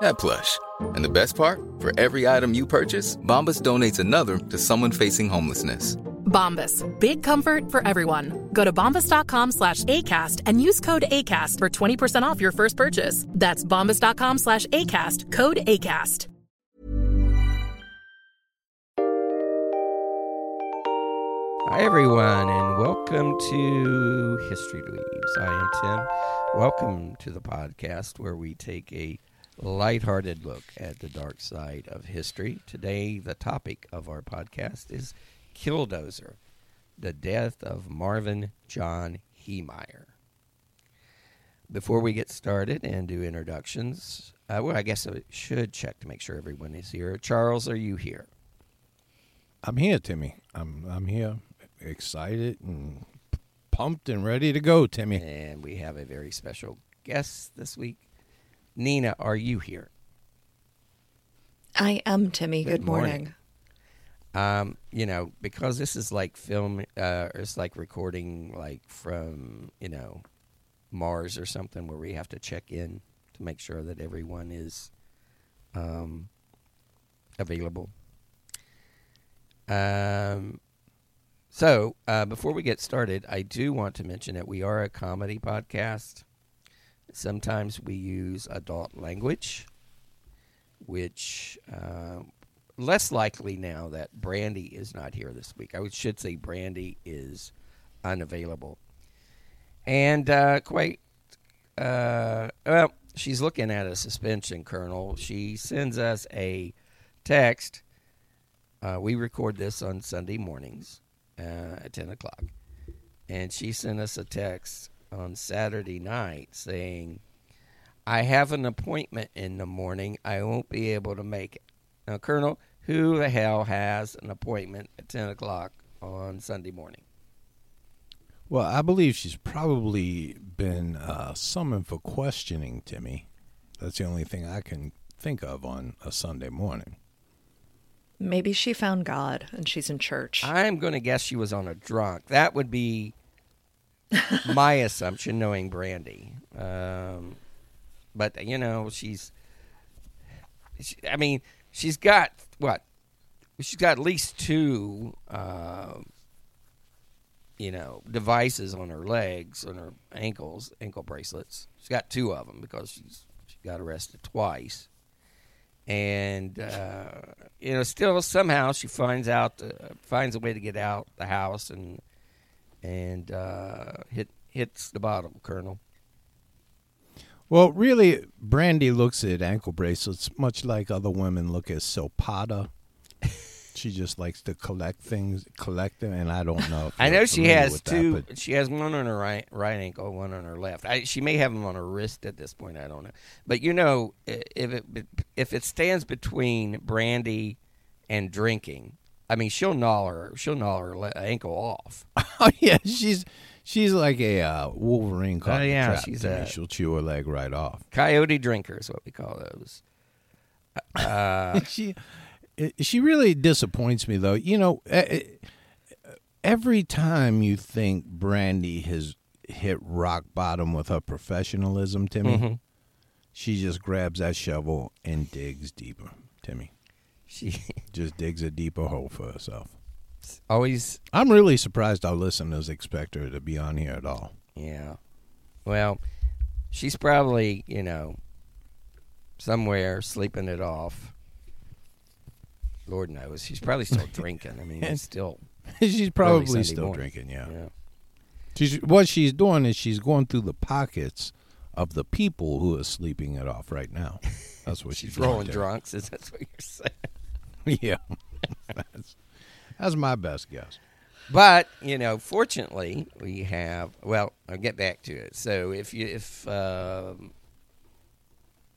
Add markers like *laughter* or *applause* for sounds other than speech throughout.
that plush. And the best part? For every item you purchase, Bombas donates another to someone facing homelessness. Bombas. Big comfort for everyone. Go to bombas.com slash ACAST and use code ACAST for 20% off your first purchase. That's bombas.com slash ACAST. Code ACAST. Hi, everyone, and welcome to History Dweebs. I am Tim. Welcome to the podcast where we take a lighthearted look at the dark side of history. Today, the topic of our podcast is Killdozer, the death of Marvin John Heemeyer. Before we get started and do introductions, uh, well, I guess I should check to make sure everyone is here. Charles, are you here? I'm here, Timmy. I'm I'm here, excited and pumped and ready to go, Timmy. And we have a very special guest this week. Nina, are you here? I am Timmy. Good, morning. Um, you know, because this is like film, uh, it's like recording like from you know Mars or something, where we have to check in to make sure that everyone is um, available. Um, so uh, before we get started, I do want to mention that we are a comedy podcast. Sometimes we use adult language, which uh, less likely now that Brandy is not here this week. I should say Brandy is unavailable, and uh, quite uh, well. She's looking at a suspension, Colonel. She sends us a text. Uh, we record this on Sunday mornings uh, at ten o'clock, and she sent us a text on Saturday night saying, I have an appointment in the morning. I won't be able to make it. Now, Colonel, who the hell has an appointment at 10 o'clock on Sunday morning? Well, I believe she's probably been uh, summoned for questioning, Timmy. That's the only thing I can think of on a Sunday morning. Maybe she found God and she's in church. I'm going to guess she was on a drunk. That would be *laughs* my assumption, knowing Brandy. Um, but you know, she's. She, I mean, she's got what? She's got at least two, uh, you know, devices on her legs, on her ankles, ankle bracelets. She's got two of them because she's she got arrested twice, and uh, you know, still somehow she finds out, uh, finds a way to get out the house and and uh, hit hits the bottom, Colonel. Well, really, Brandy looks at ankle bracelets much like other women look at silpada. *laughs* she just likes to collect things, collect them, and I don't know. I know she has two. That, she has one on her right right ankle, one on her left. I, she may have them on her wrist at this point. I don't know. But you know, if it if it stands between Brandy and drinking, I mean, she'll gnaw her she'll gnaw her ankle off. *laughs* oh yeah, she's she's like a uh, Wolverine caught Oh, in a yeah, trap, she's Timmy. a- She'll chew her leg right off. Coyote drinker is what we call those. Uh, *laughs* she she really disappoints me though. You know, e- e- every time you think Brandy has hit rock bottom with her professionalism, Timmy, Mhm. she just grabs that shovel and digs deeper. Timmy, she *laughs* just digs a deeper hole for herself. always I'm really surprised our listeners expect her to be on here at all. Yeah. Well, she's probably, you know, somewhere sleeping it off. Lord knows. She's probably still *laughs* drinking. I mean, it's still. *laughs* she's probably still morning. drinking. Yeah. Yeah. She's what she's doing is she's going through the pockets of the people who are sleeping it off right now. That's what she's, She's doing rolling there. drunks. Is that what you're saying? *laughs* yeah, that's, that's my best guess. But you know, fortunately, we have. Well, I'll get back to it. So if you if um,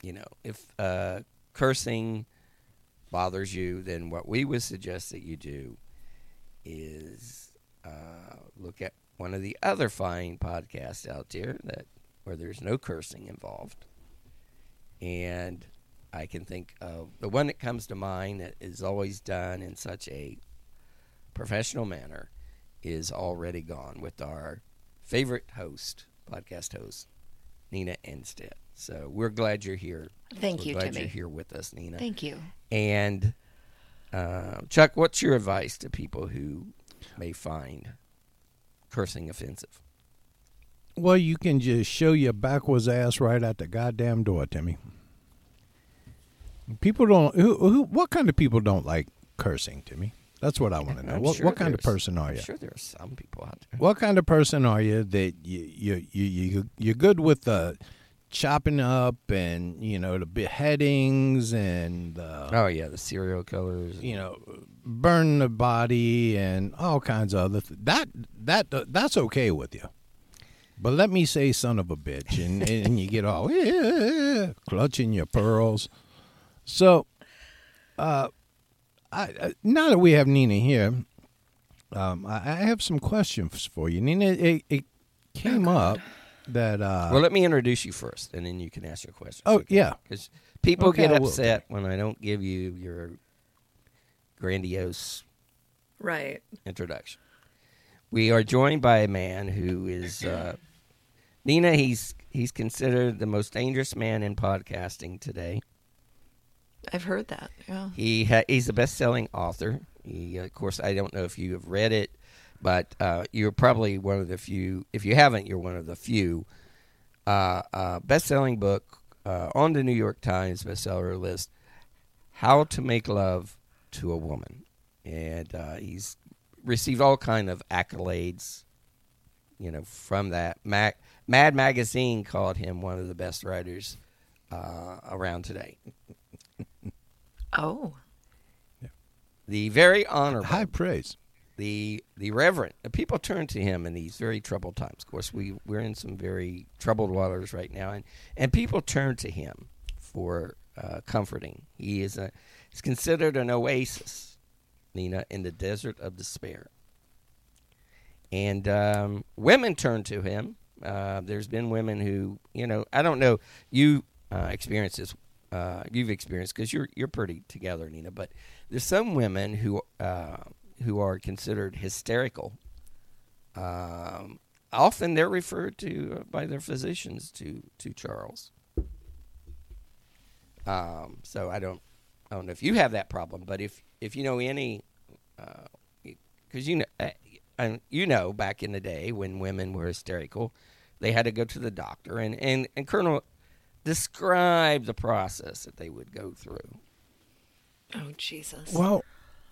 you know if uh, cursing bothers you, then what we would suggest that you do is uh, look at one of the other fine podcasts out there that where there's no cursing involved, and I can think of the one that comes to mind that is always done in such a professional manner is already gone with our favorite host, podcast host, Nina Enstead. So we're glad you're here. Thank we're you, glad Timmy. you're here with us, Nina. Thank you. And uh, Chuck, what's your advice to people who may find cursing offensive? Well, you can just show your backwards ass right at the goddamn door, Timmy. People don't. Who, who? What kind of people don't like cursing, Timmy? That's what I want to know. I'm What, sure what kind of person are you? I'm sure there are some people out there. What kind of person are you that you you you you you're good with the chopping up and you know the beheadings and uh, Oh yeah, the serial killers. you know burn the body and all kinds of other th- that that that's okay with you. But let me say son of a bitch and, and you get all "Yeah," *laughs* clutching your pearls. So uh I, I now that we have Nina here, um, I, I have some questions for you. Nina, it, it came up that uh well, let me introduce you first, and then you can ask your question. Oh, yeah. because people Okay, get upset when I don't give you your grandiose Right. introduction. We are joined by a man who is uh, Nina. He's he's considered the most dangerous man in podcasting today. I've heard that. Yeah. He ha- he's a best-selling author. He, of course, I don't know if you have read it, but uh, you're probably one of the few. If you haven't, you're one of the few. Uh, uh, best-selling book uh, on the New York Times bestseller list. How to Make Love to a Woman, and uh, he's received all kind of accolades. You know, from that, Mac, Mad Magazine called him one of the best writers uh, around today. Oh. Yeah. The very honorable, high praise. the the reverend. The people turn to him in these very troubled times. Of course, we we're in some very troubled waters right now, and and people turn to him for uh, comforting. He is a he's considered an oasis, Nina, in the desert of despair. And um, women turn to him. Uh, there's been women who, you know, I don't know, you uh, experience this, uh, you've experienced because you're you're pretty together, Nina. But there's some women who uh, who are considered hysterical. Um, often they're referred to uh, by their physicians to to Charles. Um, so I don't I don't know if you have that problem, but if if you know any, because you know uh, and you know back in the day when women were hysterical, they had to go to the doctor and and and Colonel describe the process that they would go through. Oh Jesus. Well,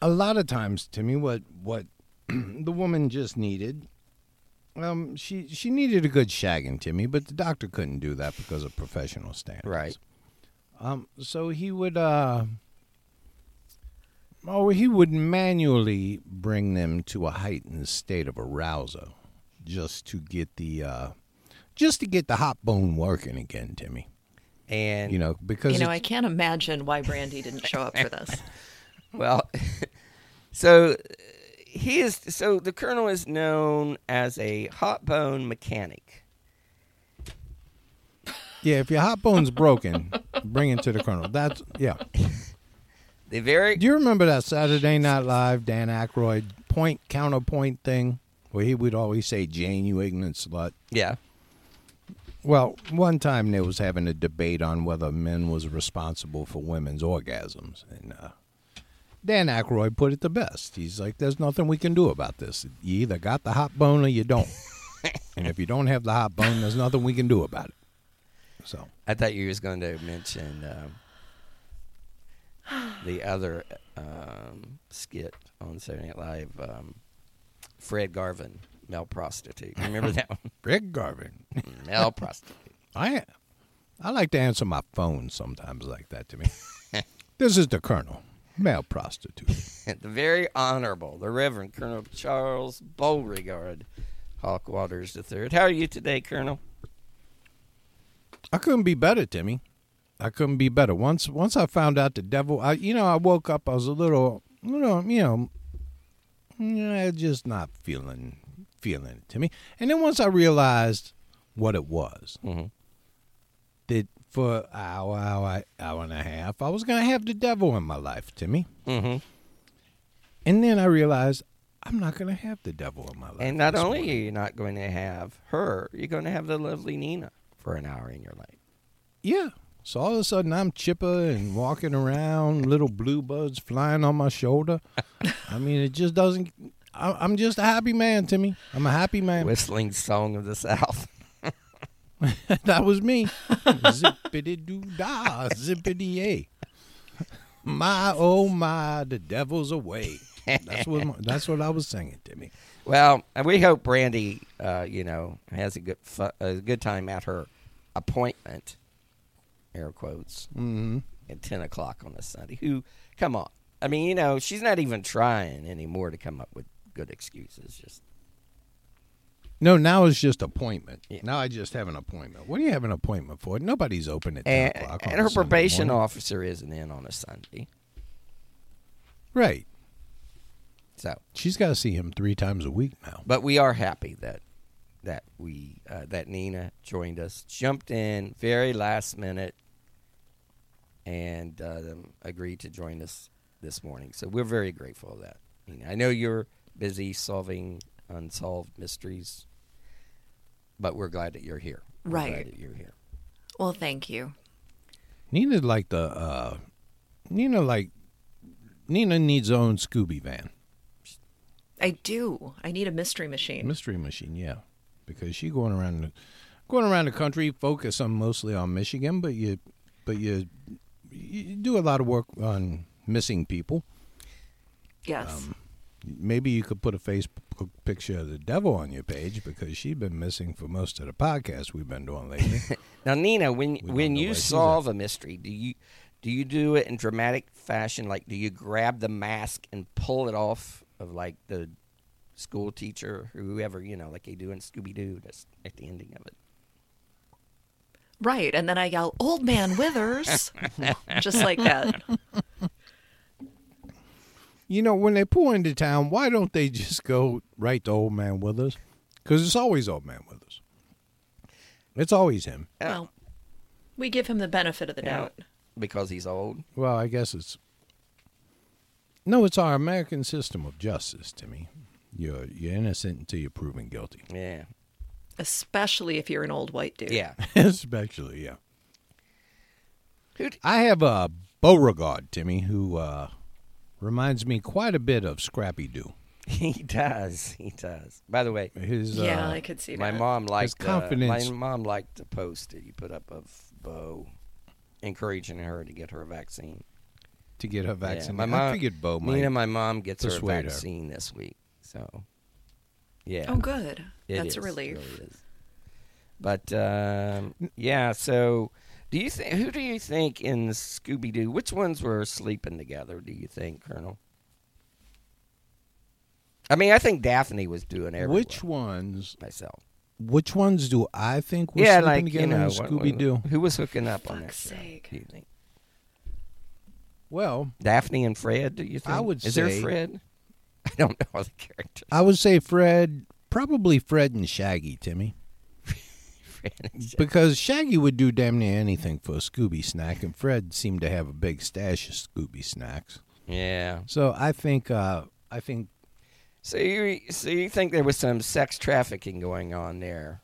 a lot of times, Timmy, what what *clears throat* the woman just needed, um, she she needed a good shagging, Timmy, but the doctor couldn't do that because of professional standards. Right. Um, so he would uh, oh, he would manually bring them to a heightened state of arousal, just to get the uh, just to get the hot bone working again, Timmy. And You know, because you know, I can't imagine why Brandy didn't show up for this. *laughs* Well, *laughs* so uh, he is. So the colonel is known as a hot bone mechanic. yeah, if your hot bone's broken, bring it to the colonel. That's yeah. *laughs* The very Do you remember that Saturday Night Live Dan Aykroyd point counterpoint thing where he would always say, "Jane, you ignorant slut." yeah. Well, one time they was having a debate on whether men was responsible for women's orgasms, and uh, Dan Aykroyd put it the best. He's like, "There's nothing we can do about this. You either got the hot bone or you don't, *laughs* and if you don't have the hot bone, there's nothing we can do about it." So, I thought you was going to mention um, the other um, skit on Saturday Night Live. Um, Fred Garvin, male prostitute. Remember that one? *laughs* Rick Garvin. Mm, male prostitute. I I like to answer my phone sometimes like that to me. *laughs* this is the Colonel, male prostitute. *laughs* the very honorable, the Reverend Colonel Charles Beauregard Hawk Waters III. How are you today, Colonel? I couldn't be better, Timmy. I couldn't be better. Once once I found out the devil, I you know I woke up. I was a little, you know, you know, just not feeling feeling it, Timmy. And then once I realized what it was, Mhm. that for an hour, hour, hour and a half, I was gonna have the devil in my life, Timmy. Mm-hmm. And then I realized I'm not gonna have the devil in my life. And not only morning. are you not going to have her, you're going to have the lovely Nina for an hour in your life. Yeah. So all of a sudden I'm chipper and walking around, little blue buds flying on my shoulder. *laughs* I mean, it just doesn't. I, I'm just a happy man, Timmy. I'm a happy man. *laughs* Whistling song of the South. *laughs* that was me. Zippity doo dah, zippity yay. My oh my, the devil's away. That's what my- that's what I was singing, Timmy. Well, and we hope Brandy, uh, you know, has a good fu- a good time at her appointment, air quotes, hmm at ten o'clock on a Sunday. Who, come on, I mean, you know, she's not even trying anymore to come up with good excuses. Just No, now it's just appointment. Yeah. Now I just have an appointment. What do you have an appointment for? Nobody's open at ten and, o'clock. and her probation morning. officer isn't in on a Sunday, Right. so. She's got to see him three times a week now. But we are happy that that we uh, that Nina joined us, jumped in very last minute, and uh, agreed to join us this morning. So we're very grateful of that. I know you're busy solving unsolved mysteries, but we're glad that you're here. We're glad Right. that you're here. Well, thank you. Nina's like the uh Nina like Nina needs her own Scooby van. I do. I need a mystery machine. Mystery machine, yeah. Because she going around the going around the country, focus on mostly on Michigan, but you but you you do a lot of work on missing people. yes. Maybe you could put a Facebook picture of the devil on your page because she's been missing for most of the podcasts we've been doing lately. *laughs* Now, Nina, when don't when you solve a mystery, do you do you do it in dramatic fashion? Like, do you grab the mask and pull it off of like the school teacher or whoever you know, like they do in Scooby Doo? That's at the ending of it. right. And then I yell, Old Man Withers. *laughs* Just like that. You know, when they pull into town, why don't they just go right to Old Man Withers? Because it's always Old Man Withers. It's always him. Well, we give him the benefit of the Yeah. doubt. because he's old. Well, I guess it's. No, it's our American system of justice, Timmy. You're you're innocent until you're proven guilty. Yeah, Especially if you're an old white dude. yeah. *laughs* Especially, yeah. Who d- I have a Beauregard, Timmy, who uh, reminds me quite a bit of Scrappy Doo. *laughs* he does. He does. By the way, His Yeah, uh, I could see my that. mom liked uh, confidence- my mom liked the post that you put up of Bo, encouraging her to get her a vaccine. to get her Yeah, vaccine. my mom, I figured Bo might. Nina, my mom gets her persuade her. vaccine this week. So, yeah. Oh, good. It That's a is, it relief. really is. But um, yeah, so do you think who do you think in Scooby Doo? Which ones were sleeping together? Do you think, Colonel? I mean, I think Daphne was doing everyone. which ones? myself? Which ones do I think were yeah, sleeping like together you know, in Scooby Doo? Who was hooking up on that Fuck's show? sake. Do you think Well, Daphne and Fred? Do you think? I would Is there say- Fred? *laughs* I don't know all the characters. I would say Fred, probably Fred and Shaggy, Timmy. Shaggy. *laughs* Because Shaggy would do damn near anything for a Scooby snack, and Fred seemed to have a big stash of Scooby snacks. Yeah. So I think, uh, I think, So you so you think there was some sex trafficking going on there?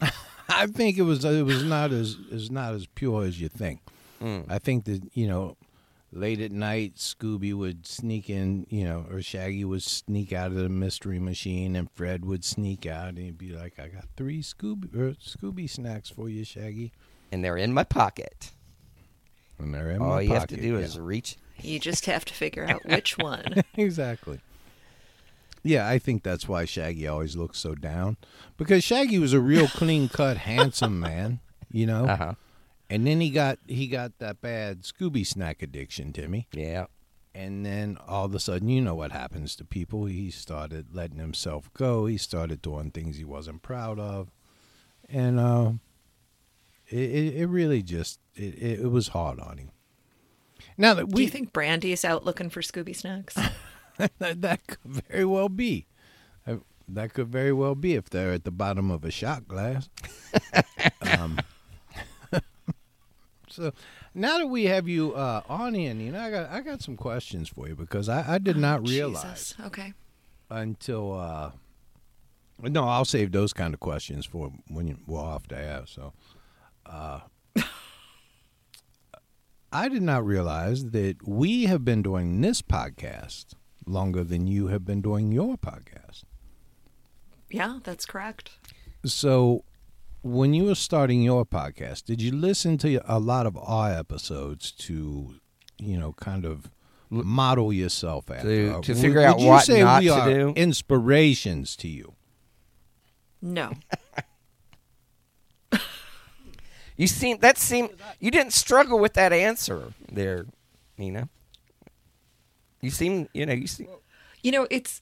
*laughs* I think it was it was not as is not as pure as you think. Mm. I think that you know, late at night, Scooby would sneak in, you know, or Shaggy would sneak out of the mystery machine, and Fred would sneak out, and he'd be like, "I got three Scooby or Scooby snacks for you, Shaggy," And they're in my pocket. and they're in my pocket. All my you have to do yeah. is reach. You just have to figure out *laughs* which one. *laughs* exactly. Yeah, I think that's why Shaggy always looks so down because Shaggy was a real clean cut, *laughs* handsome man, you know. Uh huh. And then he got he got that bad Scooby snack addiction, Timmy. Yeah. And then all of a sudden, you know what happens to people. He started letting himself go. He started doing things he wasn't proud of, and uh, it, it it really just it, it, it was hard on him. Now that Do we you think Brandy's out looking for Scooby snacks? *laughs* that, that could very well be. That could very well be if they're at the bottom of a shot glass. *laughs* um, so now that we have you uh, on in, you know, I got I got some questions for you because I, I did not realize Jesus. Okay. until uh, no, I'll save those kind of questions for when you, we're off the air. So, uh, I did not realize that we have been doing this podcast longer than you have been doing your podcast. Yeah, that's correct. So, when you were starting your podcast, did you listen to a lot of our episodes to, you know, kind of model yourself after? To- Or to would- figure out would you what say not we to are do? Inspirations to you. No. *laughs* You seem that seem you didn't struggle with that answer there, Nina. You seem you know you seem You know, it's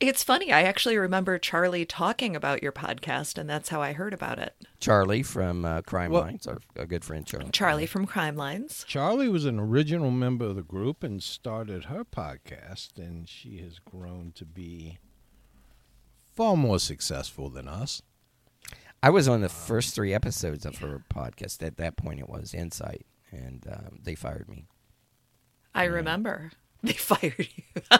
it's funny. I actually remember Charlie talking about your podcast, and that's how I heard about it. Charlie from uh, Crime Well- Lines, our, our good friend Charlie. Charlie from Crime Lines. Charlie was an original member of the group and started her podcast, and she has grown to be far more successful than us. I was on the first three episodes of her podcast. At that point, it was Insight, and um, they fired me I remember *laughs* they fired you. *laughs*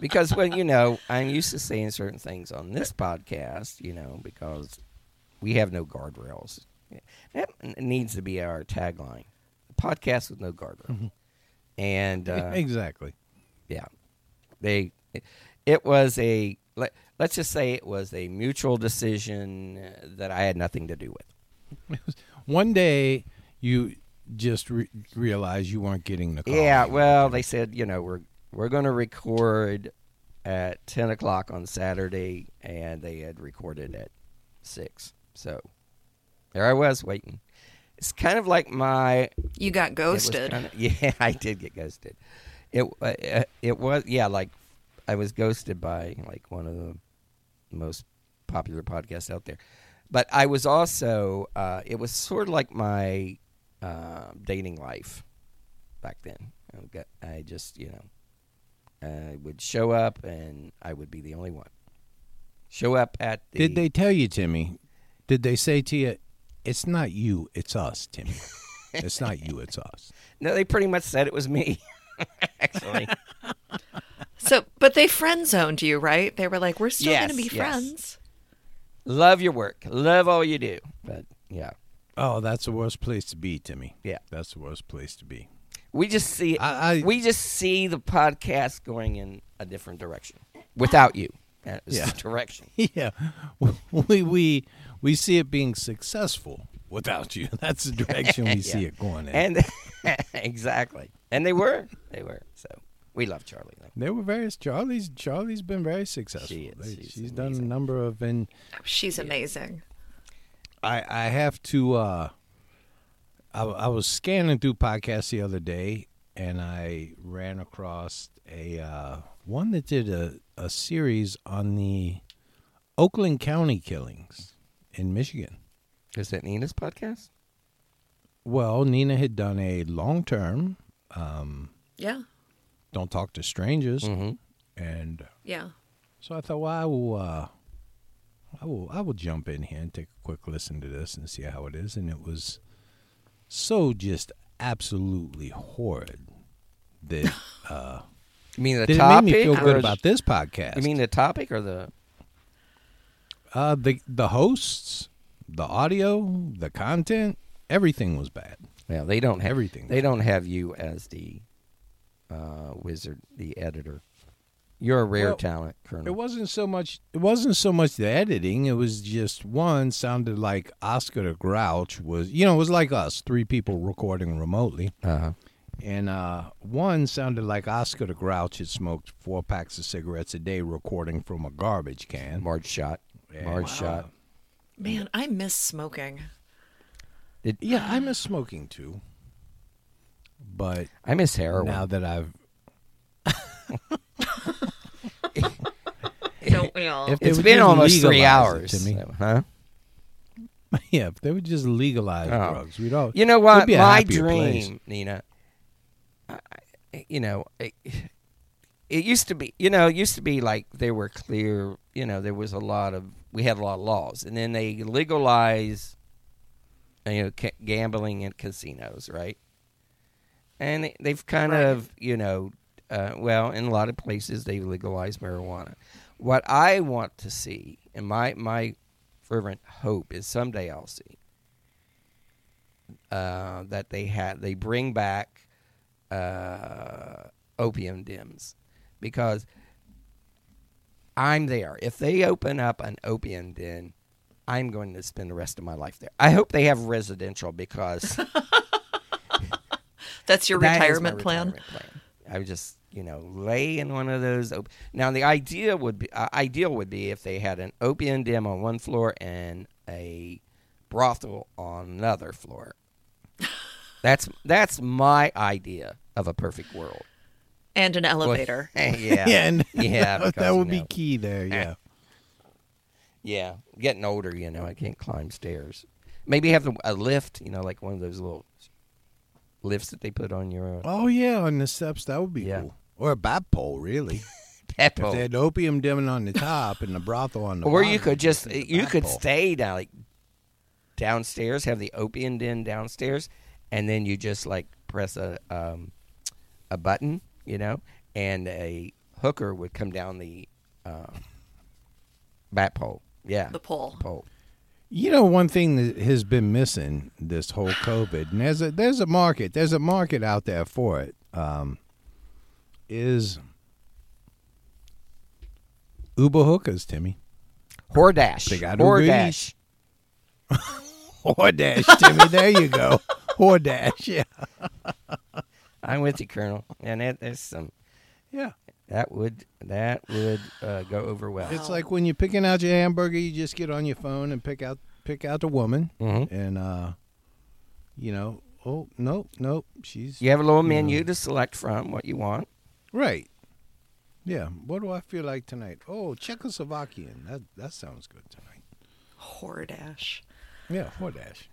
because, well, you know, I'm used to saying certain things on this podcast, you know, because we have no guardrails. That needs to be our tagline: podcast with no guardrails. And uh, exactly. yeah, they it, it was a let, let's just say it was a mutual decision that I had nothing to do with. *laughs* One day, you just re- realized you weren't getting the call. Yeah, well, they said you know we're we're going to record at ten o'clock on Saturday, and they had recorded at six. So there I was waiting. It's kind of like my You got ghosted. kinda- *laughs* yeah, I did get ghosted. It uh, uh, it was yeah, like I was ghosted by like one of the most popular podcasts out there. But I was also uh, it was sort of like my uh, dating life back then. I got- I just you know I would show up and I would be the only one. Show up at the Did they tell you, Timmy? Did they say to you, "It's not you, it's us, Timmy. *laughs* it's not you, it's us." No, they pretty much said it was me. *laughs* Actually. So, but they friend zoned you, right? They were like, "We're still Yes, going to be yes. friends." love your work. Love all you do. But yeah. Oh, that's the worst place to be, Timmy. Yeah. that's the worst place to be. We just see I- I- we just see the podcast going in a different direction without you. That is Yeah. the direction. *laughs* yeah, we we we see it being successful without you. *laughs* That's the direction we *laughs* see it going in. And exactly. And they were. They were. So we love Charlie though. they were very Charlie's. Charlie's been very successful. She is. They- She's she's done a number of and She's amazing. I I have to. uh I, I was scanning through podcasts the other day, and I ran across a uh, one that did a a series on the Oakland County killings in Michigan. Is that Nina's podcast? Well, Nina had done a long term. Um, Yeah, don't talk to strangers, Mm-hmm. and yeah. so I thought, well, I will. Uh, I will. I will jump in here and take a quick listen to this and see how it is. And it was so just absolutely horrid that *laughs* uh, You mean the that it topic? made me feel good about this podcast. You mean the topic or the uh, the the hosts, the audio, the content, everything was bad. Yeah, they don't have Everything. They don't have you as the uh, wizard, the editor. You're a rare Well, talent, Colonel. It wasn't so much. It wasn't so much the editing. It was just one sounded like Oscar the Grouch was. You know, it was like us, three people recording remotely, uh-huh. and uh, one sounded like Oscar the Grouch had smoked four packs of cigarettes a day, recording from a garbage can. Marge shot. Yeah. Marge Wow. shot. Man, I miss smoking. Did, Yeah, I miss smoking too, but I miss heroin. now that I've Don't we all? If they it's would been just almost three legalize it hours. to so- huh? *laughs* yeah, if they would just legalize Oh. drugs, we'd all You know it'd what? be a My happier dream, place. Nina. I, I- you know, it, it used to be. You know, it used to be like there were clear. You know, there was a lot of. We had a lot of laws, and then they legalized. You know, ca- gambling in casinos, right? And they- they've kind Right. of, you know, uh, well, in a lot of places they legalize marijuana. What I want to see, and my my fervent hope is someday I'll see uh, that they had they bring back uh, opium dens because I'm there. If they open up an opium den, I'm going to spend the rest of my life there. I hope they have residential because *laughs* That's your that retirement plan. retirement plan. I just you know lay in one of those. Op- now the idea would be uh, ideal would be if they had an opium den on one floor and a brothel on another floor. *laughs* That's that's my idea of a perfect world. And an Well, elevator. *laughs* Eh, yeah, Yeah, *laughs* and yeah. that because, would you be key there. Yeah, eh. Yeah, getting older, you know, I can't climb stairs. Maybe have a lift, you know, like one of those little lifts that they put on your uh, oh yeah, on the steps that would be Yeah. cool, or a bat pole, really. *laughs* pet If they had opium den on the top and the brothel on the or you could just you could pole. stay down like downstairs, have the opium den downstairs, and then you just like press a um, a button, you know, and a hooker would come down the uh, bat pole. Yeah, The pole. pole. You know, one thing that has been missing this whole COVID, and there's a there's a market, there's a market out there for it. Um, is Uber hookers, Timmy? Hordash. They got Hordash. *laughs* Hordash, Timmy. There you go. Hordash, yeah, I'm with you, Colonel. And that, there's some yeah. that would that would uh, go over well. It's like when you're picking out your hamburger, you just get on your phone and pick out pick out the woman, Mhm. and uh, you know, oh nope, nope, she's You have a little menu to select from what you want. Right. Yeah, what do I feel like tonight? Oh, Czechoslovakian. That that sounds good tonight. Hordash. Yeah, Hordash.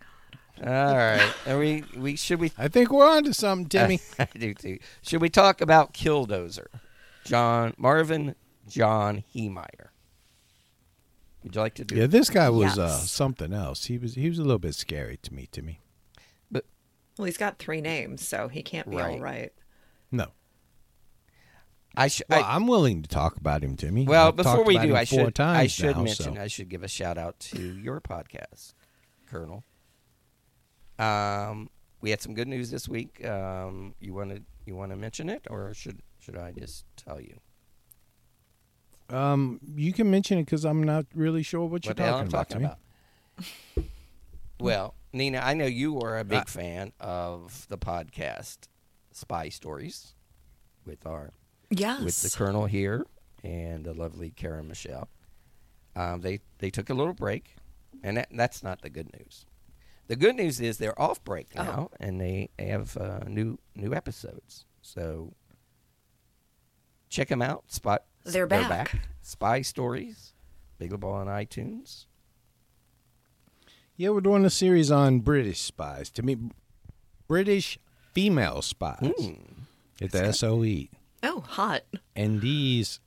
All right. Are we we should we I think we're on to something, Timmy. *laughs* I do too. Should we talk about Killdozer? John Marvin John Heemeyer. Would you like to do yeah, this guy was uh, something else. He was he was a little bit scary to me, Timmy. But Well, he's got three names, so he can't be all Right. right. No. I should Well, I, I'm willing to talk about him, Timmy. Well, I've before we do, I should I should now, mention so- I should give a shout out to your podcast, Colonel. Um, we had some good news this week. Um, you want to you want to mention it, or should should I just tell you Um, you can mention it because I'm not really sure what you're what hell talking about. talking about? *laughs* well, Nina, I know you are a big Uh, fan of the podcast Spy Stories with our Yes. with the colonel here and the lovely Karen Michelle. Um, they they took a little break, and that, that's not the good news. The good news is they're off break Oh. now, and they, they have uh, new new episodes. So check them out. Spot They're back. Spy Stories, available on iTunes. Yeah, we're doing a series on British spies. To me, British female spies Mm. at the SOE. Oh, hot. And these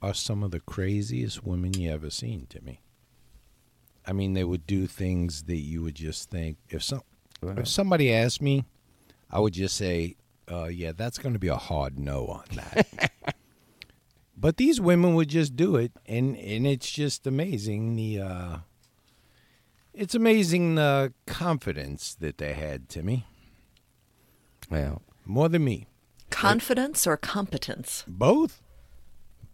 are some of the craziest women you ever seen, Timmy. I mean, they would do things that you would just think if some Wow. if somebody asked me, I would just say, uh, "Yeah, that's going to be a hard no on that." *laughs* but these women would just do it, and and it's just amazing the. Uh, it's amazing the confidence that they had, Timmy. Well, More than me. Confidence or competence? Both.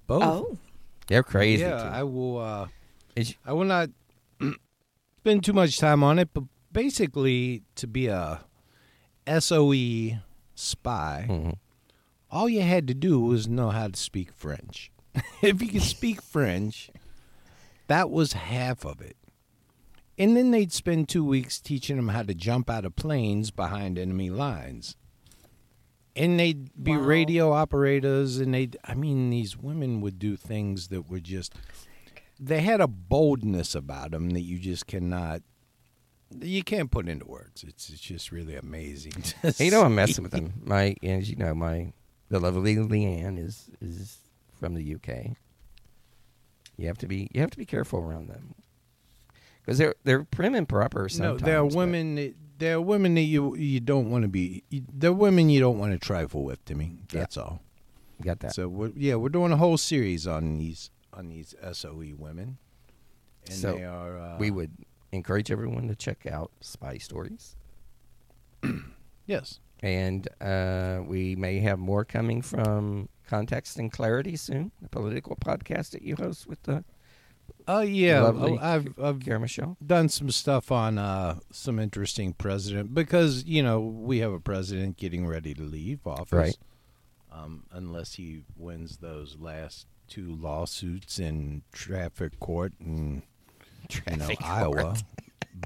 Both. Oh, they're crazy. Yeah, too. I will. Uh, Is- I will not *clears throat* spend too much time on it, but basically, to be a SOE spy, Mhm. all you had to do was know how to speak French. *laughs* if you could speak *laughs* French, that was half of it. And then they'd spend two weeks teaching them how to jump out of planes behind enemy lines. And they'd be Wow. radio operators, and they'd, I mean, these women would do things that were just, they had a boldness about them that you just cannot, you can't put into words. It's, it's just really amazing. *laughs* You know, I'm messing with them. My, as you know, my the lovely Leanne is is from the UK. You have to be you have to be careful around them because they're they're prim and proper. No, Sometimes, there are women. That, there are women that you you don't want to be. You, there are women you don't want to trifle with. To me, that's all. Got that? So we're, yeah, we're doing a whole series on these on these SOE women, and So, they are. Uh, we would encourage everyone to check out Spy Stories, *clears throat* yes. and uh, we may have more coming from Context and Clarity soon, the political podcast that you host with the Oh yeah, lovely oh, I've I've Kara Michelle. done some stuff on uh, some interesting president because you know we have a president getting ready to leave office, Right. Um, unless he wins those last two lawsuits in traffic court and you know Traffic Iowa,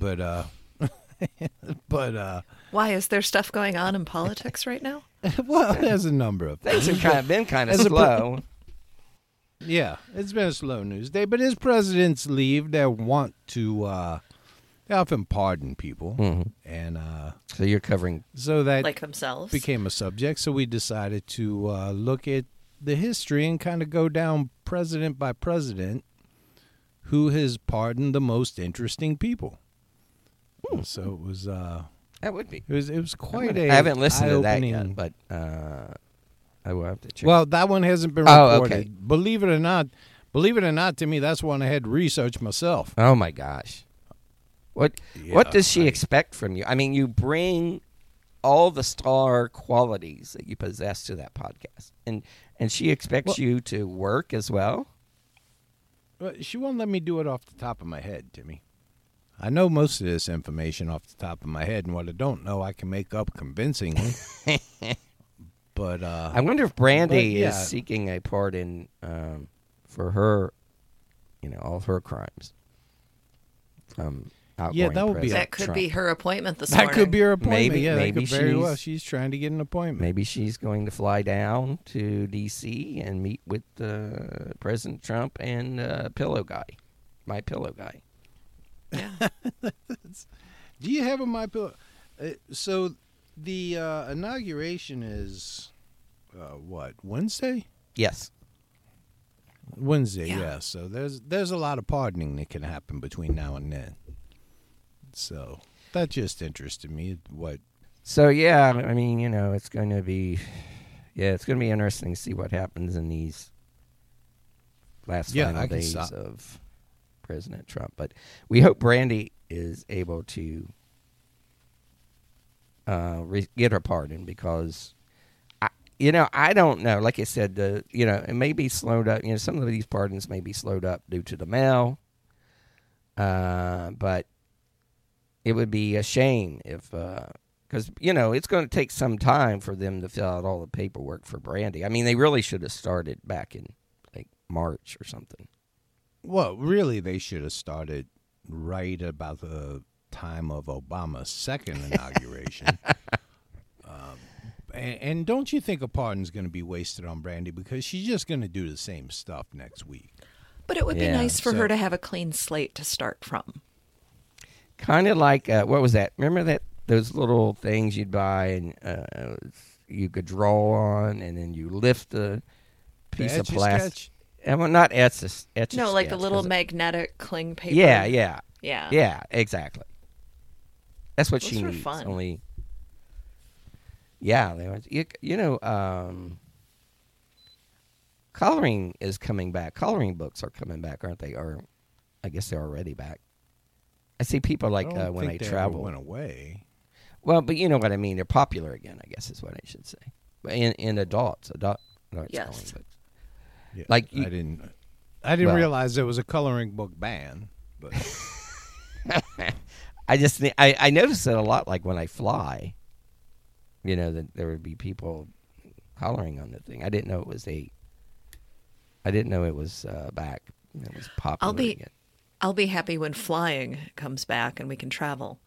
but uh, *laughs* but uh, Why is there stuff going on in politics right now? *laughs* well, there's a number of Things things. have kind of been kind of As a slow. Yeah, it's been a slow news day, but as presidents leave, they want to. Uh, they often pardon people, Mhm. and uh, So you're covering so that Like themselves? became a subject. So we decided to uh, look at the history and kind of go down president by president who has pardoned the most interesting people. So it was uh, that would be it was it was quite gonna- a I haven't listened to that eye-opening- yet, but uh, I will have to check. Well, that one hasn't been Oh, reported. okay. Believe it or not, believe it or not, to me, that's one I had researched myself. oh my gosh, what Yeah, what does she I- expect from you? I mean, you bring all the star qualities that you possess to that podcast, and and she expects Well- you to work as well. Well, she won't let me do it off the top of my head, Timmy. I know most of this information off the top of my head, and what I don't know, I can make up convincingly. *laughs* but uh, I wonder if Brandy but, yeah. is seeking a pardon um, for her, you know, all of her crimes. From outgoing that would be that could Trump. be her appointment this that morning. could be her appointment. Maybe- yeah, maybe that could very well. she's- She's trying to get an appointment. Maybe she's going to fly down to D.C. and meet with uh, President Trump and uh, Pillow Guy, my Pillow Guy. Yeah. *laughs* Do you have a my pillow? Uh, so the uh, inauguration is uh, what Wednesday? Yes. Wednesday, Yeah. yeah. So there's there's a lot of pardoning that can happen between now and then. So that just interested me. What? So yeah, I mean, you know, it's going to be, yeah, it's going to be interesting to see what happens in these last Yeah, final days stop. of President Trump. But we hope Brandy is able to uh, re- get her pardon because, I, you know, I don't know. Like I said, the you know, it may be slowed up. You know, some of these pardons may be slowed up due to the mail. Uh, but it would be a shame if, because you know, it's going to take some time for them to fill out all the paperwork for Brandy. I mean, they really should have started back in like March or something. Well, really, they should have started right about the time of Obama's second inauguration. *laughs* um, and, and don't you think a pardon's going to be wasted on Brandy because she's just going to do the same stuff next week? But it would be nice for so- her to have a clean slate to start from. Kind of like uh, what was that? Remember that those little things you'd buy and uh, you could draw on, and then you lift the piece The of plastic. Sketch? Uh, well, not etch a, etch No, like the little magnetic cling paper. Yeah, yeah, Yeah. yeah, exactly. That's what she Those are needs. fun. Only, yeah, they were, you, you know, um, coloring is coming back. Coloring books are coming back, aren't they? Or I guess they're already back. I see people like I don't uh, when I think they ever travel. went away. Well, but you know what I mean. They're popular again. I guess is what I should say. But in in adults, adult, adults Yes. going, but Yeah, Like you- I didn't. I didn't Well- realize there was a coloring book ban. But *laughs* I just thi- I I notice it a lot. Like when I fly, you know that there would be people hollering on the thing. I didn't know it was a. I didn't know it was uh, back. It was popular. I'll be again. I'll be happy when flying comes back and we can travel.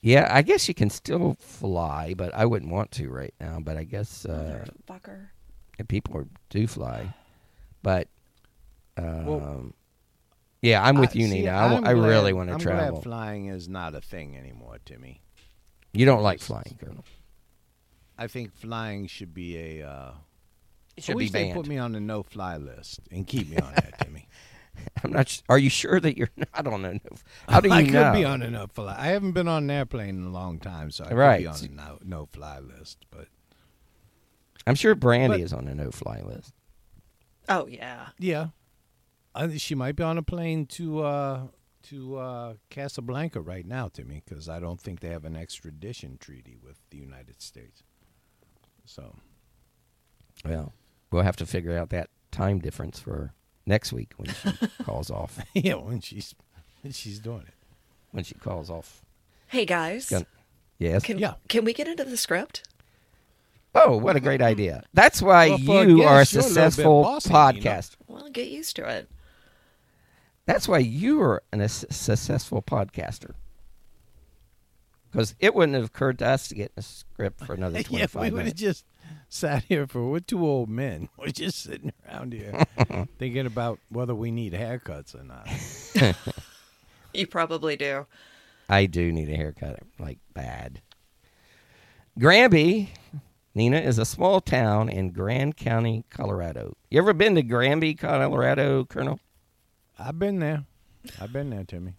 Yeah, I guess you can still fly, but I wouldn't want to right now. But I guess uh, Fucker. people are, do fly. But um, Well, yeah, I'm with I- you, see, Nina. I, I'm I really glad- want to I'm travel. Glad flying is not a thing anymore, Timmy. you don't like flying, Colonel. I think flying should be a. Uh, It I should wish be they put me on the no-fly list and keep me on that, *laughs* Timmy. I'm not. s- Are you sure that you're *laughs* not on a? No, *laughs* how do you I know? could be on a no-fly. I haven't been on an airplane in a long time, so I Right. could be on a no, no-fly list. But I'm sure Brandy But- is on a no-fly list. Oh yeah. yeah, I, she might be on a plane to uh, to uh, Casablanca right now, Timmy, because I don't think they have an extradition treaty with the United States. So Well, we'll have to figure out that time difference for next week when she *laughs* calls off. yeah, when she's when she's doing it. When she calls off. Hey guys. Gun- Yes. Can Yeah. can we get into the script? oh, what a great idea! That's why Well, for a you are a guest, you're a little bit successful bossy, you know? Well, get used to it. That's why you are an, a successful podcaster. Because it wouldn't have occurred to us to get a script for another *laughs* 25 yeah, 25 we would have just sat here for we're two old men. *laughs* We're just sitting around here *laughs* thinking about whether we need haircuts or not. You probably do. I do need a haircut, like bad. Granby, Nina, is a small town in Grand County, Colorado. You ever been to Granby, Colorado, Colonel? I've been there. I've been there, Timmy.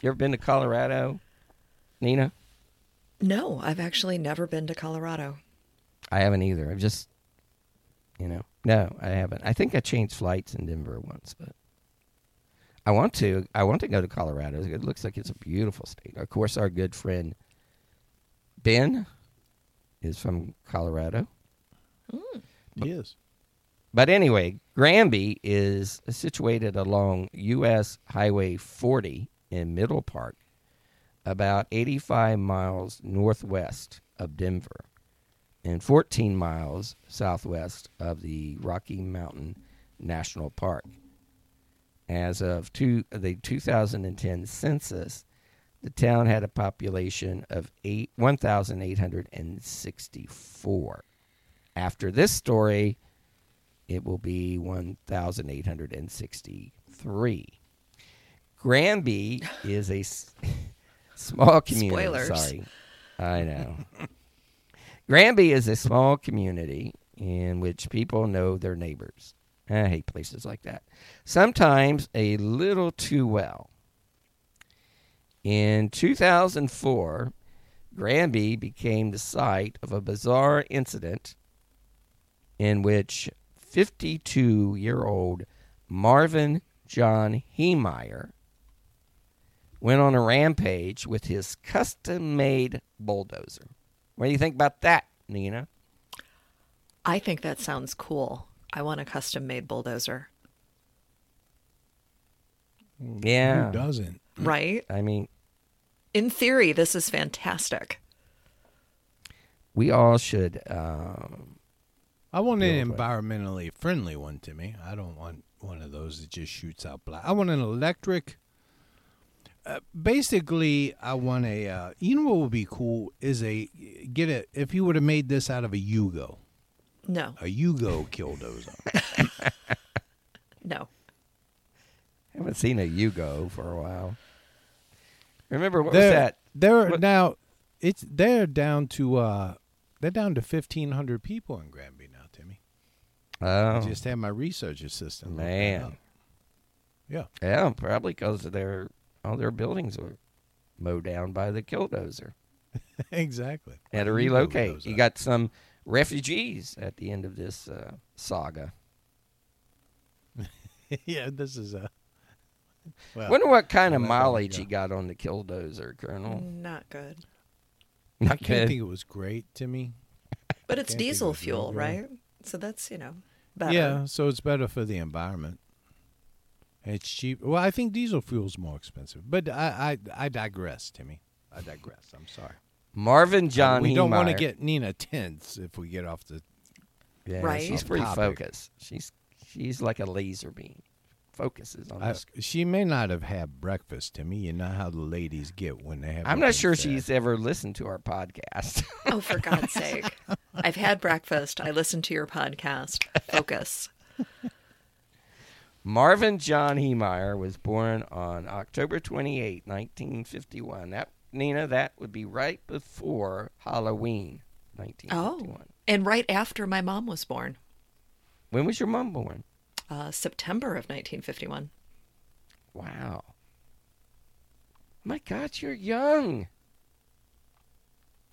You ever been to Colorado, Nina? No, I've actually never been to Colorado. I haven't either. I've just, you know, no, I haven't. I think I changed flights in Denver once, but I want to. I want to go to Colorado. It looks like it's a beautiful state. Of course, our good friend Ben is from Colorado. Hmm. Yes. But anyway, Granby is situated along U.S. Highway 40 in Middle Park, about 85 miles northwest of Denver and 14 miles southwest of the Rocky Mountain National Park. As of two, the 2010 census, the town had a population of eight, 1,864. After this story, it will be 1,863. Granby *laughs* is a s- small community. Spoilers. Sorry. I know. *laughs* Granby is a small community in which people know their neighbors. I hate places like that. Sometimes a little too well. In 2004, Granby became the site of a bizarre incident in which 52 year old Marvin John Heemeyer went on a rampage with his custom made bulldozer. What do you think about that, Nina? I think that sounds cool. I want a custom made bulldozer. Yeah. Who doesn't? Right? I mean, In theory, this is fantastic. we all should. Um, I want an Yeah, but- environmentally friendly one, Timmy. I don't want one of those that just shoots out black. I want an electric. Uh, basically, I want a. Uh, you know what would be cool is a get a. If you would have made this out of a Yugo, No, a Yugo killdozer. *laughs* no. haven't seen a Yugo for a while. Remember what they're, was that? They're What- now. It's they're down to. uh They're down to fifteen hundred people in Granby now, Timmy. I Oh, just had my research assistant. man. Yeah. yeah, probably because their all their buildings were mowed down by the killdozer. *laughs* exactly. Had to relocate. You got some refugees at the end of this uh, saga. *laughs* yeah, this is a. *laughs* Well, Wonder what kind of well, that don't mileage go. he got on the killdozer, Colonel. Not good. I Not can't good. think it was great, Timmy. But it's diesel it fuel, right? So that's, you know, better. Yeah, so it's better for the environment. It's cheap. Well, I think diesel fuel's more expensive, but I, I, I digress, Timmy. I digress. I'm sorry. Marvin John. we don't want to get Nina tense if we get off the. Yeah, Right. She's pretty topic. focused. She's she's like a laser beam. Focuses on I, this. she may not have had breakfast, Timmy. You know how the ladies get when they have. I'm not sure fed. she's ever listened to our podcast. *laughs* Oh, for God's sake. I've had breakfast. I listened to your podcast. Focus. *laughs* Marvin John Heemeyer was born on October 28, 1951. That Nina, that would be right before Halloween, 1951. Oh. And right after my mom was born, When was your mom born? Uh, September of 1951. Wow. My God, you're young.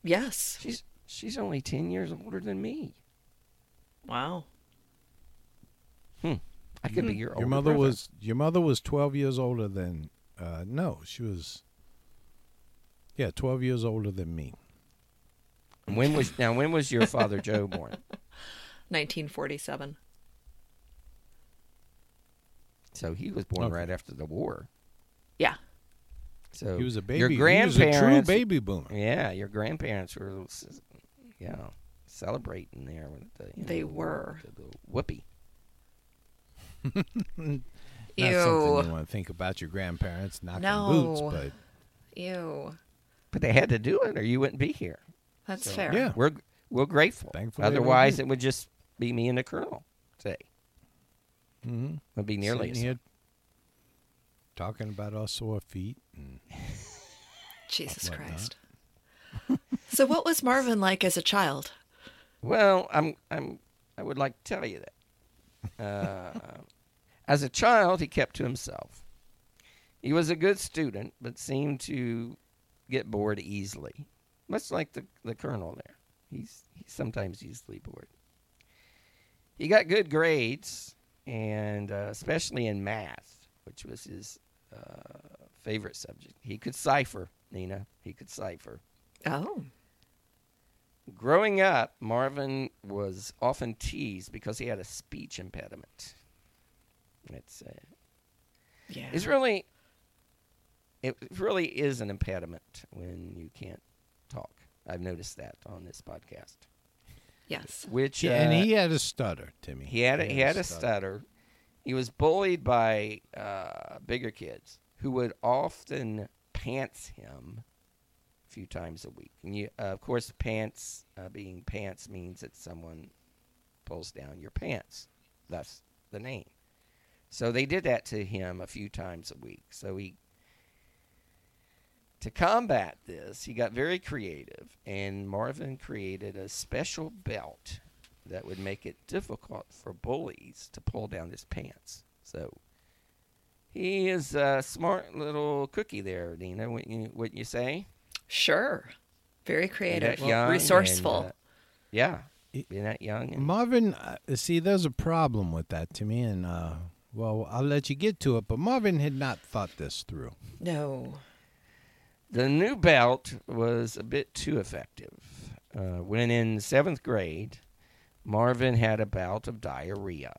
Yes. She's she's only 10 years older than me. Wow. Hmm. I could be your older Your mother brother. was your mother was twelve years older than. Uh, no, she was. Yeah, twelve years older than me. When was now? When was your father Joe born? *laughs* 1947. So he was born Okay. right after the war. Yeah. So He was a baby. Your he was a true baby boomer. Yeah, your grandparents were, yeah, celebrating there with the. You know, They the- were. the, the whoopee. *laughs* Not Ew. something you want to think about your grandparents knocking boots, but Ew. But they had to do it, or you wouldn't be here. That's So, fair. yeah. We're we're grateful. Thankfully Otherwise, it would just be me and the colonel today. Mm-hmm. Would be nearly. Sitting as- here talking about our sore feet. And *laughs* Jesus Whatnot. Christ. so, what was Marvin like as a child? Well, I'm I'm I would like to tell you that. Uh, as a child, he kept to himself. He was a good student, but seemed to get bored easily, much like the the colonel there. He's he's sometimes easily bored. He got good grades, and uh, especially in math, which was his uh, favorite subject. He could cipher, Nina. He could cipher. Oh. Growing up, Marvin was often teased because he had a speech impediment. It's uh, Yeah. it's really it really is an impediment when you can't talk. I've noticed that on this podcast. Yes. Which yeah, and uh, he had a stutter, Timmy. he had a, he had a stutter. He was bullied by uh, bigger kids who would often pants him a few times a week. And you, uh, of course, pants uh, being pants means that someone pulls down your pants. That's the name. So they did that to him a few times a week. So he to combat this, he got very creative, and Marvin created a special belt that would make it difficult for bullies to pull down his pants. So he is a smart little cookie there, Dina. Wouldn't you, wouldn't you say? Sure. Very creative. that young Resourceful. and, uh, yeah, It- being that young. And, Marvin, uh, see, there's a problem with that, to me, and uh, well, I'll let you get to it. But Marvin had not thought this through. no. The new belt was a bit too effective. Uh, when in seventh grade, Marvin had a bout of diarrhea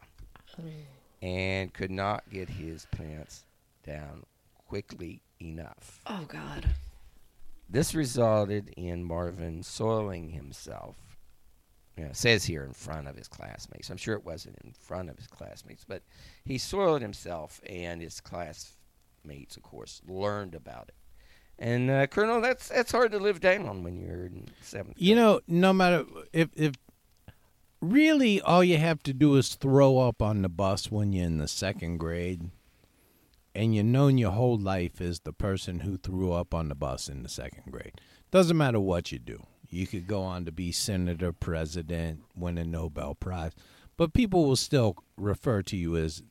and could not get his pants down quickly enough. Oh, God. This resulted in Marvin soiling himself. You know, it says here in front of his classmates. I'm sure it wasn't in front of his classmates, but he soiled himself, and his classmates, of course, learned about it. And uh, Colonel, that's that's hard to live down when you're in seventh. You know, no matter if if really all you have to do is throw up on the bus when you're in the second grade, and you're known your whole life as the person who threw up on the bus in the second grade. Doesn't matter what you do. You could go on to be senator, president, win a Nobel Prize, but people will still refer to you as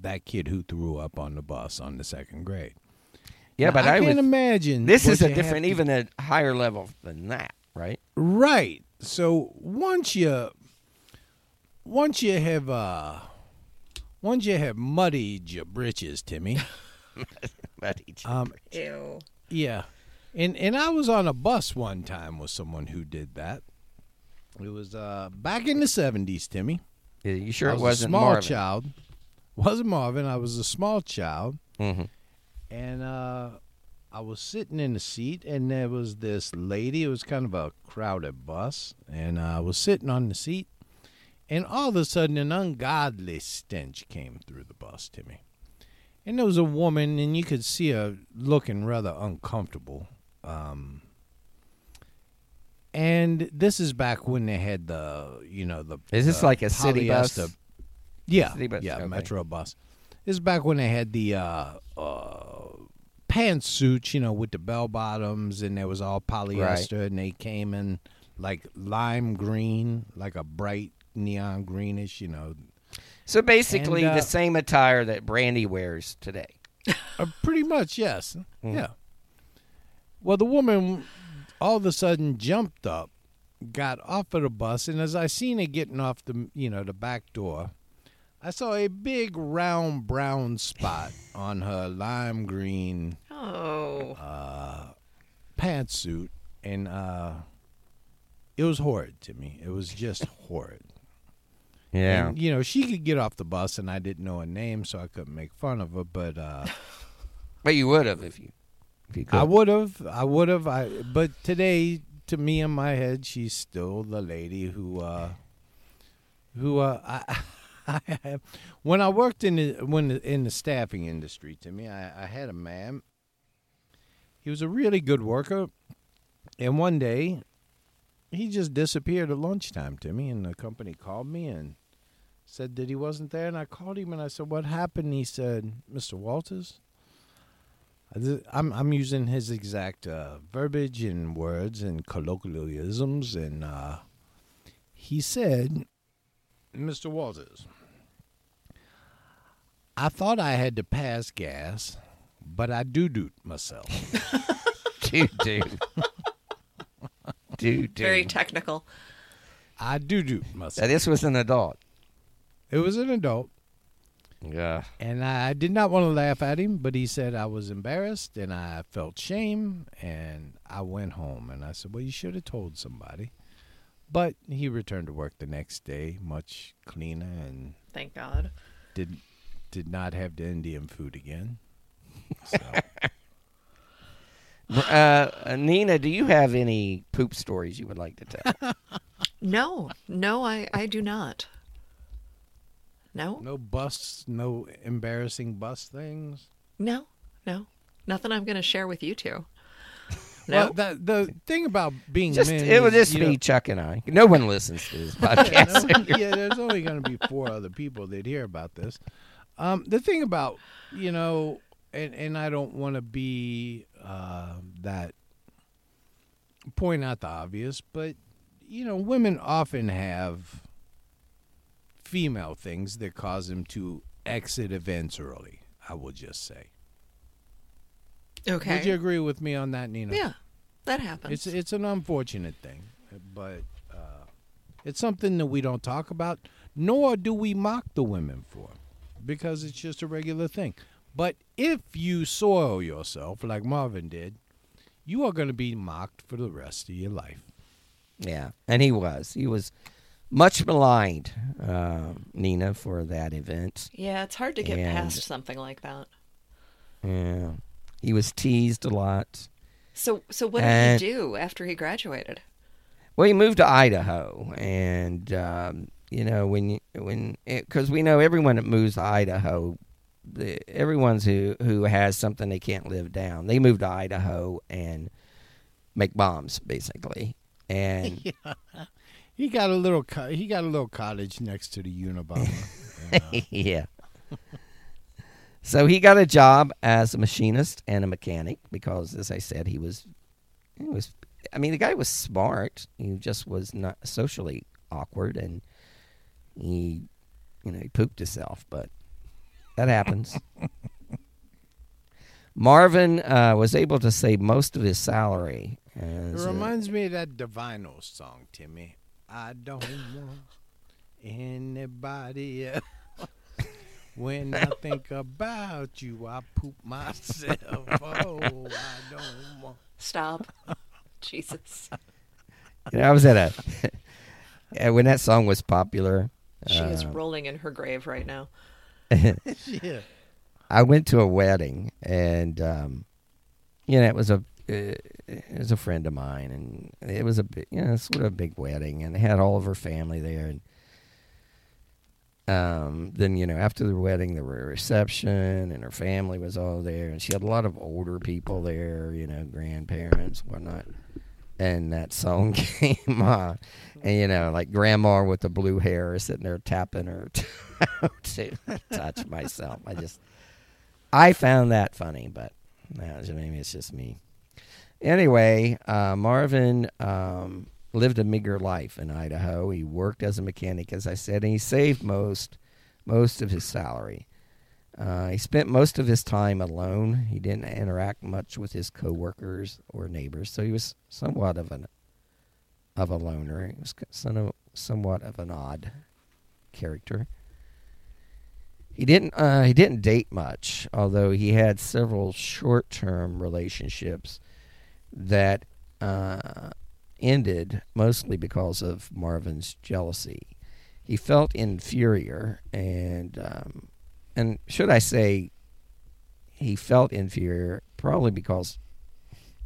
that kid who threw up on the bus on the second grade. Yeah, Now, but I, I can't imagine. This is a different, to- even a higher level than that, right? Right. So once you once you have uh once you have muddied your britches, Timmy. *laughs* But each- Um Ew. yeah. And and I was on a bus one time with someone who did that. It was uh back in the 70s, Timmy. Yeah, you sure I it was wasn't a small Marvin? child. Wasn't Marvin. I was a small child Mhm. And uh I was sitting in the seat, and there was this lady. It was kind of a crowded bus, and I was sitting on the seat, and all of a sudden, an ungodly stench came through the bus to me. And there was a woman, and you could see her looking rather uncomfortable. Um, and this is back when they had the, you know, the. Is this the like a city bus? Yeah, City bus, yeah, okay. metro bus. This is back when they had the uh, uh, pantsuits, you know, with the bell bottoms, and there was all polyester, and they came in like lime green, like a bright neon greenish, you know, So basically, And, uh, the same attire that Brandy wears today. Uh, pretty much, yes. Mm. Yeah. Well, the woman all of a sudden jumped up, got off of the bus, and as I seen her getting off the, you know, the back door, I saw a big round brown spot *laughs* on her lime green Oh. pantsuit, and uh, it was horrid to me. It was just *laughs* horrid. Yeah. And, you know, she could get off the bus, and I didn't know her name, so I couldn't make fun of her. But uh, *laughs* but you would have if you if you could. I would have, I would have. I but today, to me in my head, she's still the lady who, uh, who uh, I, I have. *laughs* When I worked in the when the, in the staffing industry, to me, I, I had a man. He was a really good worker, and one day, he just disappeared at lunchtime to me, and the company called me and said that he wasn't there, and I called him and I said, "What happened?" He said, "Mr. Walters." I'm I'm using his exact uh, verbiage and words and colloquialisms, and uh, he said, "Mr. Walters, I thought I had to pass gas, but I do doot myself." dude, dude. dude, dude. Very technical. I do doot Now, myself. this was an adult. It was an adult, Yeah. and I did not want to laugh at him, but he said I was embarrassed and I felt shame, and I went home and I said, "Well, you should have told somebody." But he returned to work the next day, much cleaner, and Thank God. did did not have the Indian food again. So, *laughs* Uh, Nina, do you have any poop stories you would like to tell? *laughs* No, no, I, I do not. No, no busts, no embarrassing bus things. no, no. Nothing I'm going to share with you two. Well, No. that, the thing about being just men it is, just be know- Chuck and I. No one listens to this *laughs* Yeah, podcast. no, yeah, there's only going to be four other people that hear about this. Um, the thing about you know, and and I don't want to be uh, that point out the obvious, but you know, women often have female things that cause them to exit events early. I will just say. Okay. Would you agree with me on that, Nina? yeah, that happens. It's it's an unfortunate thing, but uh, it's something that we don't talk about, nor do we mock the women for, because it's just a regular thing. But if you soil yourself like Marvin did, you are going to be mocked for the rest of your life. yeah, and he was. He was much maligned, uh, Nina, for that event. yeah, it's hard to get And- past something like that. Yeah, he was teased a lot. So, so what did he do after he graduated? Well, he moved to Idaho, and um, you know when you, when because we know everyone that moves to Idaho, the, everyone's who who has something they can't live down, they move to Idaho and make bombs basically. And *laughs* He got a little co- he got a little cottage next to the Unabomber. and, *laughs* yeah. So he got a job as a machinist and a mechanic because, as I said, he was he was. I mean, the guy was smart. He just was not socially awkward, and he, you know, he pooped himself. But that happens. *laughs* Marvin uh, was able to save most of his salary. It As a- reminds me of that Divinyls song, Timmy. I don't want *laughs* anybody else. When I think about you, I poop myself. *laughs* Oh, I don't want. Stop. Jesus. you know, I was at a *laughs* when that song was popular. She is uh, rolling in her grave right now. *laughs* Yeah. I went to a wedding and um, you know, it was a uh, it was a friend of mine, and it was a big, you know, sort of a big wedding, and they had all of her family there, and um, then you know, after the wedding, there were a reception, and her family was all there, and she had a lot of older people there, you know, grandparents, whatnot. And that song *laughs* came on, and you know, like grandma with the blue hair is sitting there tapping her *laughs* to touch myself. I just, I found that funny, but no, maybe it's just me. Anyway, uh, Marvin um, lived a meager life in Idaho. He worked as a mechanic, as I said, and he saved most most of his salary. Uh, he spent most of his time alone. He didn't interact much with his coworkers or neighbors, so he was somewhat of an of a loner. He was somewhat of an odd character. He didn't uh, he didn't date much, although he had several short term relationships that uh, ended mostly because of Marvin's jealousy. He felt inferior, and um, and should I say, he felt inferior probably because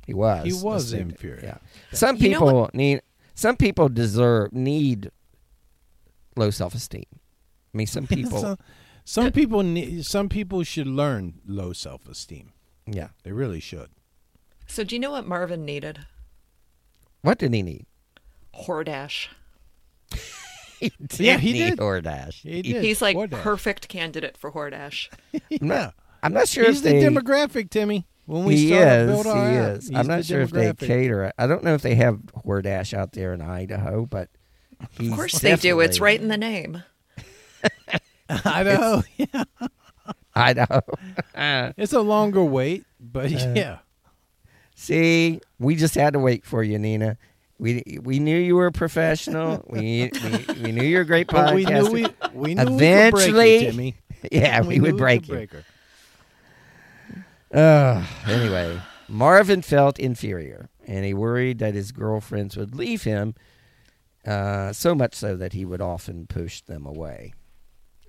he was. He was inferior. Yeah. Some you people need. Some people deserve need low self esteem. I mean, some *laughs* people. some, some people need. Some people should learn low self esteem. Yeah, they really should. So, do you know what Marvin needed? What did he need? Hordash. *laughs* he did yeah, he need did. Hordash. He did. He's like Hordash. perfect candidate for Hordash. yeah. I'm not sure He's if the they, demographic, Timmy. When we he start is. build our he app, is. I'm not sure if they cater. I don't know if they have Hordash out there in Idaho, but of course they do. It's right in the name. *laughs* Idaho. yeah. Idaho. *laughs* it's a longer wait, but Uh, yeah. See, we just had to wait for you, Nina. We we knew you were a professional. *laughs* we, we we knew you were a great But we knew we, we knew Eventually, we you, Timmy. yeah, we, knew would break you. *sighs* Uh, anyway, Marvin felt inferior, and he worried that his girlfriends would leave him. Uh, so much so that he would often push them away,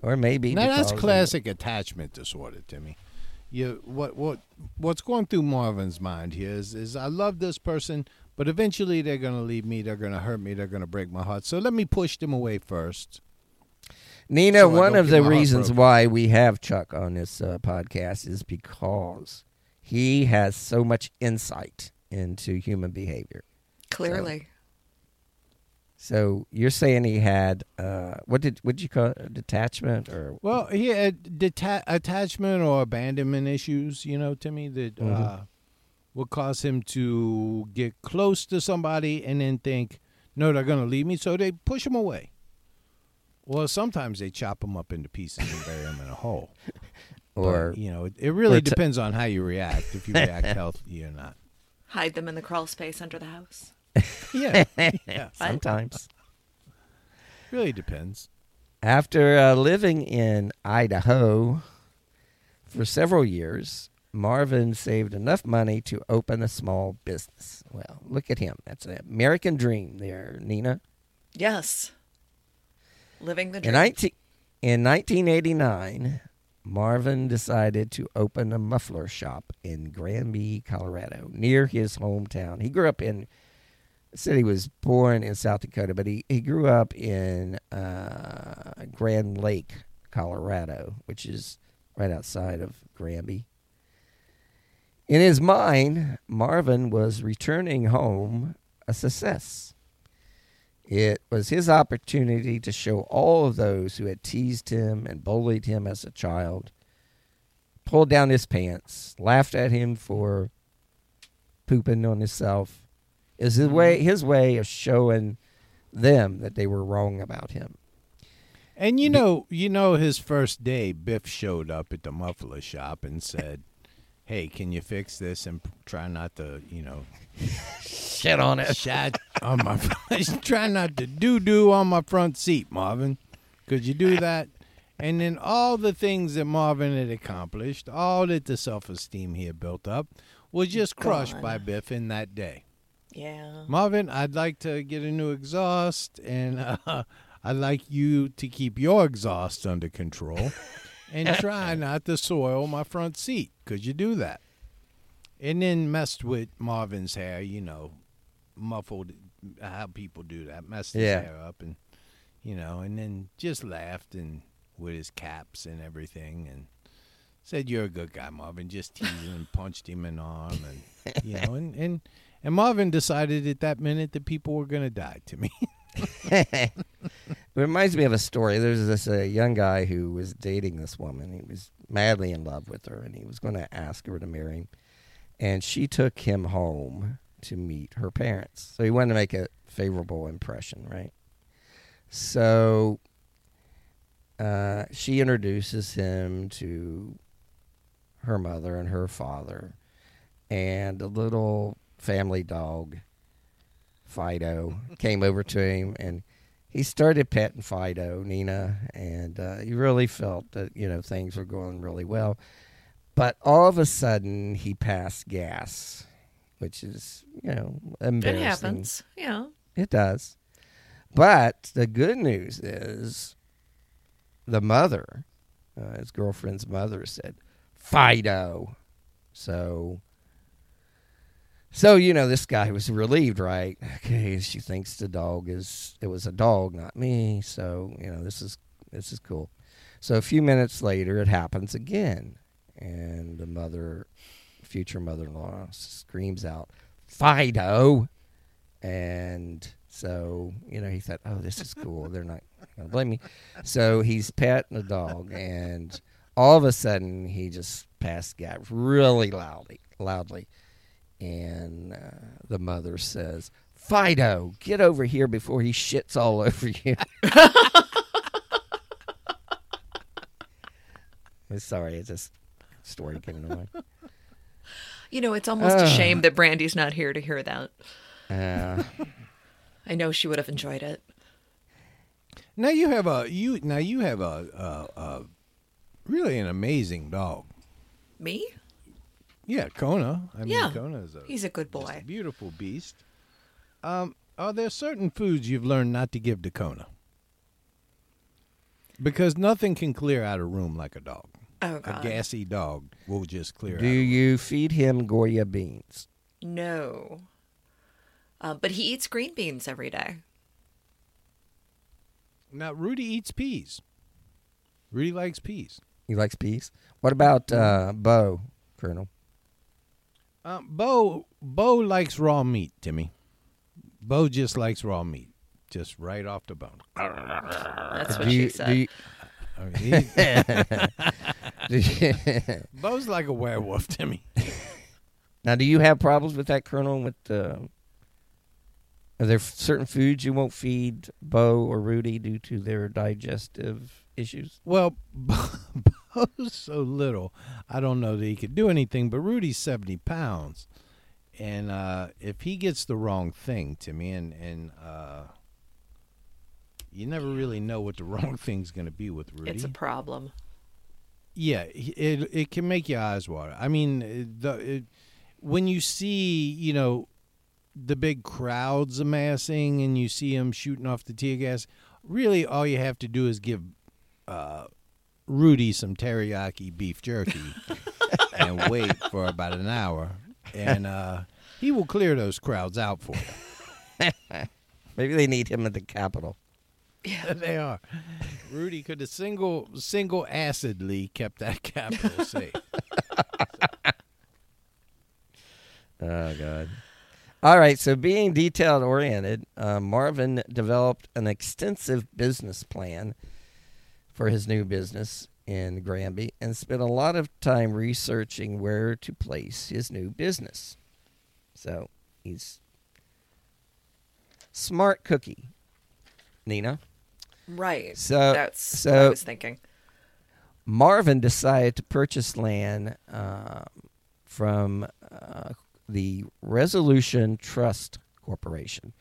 or maybe Now that's classic attachment disorder, Timmy. You what what what's going through Marvin's mind here is is I love this person, but eventually they're gonna leave me, they're gonna hurt me, they're gonna break my heart. So let me push them away first. Nina, so one of the reasons broken. why we have Chuck on this uh, podcast is because he has so much insight into human behavior. Clearly. So you're saying he had uh, what did what did you call it? detachment or Well, he had deta- attachment or abandonment issues, you know, Timmy, that Mm-hmm. uh, would cause him to get close to somebody and then think, no, they're going to leave me. So they push him away. Well, sometimes they chop him up into pieces and bury him in a hole. *laughs* or But, you know, it, it really t- depends on how you react, if you react *laughs* healthy or not. Hide them in the crawl space under the house. *laughs* Yeah, yeah, *laughs* sometimes. really depends. After uh, living in Idaho for several years, Marvin saved enough money to open a small business. Well, look at him. That's an American dream there, Nina. Yes. Living the In, dream. 19, in 1989, Marvin decided to open a muffler shop in Granby, Colorado, near his hometown. He grew up in, said he was born in South Dakota, but he, he grew up in uh, Grand Lake, Colorado, which is right outside of Granby. In his mind, Marvin was returning home a success. It was his opportunity to show all of those who had teased him and bullied him as a child, pulled down his pants, laughed at him for pooping on himself. Is his way mm-hmm. his way of showing them that they were wrong about him. And you know, you know, his first day, Biff showed up at the muffler shop and said, "Hey, can you fix this and try not to, you know, *laughs* Shit on it. shat on my *laughs* try not to doo doo on my front seat, Marvin? Could you do that?" And then all the things that Marvin had accomplished, all that the self esteem he had built up, was just crushed Gone. by Biff in that day. Yeah. Marvin, I'd like to get a new exhaust, and *laughs* uh, I'd like you to keep your exhaust under control *laughs* and try not to soil my front seat. Could you do that? and then messed with Marvin's hair. You know, muffled how people do that. Messed his Yeah. hair up, and you know, and then just laughed and with his caps and everything, and said, "You're a good guy, Marvin." Just teasing and punched him in the arm, and you know, and and and Marvin decided at that minute that people were gonna die to me. *laughs* *laughs* it reminds me of a story. There's this uh, young guy who was dating this woman. He was madly in love with her, and he was going to ask her to marry him. And she took him home to meet her parents. So he wanted to make a favorable impression, right? So uh, she introduces him to her mother and her father, and a little family dog Fido came over to him and he started petting Fido, Nina, and uh, he really felt that you know things were going really well. But all of a sudden, he passed gas, which is you know embarrassing. It happens. Yeah. It does. But the good news is the mother, uh, his girlfriend's mother, said, Fido. So, so, you know, this guy was relieved, right? Okay, she thinks the dog is, it was a dog, not me. So, you know, this is, this is cool. So a few minutes later, it happens again. And the mother, future mother in law, screams out, Fido. And so, you know, he thought, oh, this is cool. They're not going to blame me. So he's petting the dog, and all of a sudden, he just passed gas really loudly, loudly. And uh, the mother says, Fido, get over here before he shits all *laughs* over you. *laughs* Sorry, it's just story came to mind. You know, it's almost a shame that Brandy's not here to hear that. Uh, I know she would have enjoyed it. Now you have a you now you have a, a, a really an amazing dog. Me? Yeah, Kona. I mean, Yeah. Kona is a He's a good just boy. a beautiful beast. Um, are there certain foods you've learned not to give to Kona? Because nothing can clear out a room like a dog. Oh, A God. gassy dog will just clear out. do out. you feed him Goya beans? No. Uh, but he eats green beans every day. Now Rudy eats peas. Rudy likes peas. He likes peas. What about uh, Bo, Colonel? Um, Bo Bo likes raw meat, Timmy. Bo just likes raw meat, just right off the bone. That's what do she you, said. you, he- *laughs* do *laughs* Bo's like a werewolf, Timmy. now, do you have problems with that, Colonel? With uh, are there certain foods you won't feed Bo or Rudy due to their digestive issues? Well, *laughs* Bo's *laughs* so little, I don't know that he could do anything. But Rudy's seventy pounds, and uh, if he gets the wrong thing, Timmy, and and uh, you never really know what the *laughs* wrong thing's going to be with Rudy. it's a problem. Yeah, it it can make your eyes water. I mean, the it, when you see you know the big crowds amassing and you see them shooting off the tear gas, really all you have to do is give uh, Rudy some teriyaki beef jerky *laughs* and wait for about an hour, and uh, he will clear those crowds out for you. *laughs* Maybe they need him at the Capitol. Yeah, *laughs* they are. Rudy could have single single acidly kept that Capitol safe. Oh God. All right. So, being detailed oriented, uh, Marvin developed an extensive business plan for his new business in Granby and spent a lot of time researching where to place his new business. So, he's smart cookie. Nina. Right. So- That's what so- I was thinking. Marvin decided to purchase land um, from uh, the Resolution Trust Corporation,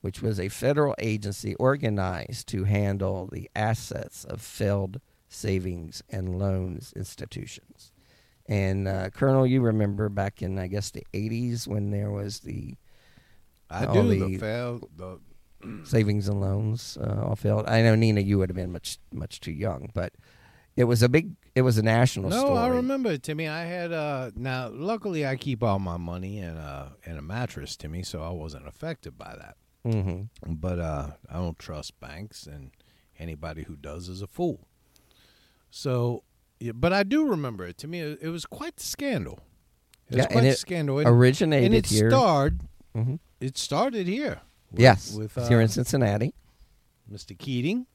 which was a federal agency organized to handle the assets of failed savings and loans institutions. And uh, Colonel, you remember back in I guess the '80s when there was the I do. the- The fail, the *clears throat* *clears throat* savings and loans uh, all failed. I know Nina, you would have been much much too young, but It was a big. It was a national No, story. I remember, Timmy. I had uh now luckily I keep all my money in a in a mattress, Timmy, so I wasn't affected by that. Mm-hmm. But uh I don't trust banks and anybody who does is a fool. So yeah, but I do remember it. To me it, it was quite the scandal. It was Yeah, quite and it scandal. And, originated and it here. starred Mhm. it started here. with- yes, with uh, here in Cincinnati. Mr. Keating,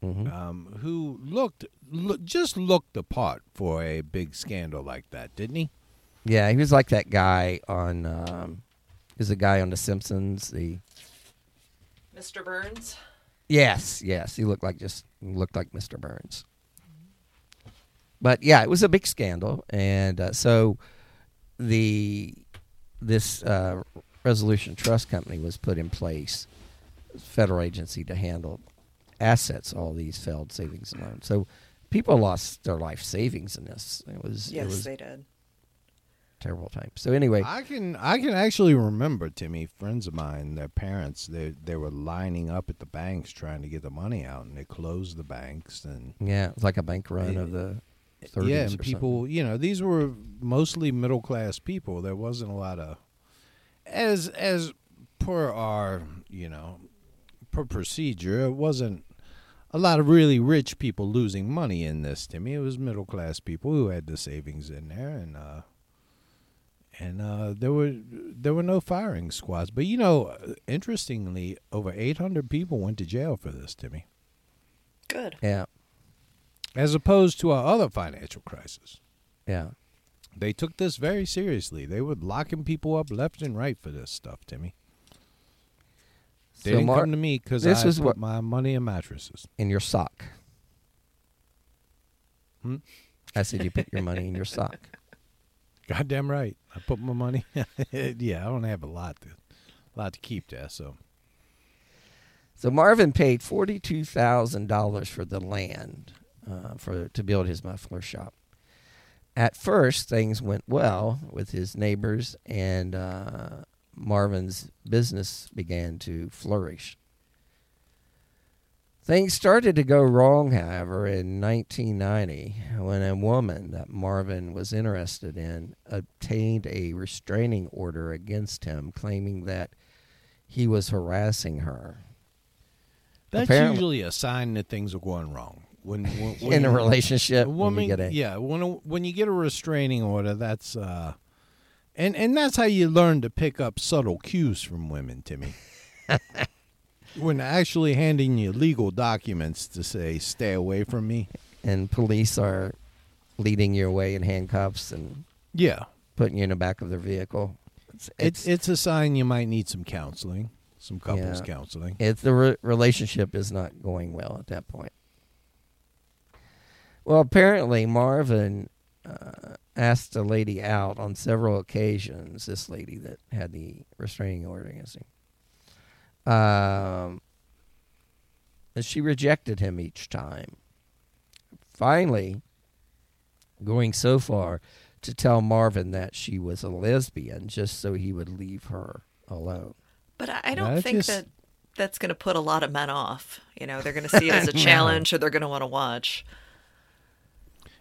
hmm um, who looked look, just looked the part for a big scandal like that, didn't he? Yeah, he was like that guy on. Um, he was a guy on The Simpsons. The Mr. Burns. yes, yes, he looked like just looked like Mr. Burns. But yeah, it was a big scandal, and uh, so the this uh, resolution trust company was put in place, federal agency to handle assets, all these failed savings and loans. So people lost their life savings in this. It was Yes, it was they did. Terrible time. So anyway, I can I can actually remember Timmy friends of mine their parents they they were lining up at the banks trying to get the money out and they closed the banks and yeah, it was like a bank run Yeah. of the 30s yeah or and something. people you know these were mostly middle class people there wasn't a lot of as as per our you know per procedure it wasn't a lot of really rich people losing money in this Timmy it was middle class people who had the savings in there and uh and uh, there were there were no firing squads. But you know, interestingly, over 800 people went to jail for this, Timmy, Good. Yeah, as opposed to our other financial crisis. yeah. They took this very seriously. They were locking people up left and right for this stuff, Timmy. They So didn't Mar- come to me because this I is put what- my money in mattresses. in your sock. Hmm? I said you put your money in your sock. *laughs* Goddamn right, I put my money. *laughs* yeah, I don't have a lot to, lot to keep there. So So Marvin paid forty-two thousand dollars for the land uh, for to build his muffler shop. At first, things went well with his neighbors, and uh, Marvin's business began to flourish. Things started to go wrong, however, in 1990 when a woman that Marvin was interested in obtained a restraining order against him, claiming that he was harassing her. that's Apparently- usually a sign that things are going wrong. When, when, *laughs* when in a relationship a when you get a yeah, when a, when you get a restraining order, that's uh, and and that's how you learn to pick up subtle cues from women, Timmy. *laughs* when actually handing you legal documents to say "stay away from me," and police are leading you away in handcuffs and yeah, putting you in the back of their vehicle. It's it's it's a sign you might need some counseling, some couples Yeah. counseling. If the re- relationship is not going well at that point. Well, apparently Marvin uh, asked a lady out on several occasions. This lady that had the restraining order against him, um, and she rejected him each time. Finally, going so far to tell Marvin that she was a lesbian just so he would leave her alone. But I, I don't That think just- that that's going to put a lot of men off. You know, they're going to see it as a *laughs* No. challenge or they're going to want to watch.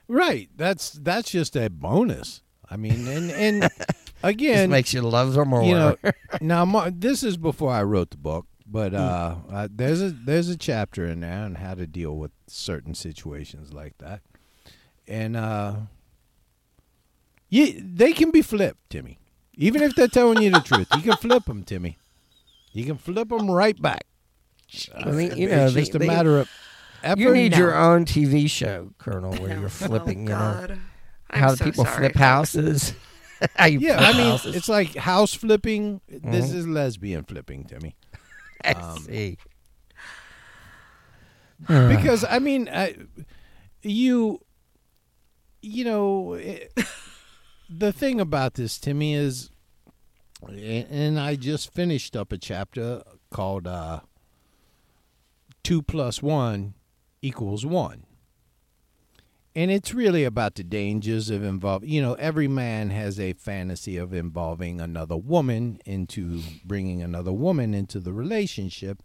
Right. That's that's just a bonus. I mean, and and *laughs* again, Just makes you love them more. you know now Ma- this is before i wrote the book but uh, uh, there's a there's a chapter in there on how to deal with certain situations like that and uh you, they can be flipped timmy even if they're telling you the truth you can flip them timmy you can flip them right back I mean, you it's know, they- just a they- matter of effort you need No. your own TV show, Colonel, where you're *laughs* flipping. oh, you know I'm how so people sorry, flip houses. How you yeah flip i mean houses. it's like house flipping this Mhm. is lesbian flipping timmy *laughs* I um, see. because I mean, I, you, you know, it, the thing about this, Timmy, is, and I just finished up a chapter called uh, "Two Plus One Equals One," and it's really about the dangers of involving. You know, every man has a fantasy of involving another woman into bringing another woman into the relationship,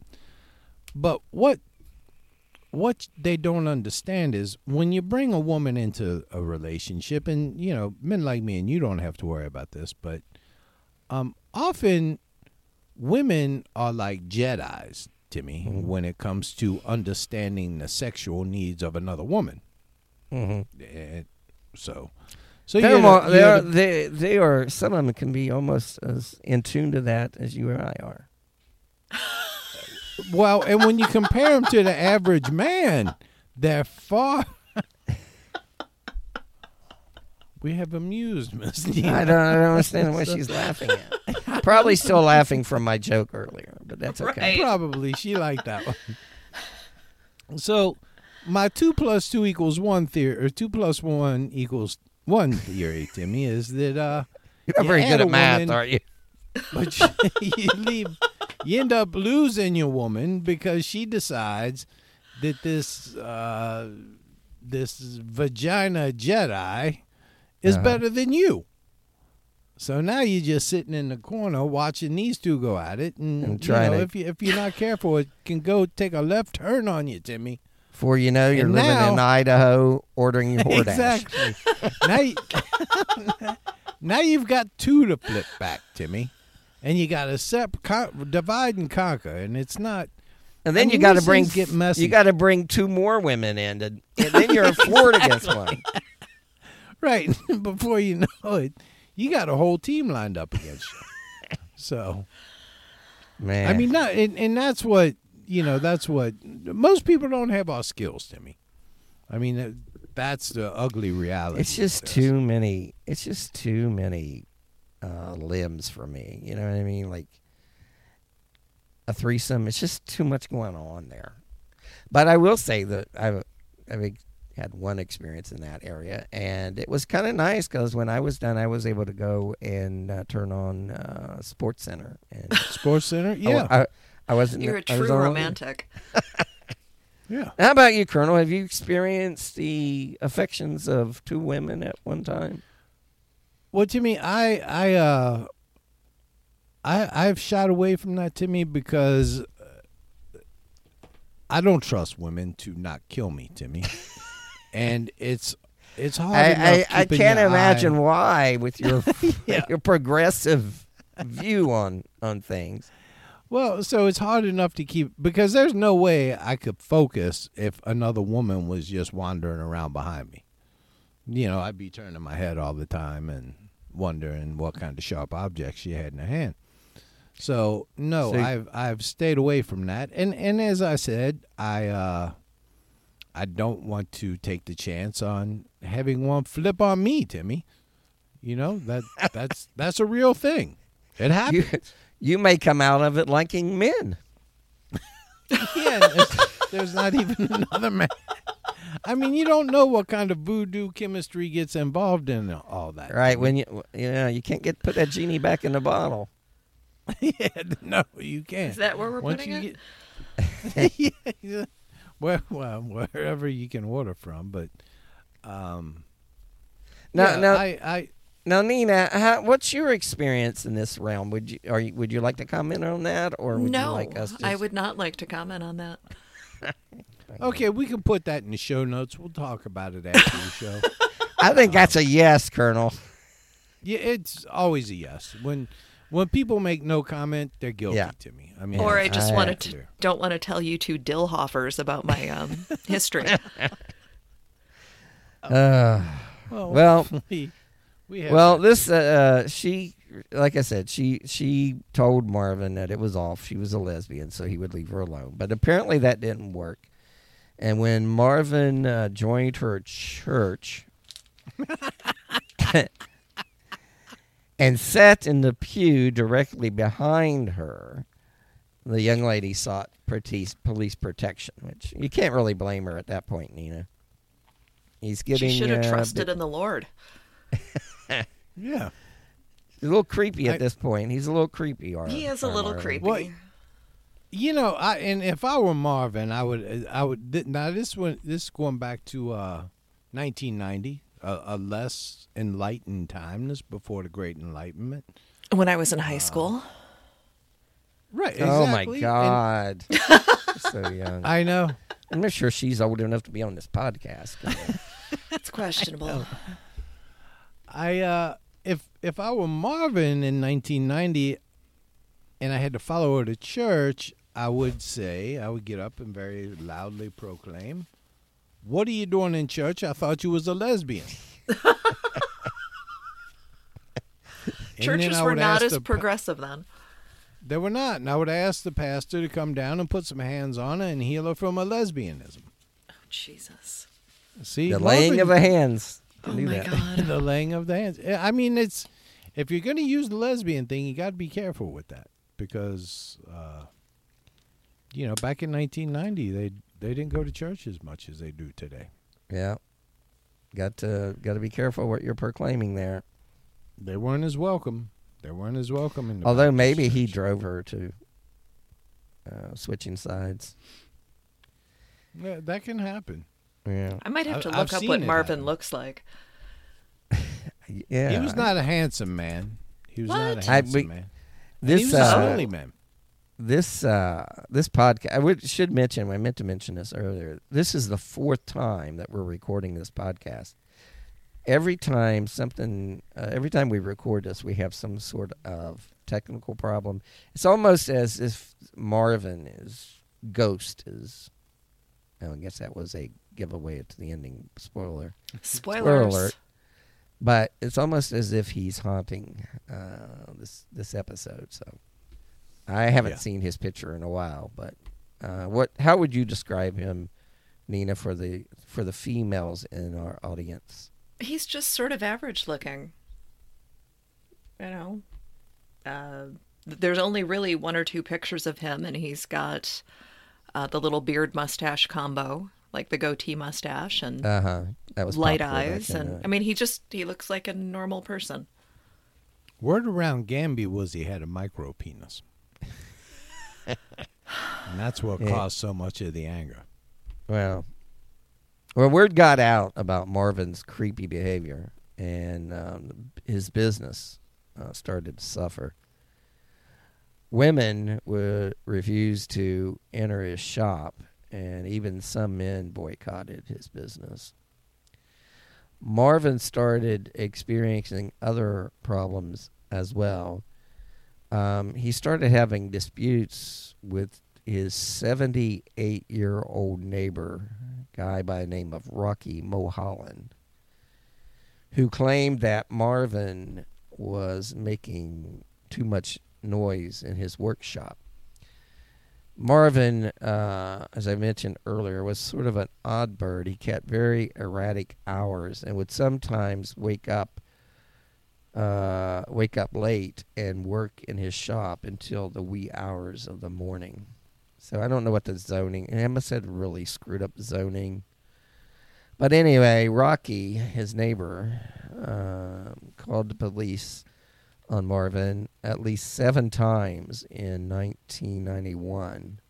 but what what they don't understand is when you bring a woman into a relationship, and you know, men like me and you don't have to worry about this, but um, often women are like Jedi's, Timmy, when it comes to understanding the sexual needs of another woman. Mm-hmm. And so, so They're more- you're they are they they are some of them can be almost as in tune to that as you and I are. *laughs* Well, and when you compare them to the average man, they're far. *laughs* we have amused Miss I don't, I don't understand what *laughs* she's laughing at. Probably still laughing from my joke earlier, but that's okay. Right. Probably she liked that one. So, my two plus two equals one theory, or two plus one equals one theory, Timmy, is that uh, You're not you very good at math, woman- are you? *laughs* but you, you leave, you end up losing your woman because she decides that this uh, this vagina Jedi is Uh-huh. better than you. So now you're just sitting in the corner watching these two go at it, and, And you know, to- if you if you're not careful, it can go take a left turn on you, Timmy. Before you know, you're And living in Idaho, ordering your *laughs* DoorDash. Exactly. now, you, *laughs* now you've got two to flip back, Timmy, and you got to sep- con- divide and conquer, and it's not. And then I you got to bring get messy. you got to bring two more women in, to, and then you're a floored *laughs* against one. Right. Before you know it, you got a whole team lined up against you. So, Man, I mean, not, and, and that's what, you know, that's what most people don't have our skills, Timmy. I mean, that's the ugly reality. it's just too many. It's just too many uh, limbs for me. You know what I mean? Like a threesome. It's just too much going on there. But I will say that I've I've had one experience in that area, and it was kind of nice because when I was done, I was able to go and uh, turn on uh, Sports Center. And Sports Center? Yeah. I, I wasn't. You're a I was true on- romantic. *laughs* yeah. How about you, Colonel? Have you experienced the affections of two women at one time? Well, Timmy, I I uh I I've shied away from that, Timmy, because uh, I don't trust women to not kill me, Timmy. *laughs* and it's it's hard I, I, I can't imagine eye- why with your *laughs* Yeah. your progressive view on on things. Well, so it's hard enough to keep because there's no way I could focus if another woman was just wandering around behind me. You know, I'd be turning my head all the time and wondering what kind of sharp object she had in her hand. So no, So- I've I've stayed away from that. And and as I said, I uh I don't want to take the chance on having one flip on me, Timmy. You know, that that's that's a real thing. It *laughs* happens. You you may come out of it liking men. Yeah, there's, there's not even *laughs* another man. I mean, you don't know what kind of voodoo chemistry gets involved in all that. Right when you you know you can't get put that genie back in the bottle. *laughs* yeah, no, you can't. Is that where we're Once putting you it? Get, *laughs* yeah, yeah. Well, well, wherever you can order from, but um, Now yeah, now I, I, now Nina, how, what's your experience in this realm? Would you are you, would you like to comment on that or would no, you like us? Just, I would not like to comment on that. *laughs* okay, we can put that in the show notes. We'll talk about it after the show. *laughs* I think that's a yes, Colonel. Yeah, it's always a yes. When when people make no comment, they're guilty Yeah. to me. I mean, or I just I- wanted to clear. don't want to tell you two Dillhoffers about my um, *laughs* history. Uh, Well, Well- we, we have Well, this uh, uh, she, like I said, she she told Marvin that it was off. She was a lesbian, so he would leave her alone. But apparently that didn't work. And when Marvin uh, joined her church *laughs* and sat in the pew directly behind her, the young lady sought police police protection, which you can't really blame her at that point, Nina. He's getting she should have uh, trusted in the Lord. *laughs* yeah. He's a little creepy at I- this point. He's a little creepy. Our, He is a little Marvin. creepy. Well, You know, I and if I were Marvin, I would, I would. th- Now this one, this going back to uh, 1990, a, a less enlightened time. This before the Great Enlightenment, When I was in high school, right? Oh my exactly. And God! *laughs* so young. I know, I'm not sure she's old enough to be on this podcast. That's questionable. I uh, if if I were Marvin in 1990, and I had to follow her to church, I would say I would get up and very loudly proclaim, "What are you doing in church? I thought you was a lesbian." *laughs* Churches were not as the progressive then. They were not, and I would ask the pastor to come down and put some hands on her and heal her from her lesbianism. Oh, Jesus. See, the laying of the Marvin- hands. Oh Do my that. God. *laughs* the laying of the hands. I mean, it's if you're going to use the lesbian thing, you got to be careful with that because, uh, you know, back in 1990, they they didn't go to church as much as they do today. Yeah. Got to got to be careful what you're proclaiming there. They weren't as welcome. They weren't as welcome in the. Although Baptist maybe he drove her to uh, switching sides. Yeah, that can happen. Yeah. I might have I've- to I've look up what it Marvin happen. looks like. *laughs* Yeah. He was not a handsome man. He was not What? a I- handsome we- man. This he was a uh, lonely man. this uh this podcast I would, should mention I meant to mention this earlier. This is the fourth time that we're recording this podcast. Every time something uh, every time we record this we have some sort of technical problem. It's almost as if Marvin is ghost is oh, I guess that was a giveaway it to the ending spoiler. Spoilers. alert. But it's almost as if he's haunting uh, this this episode. So I haven't Yeah. seen his picture in a while. But uh, what? How would you describe him, Nina, for the for the females in our audience? He's just sort of average looking. You know, uh, there's only really one or two pictures of him, and he's got uh, the little beard mustache combo, like the goatee mustache, and Uh huh. That was light popular eyes. And the- I mean, he just he looks like a normal person. Word around Granby was he had a micro penis. and that's what *laughs* Yeah. caused so much of the anger. Well, well, word got out about Marvin's creepy behavior, and um, his business uh, started to suffer. Women would refuse to enter his shop, and even some men boycotted his business. Marvin started experiencing other problems as well. Um, he started having disputes with his 78 year old neighbor, guy by the name of Rocky Mulholland, who claimed that Marvin was making too much noise in his workshop. Marvin, uh, as I mentioned earlier, was sort of an odd bird. He kept very erratic hours and would sometimes wake up uh, wake up late and work in his shop until the wee hours of the morning. So I don't know what the zoning. Emma said really screwed up zoning. But anyway, Rocky, his neighbor, uh, called the police on Marvin at least seven times in 1991.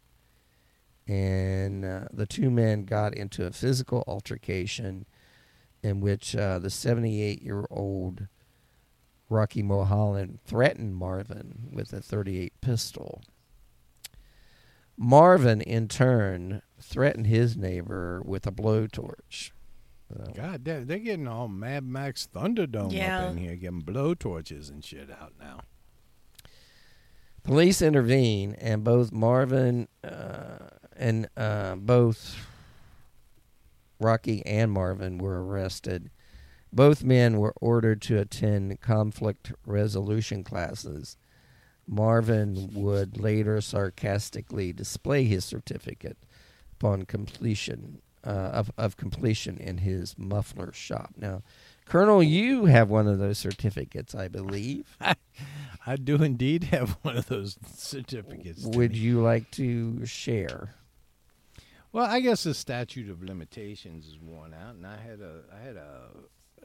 And uh, the two men got into a physical altercation in which uh, the 78 year old Rocky Mulholland threatened Marvin with a 38 pistol. Marvin, in turn, threatened his neighbor with a blowtorch. So- God, they're, they're getting all Mad Max Thunderdome Yeah. up in here, getting blowtorches and shit out now. Police intervene, and both Marvin uh, and uh, both Rocky and Marvin were arrested. Both men were ordered to attend conflict resolution classes. Marvin would later sarcastically display his certificate upon completion uh, of, of completion in his muffler shop. Now, Colonel, you have one of those certificates, I believe. *laughs* I do indeed have one of those certificates. Would Timmy. you like to share? Well, I guess the statute of limitations is worn out, and I had a, I had a,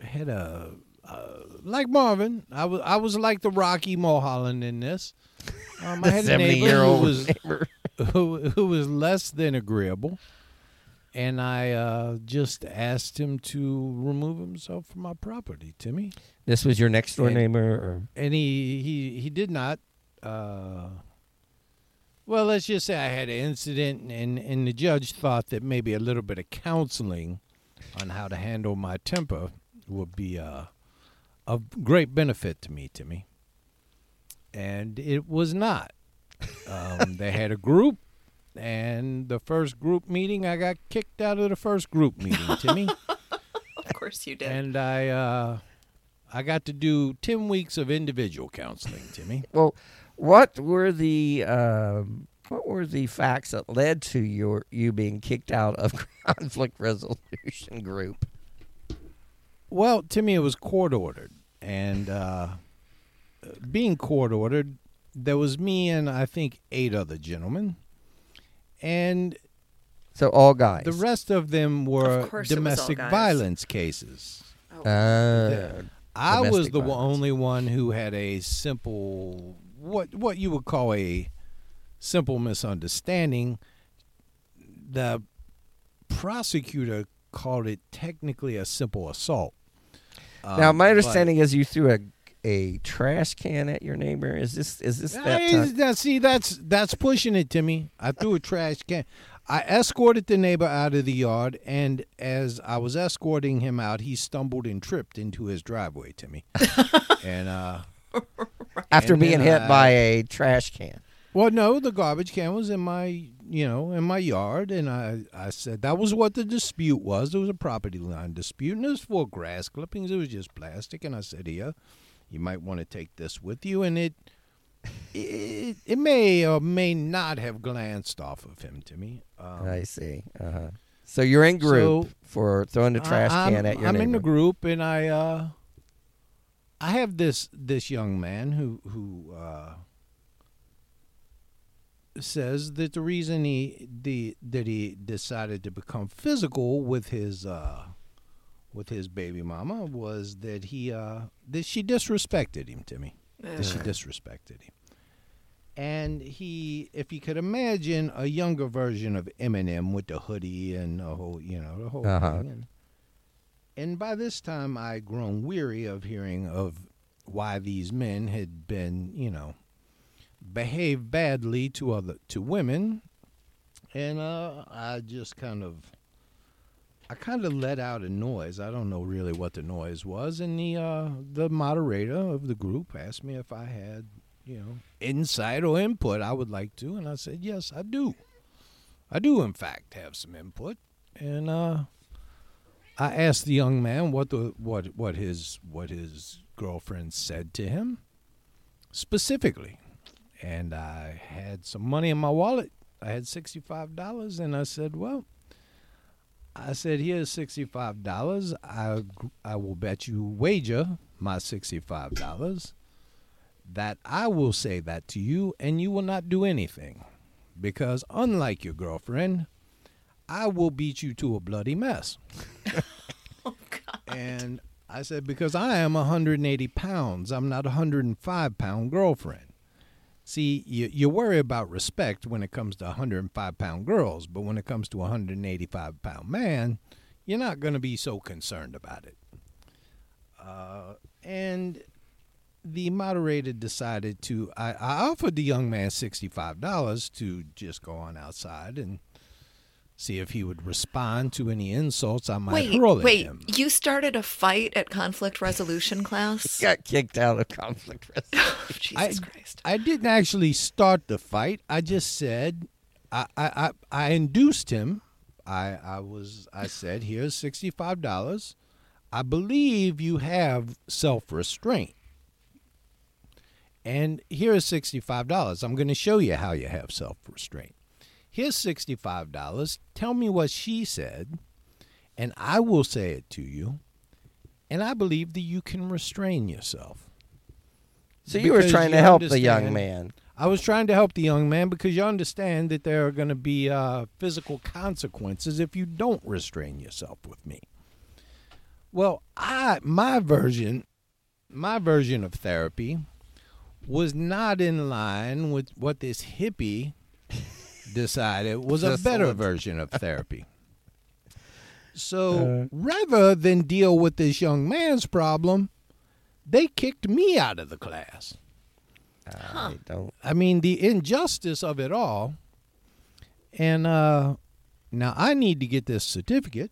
I had a, uh, like Marvin. I was, I was like the Rocky Mulholland in this. *laughs* Um, I had a neighbor who 70-year-old was, neighbor. who, who was less than agreeable, and I uh, just asked him to remove himself from my property, Timmy. This was your next door And- neighbor, or and he he he did not uh Well, let's just say I had an incident, and and the judge thought that maybe a little bit of counseling on how to handle my temper would be uh, of great benefit to me, Timmy. And it was not. Um, they had a group, and the first group meeting, I got kicked out of the first group meeting, *laughs* Timmy. Of course you did. and I uh, I got to do ten weeks of individual counseling, Timmy. Well, what were the um, what were the facts that led to your you being kicked out of *laughs* conflict resolution group? Well, Timmy, it was court ordered, and uh, being court ordered, there was me and I think eight other gentlemen, and So all guys. the rest of them were Of course it was all domestic guys. violence cases. Uh, I was Domestic the violence. only one who had a simple what what you would call a simple misunderstanding. The prosecutor called it technically a simple assault. now, Um, my but- understanding is you threw a a trash can at your neighbor. Is this is this that time? now, see, that's that's pushing it, Timmy. I threw a trash can. I escorted the neighbor out of the yard, and as I was escorting him out, he stumbled and tripped into his driveway, Timmy. *laughs* and uh, After and being hit I- by a trash can. well, no, the garbage can was in my, you know, in my yard, and I I said that was what the dispute was. It was a property line dispute, and it was for grass clippings. It was just plastic, and I said, here, you might want to take this with you, and it. It, it may or may not have glanced off of him to me. Um, I see. Uh-huh. So you're in group So, for throwing the trash I- can at your I'm in the group, and I uh, I have this this young man who who uh, says that the reason he the that he decided to become physical with his uh, with his baby mama was that he uh, that she disrespected him, Timmy. That she disrespected him. And he, if you could imagine a younger version of Eminem with the hoodie and the whole, you know, the whole Uh-huh. thing. And, and by this time, I'd grown weary of hearing of why these men had been, you know, behaved badly to other to women, and uh, I just kind of, I kind of let out a noise. I don't know really what the noise was, and the uh, the moderator of the group asked me if I had, you know, insight or input. I would like to, and I said yes, I do. I do, in fact, have some input, and uh, I asked the young man what the what what his what his girlfriend said to him specifically, and I had some money in my wallet. I had sixty five dollars, and I said, "Well, I said here's sixty five dollars. I I will bet you wager my sixty five dollars that I will say that to you, and you will not do anything, because unlike your girlfriend." I will beat you to a bloody mess. *laughs* oh God! And I said, because I am 180 pounds. I'm not a 105 pound girlfriend. See, you, you worry about respect when it comes to 105 pound girls, but when it comes to a 185 pound man, you're not going to be so concerned about it. Uh, and the moderator decided to, I, I offered the young man $65 to just go on outside and see if he would respond to any insults I might Wait, hurl at wait. him. You started a fight at conflict resolution *laughs* class? Got kicked out of conflict resolution. *laughs* Oh, Jesus Christ. I didn't actually start the fight. I just said, I, I, I, I induced him. I, I was, I said, here's sixty-five dollars. I believe you have self-restraint, and here's sixty-five dollars. I'm going to show you how you have self-restraint. Here's sixty-five dollars. Tell me what she said, and I will say it to you. And I believe that you can restrain yourself. So you were trying you to help the young man. I was trying to help the young man because you understand that there are going to be uh, physical consequences if you don't restrain yourself with me. Well, I my version, my version of therapy, was not in line with what this hippie decided was a better version of therapy. *laughs* So rather than deal with this young man's problem, they kicked me out of the class. I don't. I mean, the injustice of it all. And uh, now I need to get this certificate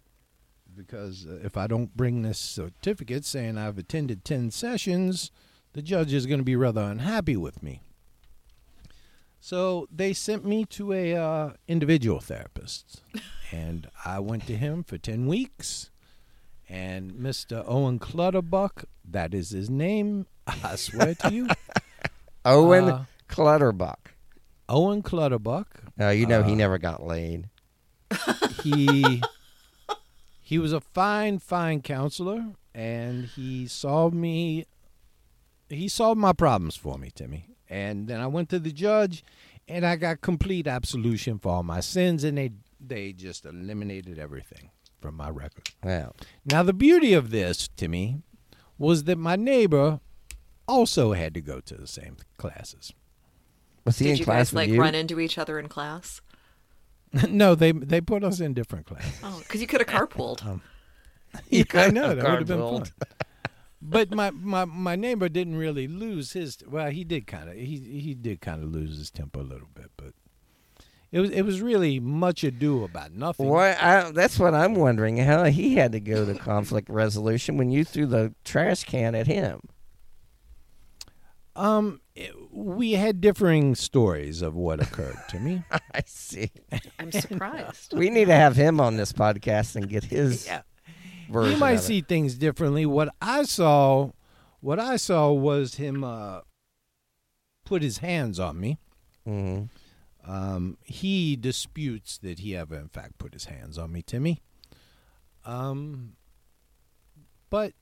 because uh, if I don't bring this certificate saying I've attended 10 sessions, the judge is going to be rather unhappy with me. So they sent me to a uh, individual therapist, *laughs* and I went to him for 10 weeks. And Mr. Owen Clutterbuck, that is his name, I swear to you. *laughs* *laughs* Owen Uh, Clutterbuck. Owen Clutterbuck. Now you know he uh, never got laid. he he was a fine fine counselor and he solved me he solved my problems for me timmy and then i went to the judge and i got complete absolution for all my sins and they they just eliminated everything from my record Well, now the beauty of this timmy was that my neighbor also had to go to the same classes was he Did in you class guys with like you? run into each other in class? *laughs* no they they put us in different classes Oh, because you could have carpooled. *laughs* Um, *laughs* Yeah, I know that would have been fun. But my, my, my neighbor didn't really lose his. Well, he did kind of. He he did kind of lose his temper a little bit, but it was it was really much ado about nothing. Why? I, that's what I'm wondering. How he had to go to *laughs* conflict resolution when you threw the trash can at him. Um, it- we had differing stories of what occurred to me. *laughs* I see. I'm surprised. We need to have him on this podcast and get his *laughs* version. you might see things differently. What I saw, what I saw was him uh, put his hands on me. Mhm. Um, he disputes that he ever, in fact, put his hands on me, Timmy. Um, but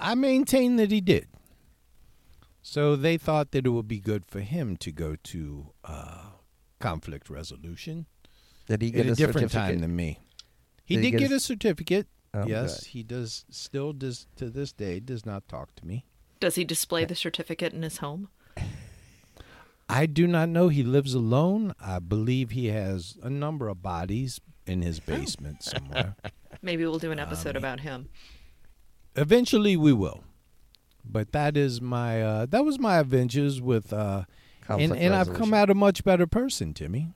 I maintain that he did. So they thought that it would be good for him to go to uh, conflict resolution Did he at get a a different time than me. He Did he get get a certificate. Oh, yes, good. he does. Still does to this day. Does not talk to me. Does he display the certificate in his home? *laughs* I do not know. He lives alone. I believe he has a number of bodies in his *laughs* basement somewhere. Maybe we'll do an episode about him. Eventually, we will. But that is my uh, that was my adventures with uh, and Conflict and I've come out a much better person, Timmy.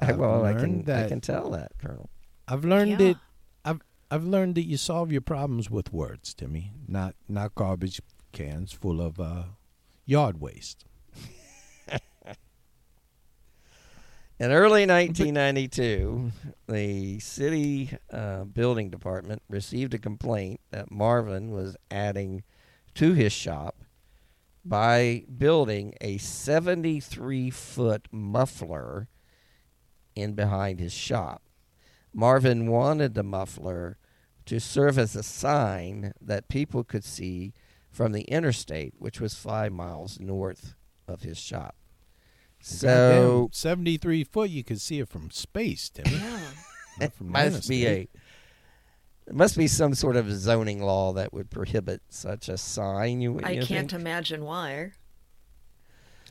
I've *laughs* well, I can learned I can tell that, Colonel. I've learned Yeah. that I've learned that you solve your problems with words, Timmy, not not garbage cans full of uh, yard waste. *laughs* In early 1992, the city uh, building department received a complaint that Marvin was adding to his shop by building a 73 foot muffler in behind his shop. Marvin wanted the muffler to serve as a sign that people could see from the interstate, which was five miles north of his shop. So Goddamn, seventy three foot, you could see it from space, Timmy. Yeah. *laughs* it from the must be a interstate. it must be some sort of zoning law that would prohibit such a sign. You, I you can't think? imagine why.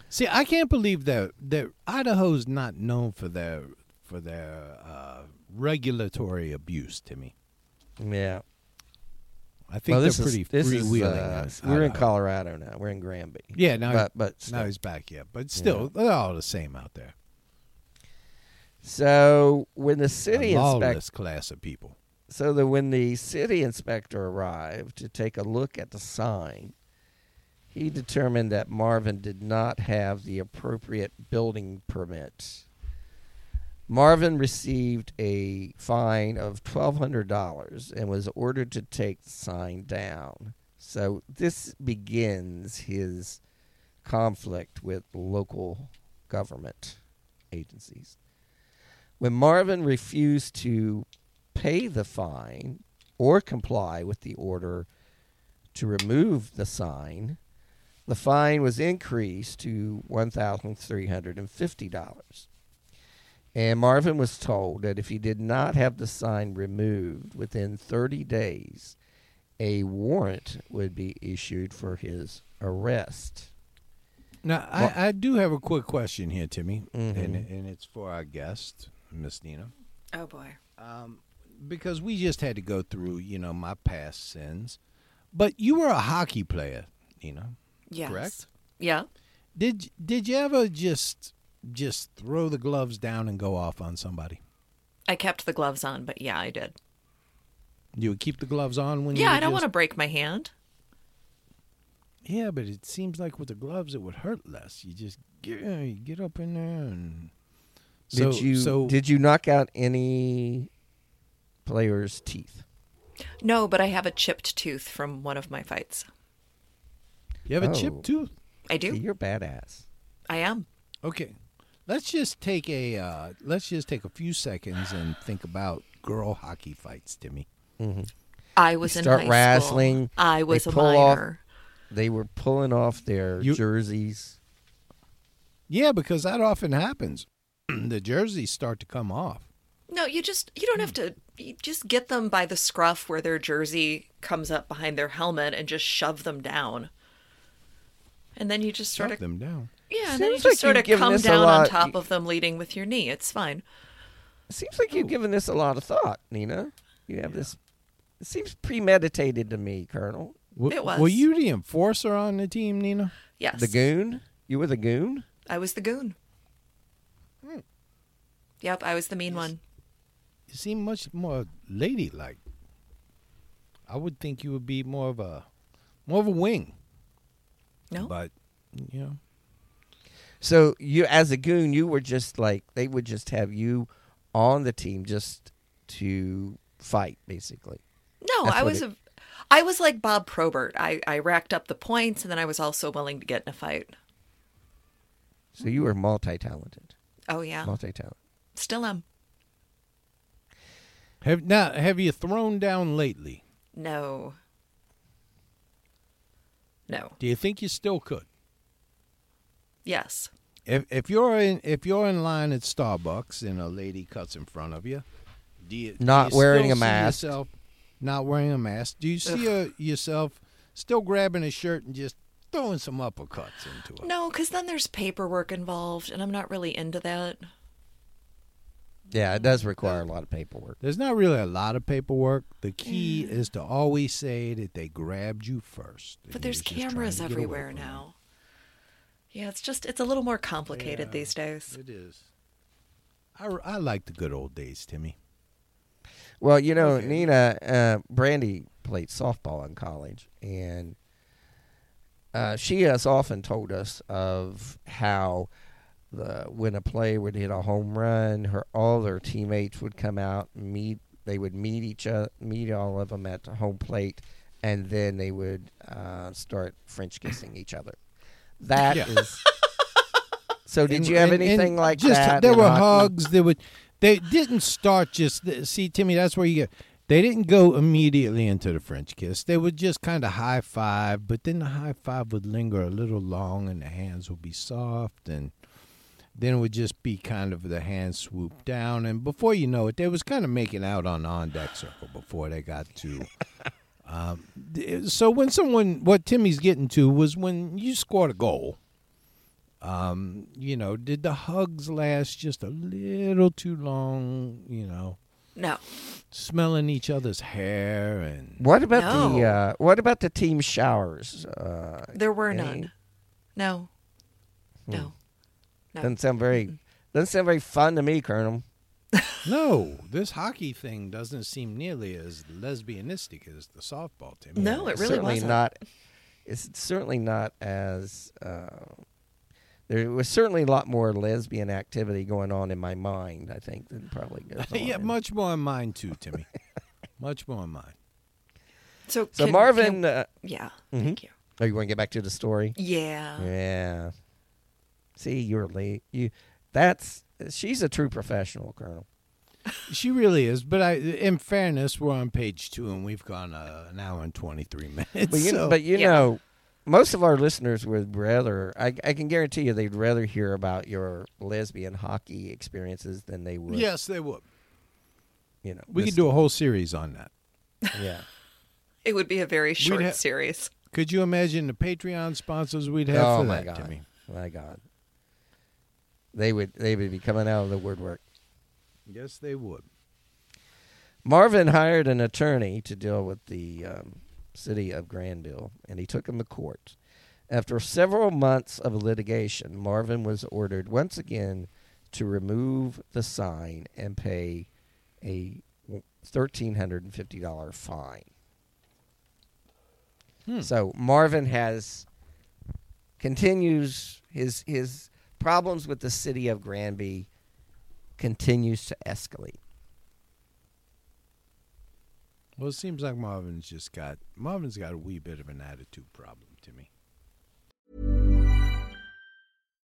See, I can't believe that that Idaho's not known for their for their uh, regulatory abuse, Timmy. Yeah. I think well, they're pretty is, this is, freewheeling. uh, we're in Colorado now. We're in Granby. Yeah, now but but now he's back. Yeah, but still, they're all the same out there. so when the city inspector class of people. so that when the city inspector arrived to take a look at the sign, he determined that Marvin did not have the appropriate building permit. Marvin received a fine of $1,200 and was ordered to take the sign down. So this begins his conflict with local government agencies. When Marvin refused to pay the fine or comply with the order to remove the sign, the fine was increased to $1,350. And Marvin was told that if he did not have the sign removed within 30 days, a warrant would be issued for his arrest. Now, Well- I, I do have a quick question here, Timmy, Mhm. and and it's for our guest, Miss Nina, Oh boy. um, because we just had to go through, you know, my past sins. But you were a hockey player, Nina, Yes. correct? Yeah. Did did you ever just just throw the gloves down and go off on somebody? I kept the gloves on, but yeah, I did. You would keep the gloves on when you Yeah, I don't want to break my hand. Yeah, but it seems like with the gloves it would hurt less. You just get you get up in there and so did you so did you knock out any players' teeth? No, but I have a chipped tooth from one of my fights. you have a Oh. chipped tooth. I do. See, you're badass. I am. Okay. Let's just take a uh, let's just take a few seconds and think about girl hockey fights, Timmy. I was in start high wrestling, School. I they was a pull off- They were pulling off their You- jerseys. Yeah, because that often happens. *clears throat* the jerseys start to come off. No, you just you don't have to. You just get them by the scruff where their jersey comes up behind their helmet and just shove them down. And then you just sort Shove of them down. Yeah, and then you just like sort of come this a down on top of them, leading with your knee. It's fine. Seems like you've given this a lot of thought, Nina. You have this. It seems premeditated to me, Colonel. W- It was. Were you the enforcer on the team, Nina? Yes, The goon. You were the goon. I was the goon. Hmm. Yep, I was the mean one. You seem much more ladylike. I would think you would be more of a more of a wing, No, but you know, So you, as a goon, you were just like they would just have you on the team just to fight, basically. no, That's I was it- a. I was like Bob Probert. I, I racked up the points, and then I was also willing to get in a fight. So you were multi-talented. Oh yeah, Multi-talented. still am. have now have you thrown down lately? No. No. Do you think you still could? Yes. If if you're in if you're in line at Starbucks and a lady cuts in front of you, do you do Not you wearing still a mask. Yourself not wearing a mask. Do you see uh yourself still grabbing a shirt and just throwing some uppercuts into it? No, because then there's paperwork involved, and I'm not really into that. Yeah, it does require a lot of paperwork. There's not really a lot of paperwork. The key Mm. is to always say that they grabbed you first. But there's was just trying cameras to get away everywhere from them. now. Yeah, it's just, it's a little more complicated these days. It is. I, I like the good old days, Timmy. Well, you know, Okay. Nina, uh, Brandy played softball in college, and uh, she has often told us of how the when a player would hit a home run, her all their teammates would come out and meet. They would meet each other, meet all of them at the home plate, and then they would uh, start French kissing each other. That is. Yeah. *laughs* So, did And- you have and- anything and like just, that? There were hockey? hugs. There would. They didn't start just. See, Timmy, that's where you get. They didn't go immediately into the French kiss. They would just kind of high five, but then the high five would linger a little long, and the hands would be soft, and then it would just be kind of the hands swoop down, and before you know it, they was kind of making out on the on deck circle before they got to. Um, so when someone, what Timmy's getting to was when you scored a goal um, you know, did the hugs last just a little too long? You know, No. smelling each other's hair and What about the uh, what about the team showers? Uh, There were any- none. No. Hmm. No. No. Doesn't sound very doesn't sound very fun to me, Colonel. No, *laughs* this hockey thing doesn't seem nearly as lesbianistic as the softball team. No, it really certainly wasn't. not. It's certainly not as. Uh, there was certainly a lot more lesbian activity going on in my mind. I think than probably goes *laughs* on. yeah, much more in mine too, Timmy. *laughs* much more in mine. So, So can- Marvin, can- uh, yeah. Mhm. Thank you. oh, you want to get back to the story? Yeah. Yeah. See, you're late. You. That's she's a true professional, Colonel. She really is, but I, in fairness, we're on page two and we've gone uh, an hour and twenty three *laughs* minutes. But you, so- but you Yeah. know, most of our listeners would rather. I, I can guarantee you, they'd rather hear about your lesbian hockey experiences than they would. yes, they would. You know, We could do a whole series on that. Yeah. It would be a very short ha- series. Could you imagine the Patreon sponsors we'd have oh for my that, god. Timmy? My god. They would. They would be coming out of the woodwork. Yes, they would. Marvin hired an attorney to deal with the um, city of Granville, and he took him to court. After several months of litigation, Marvin was ordered once again to remove the sign and pay a $1,350 fine. So Marvin has continues his his problems with the city of Granby continues to escalate. Well, it seems like Marvin's just got Marvin's got a wee bit of an attitude problem to me.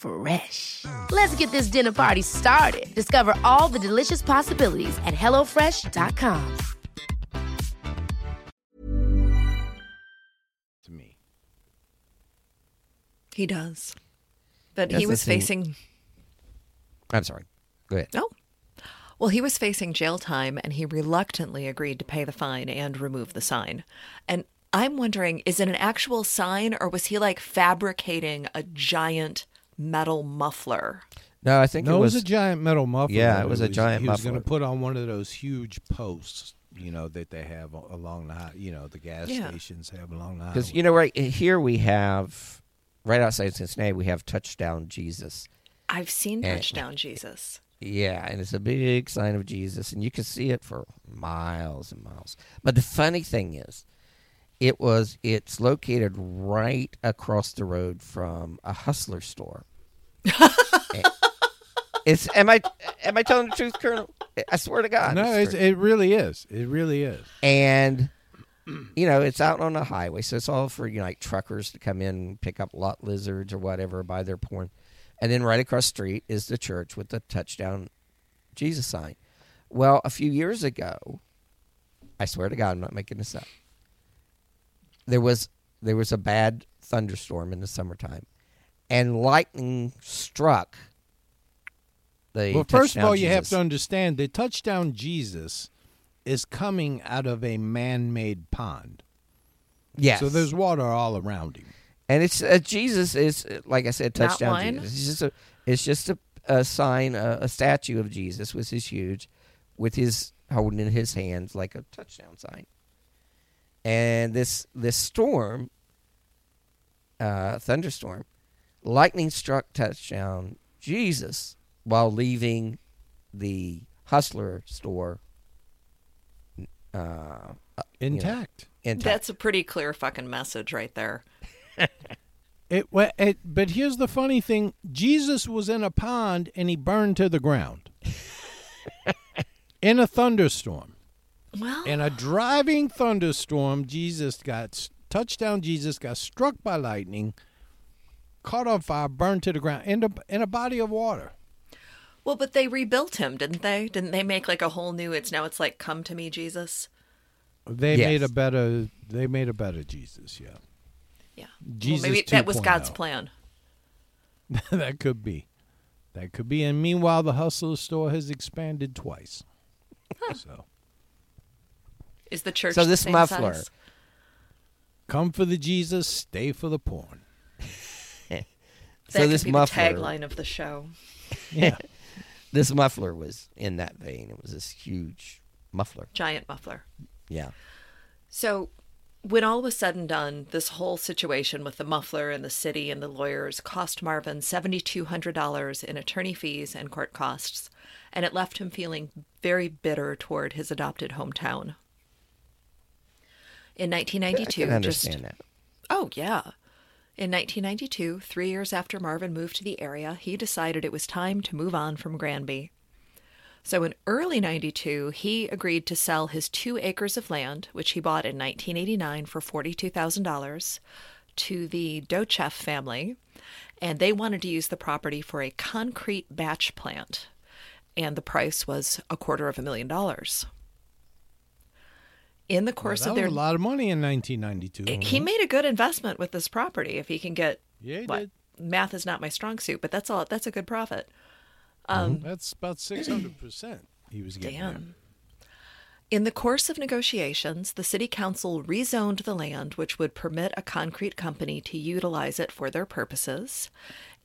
Fresh. Let's get this dinner party started. Discover all the delicious possibilities at hellofresh.com. To me, He does. But Yes, he was facing I'm sorry. Go ahead. Oh. Well, he was facing jail time and he reluctantly agreed to pay the fine and remove the sign. And I'm wondering is it an actual sign or was he like fabricating a giant metal muffler? No, I think no, it it was, was a giant metal muffler. Yeah, that it was a giant He was going to put on one of those huge posts, you know, that they have along the, hi- you know, the gas Yeah. stations have along the because you know right here we have right outside Cincinnati we have touchdown Jesus. I've seen Eh. Touchdown Jesus. Yeah, and it's a big sign of Jesus, and you can see it for miles and miles. But the funny thing is, it was it's located right across the road from a hustler store. Eh, it's am I am I telling the truth, Colonel? I swear to God. no, it's it's, it really is. It really is. and you know it's out on the highway, so it's all for you know like truckers to come in, pick up lot lizards or whatever, buy their porn, and then right across the street is the church with the touchdown Jesus sign. Well, a few years ago, I swear to God, I'm not making this up. There was there was a bad thunderstorm in the summertime, and lightning struck. The Well, first of touchdown all, you have to understand the touchdown Jesus is coming out of a man-made pond. yes. So there's water all around him. And it's uh, Jesus is like I said, touchdown? Jesus. It's just a it's just a, a sign, a, a statue of Jesus, which is huge, with his holding in his hands like a touchdown sign. And this this storm, uh, thunderstorm, lightning struck touchdown Jesus while leaving the hustler store. Uh, Intact. intact. That's a pretty clear fucking message right there. *laughs* It, wa- it, but here's the funny thing: Jesus was in a pond and he burned to the ground in a thunderstorm. Well, In a driving thunderstorm, Jesus got touchdown. Jesus got struck by lightning, caught on fire, burned to the ground in a in a body of water. well, but they rebuilt him, didn't they? Didn't they make like a whole new? It's now it's like "Come to me, Jesus." They Yes. made a better. They made a better Jesus. Yeah, Yeah. Jesus well, maybe that was God's 2.0. plan. *laughs* that could be. That could be. And meanwhile, the hustler store has expanded twice. so Is the church So the this same muffler- size? come for the Jesus, stay for the porn. That so this be muffler, the tagline of the show. Yeah. *laughs* this muffler was in that vein. It was this huge muffler. giant muffler. Yeah. So, when all was said and done, this whole situation with the muffler and the city and the lawyers cost Marvin $7,200 in attorney fees and court costs, and it left him feeling very bitter toward his adopted hometown. In I 1992, can just that. Oh, yeah. In 1992, three years after Marvin moved to the area, he decided it was time to move on from Granby. So in early 92, he agreed to sell his two acres of land, which he bought in 1989 for $42,000, to the Docheff family, and they wanted to use the property for a concrete batch plant, and the price was a quarter of a million dollars. In the Well, course that of was their a lot of money in 1992. he uh-huh. made a good investment with this property if he can get Yeah, he what, did. math is not my strong suit but that's all that's a good profit uh-huh. um, That's about 600 percent. He was getting. there. damn in the course of negotiations the city council rezoned the land which would permit a concrete company to utilize it for their purposes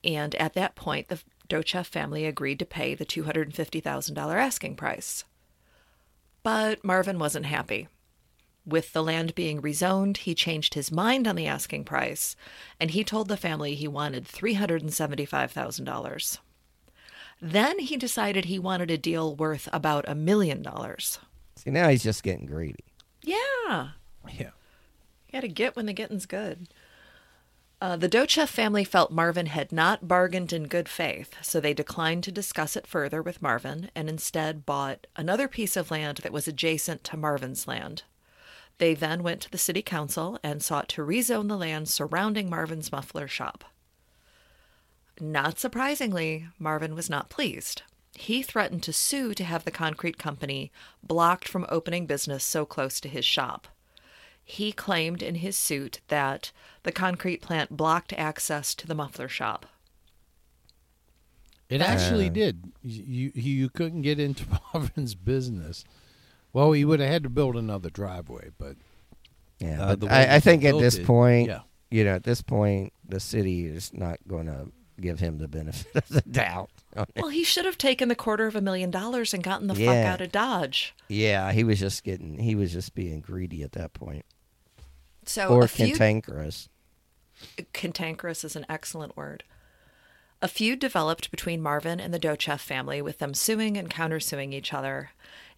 and at that point the Docheff family agreed to pay the $250,000 asking price but Marvin wasn't happy With the land being rezoned, he changed his mind on the asking price, and he told the family he wanted $375,000. Then he decided he wanted a deal worth about a million dollars. See, now he's just getting greedy. Yeah, Yeah. you got to get when the getting's good. Uh, the Docheff family felt Marvin had not bargained in good faith, so they declined to discuss it further with Marvin and instead bought another piece of land that was adjacent to Marvin's land. They then went to the city council and sought to rezone the land surrounding Marvin's muffler shop. Not surprisingly, Marvin was not pleased. He threatened to sue to have the concrete company blocked from opening business so close to his shop. He claimed in his suit that the concrete plant blocked access to the muffler shop. It actually uh. did. You, you you couldn't get into *laughs* Marvin's business. Well, he would have had to build another driveway, but Yeah, Uh, but the I, I think at this it, point, yeah. you know, at this point, the city is not going to give him the benefit of the doubt. Well, he should have taken the quarter of a million dollars and gotten the fuck out of Dodge. Yeah, he was just getting, he was just being greedy at that point, So or a few cantankerous. cantankerous is an excellent word. A feud developed between Marvin and the Docheff family, with them suing and countersuing each other.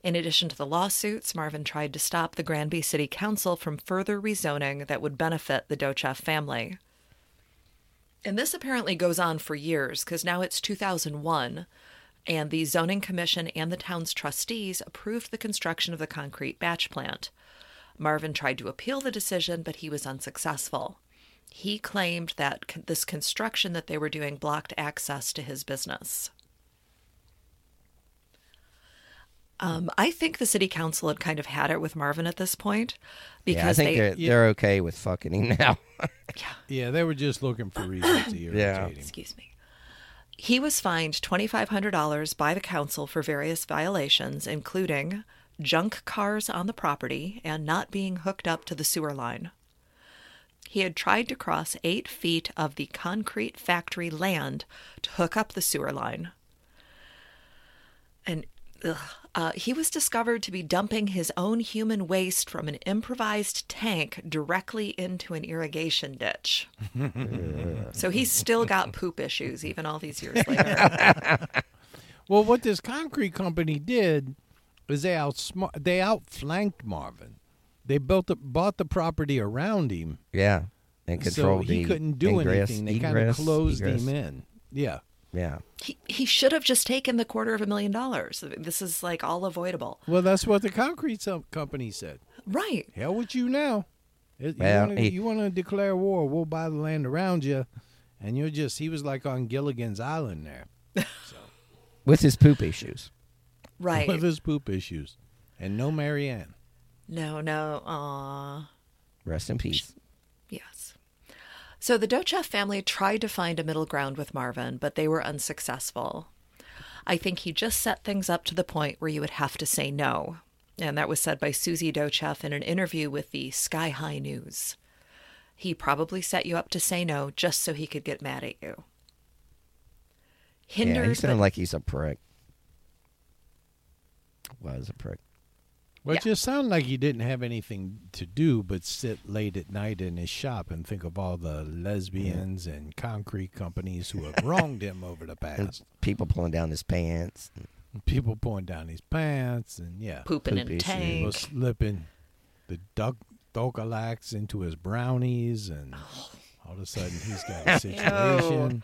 In addition to the lawsuits, Marvin tried to stop the Granby City Council from further rezoning that would benefit the Docheff family. And this apparently goes on for years because now it's 2001, and the Zoning Commission and the town's trustees approved the construction of the concrete batch plant. Marvin tried to appeal the decision, but he was unsuccessful. He claimed that this construction that they were doing blocked access to his business. Um, I think the city council had kind of had it with Marvin at this point Yeah, I because think they, they're they're okay with fucking him *laughs* now. yeah, they were just looking for reasons to irritate Yeah. him. excuse me. He was fined $2,500 by the council for various violations, including junk cars on the property and not being hooked up to the sewer line. He had tried to cross eight feet of the concrete factory land to hook up the sewer line. And ugh, uh, he was discovered to be dumping his own human waste from an improvised tank directly into an irrigation ditch. *laughs* so he's still got poop issues even all these years later. *laughs* Well, what this concrete company did is they outsmart, they outflanked Marvin. They built the, bought the property around him, yeah, and so control he the couldn't do ingress- anything. They kind of closed egress. him in. Yeah. Yeah, he, he should have just taken the quarter of a million dollars. This is like all avoidable. Well, that's what the concrete company said. Right. Hell with you now. It- You Well, wanna- you want to declare war? We'll buy the land around you, and you're just. He was like on Gilligan's Island there *laughs* so. with his poop issues. Right. with his poop issues, and no Mary Ann. No, no. Aw. Rest in peace. So the Docheff family tried to find a middle ground with Marvin, but they were unsuccessful. I think he just set things up to the point where you would have to say no. And that was said by Susie Docheff in an interview with the Sky-Hi News. He probably set you up to say no just so he could get mad at you. Hindered, yeah, he sounded but- like he's a prick. Was a prick. Well, it Yeah. just sounded like he didn't have anything to do but sit late at night in his shop and think of all the lesbians and concrete companies who have wronged him over the *laughs* And past. people pulling down his pants. People pulling down his pants and yeah, Pooping Poop in a issue. people tank. slipping the duck Docalax into his brownies and all of a sudden he's got a *laughs* situation.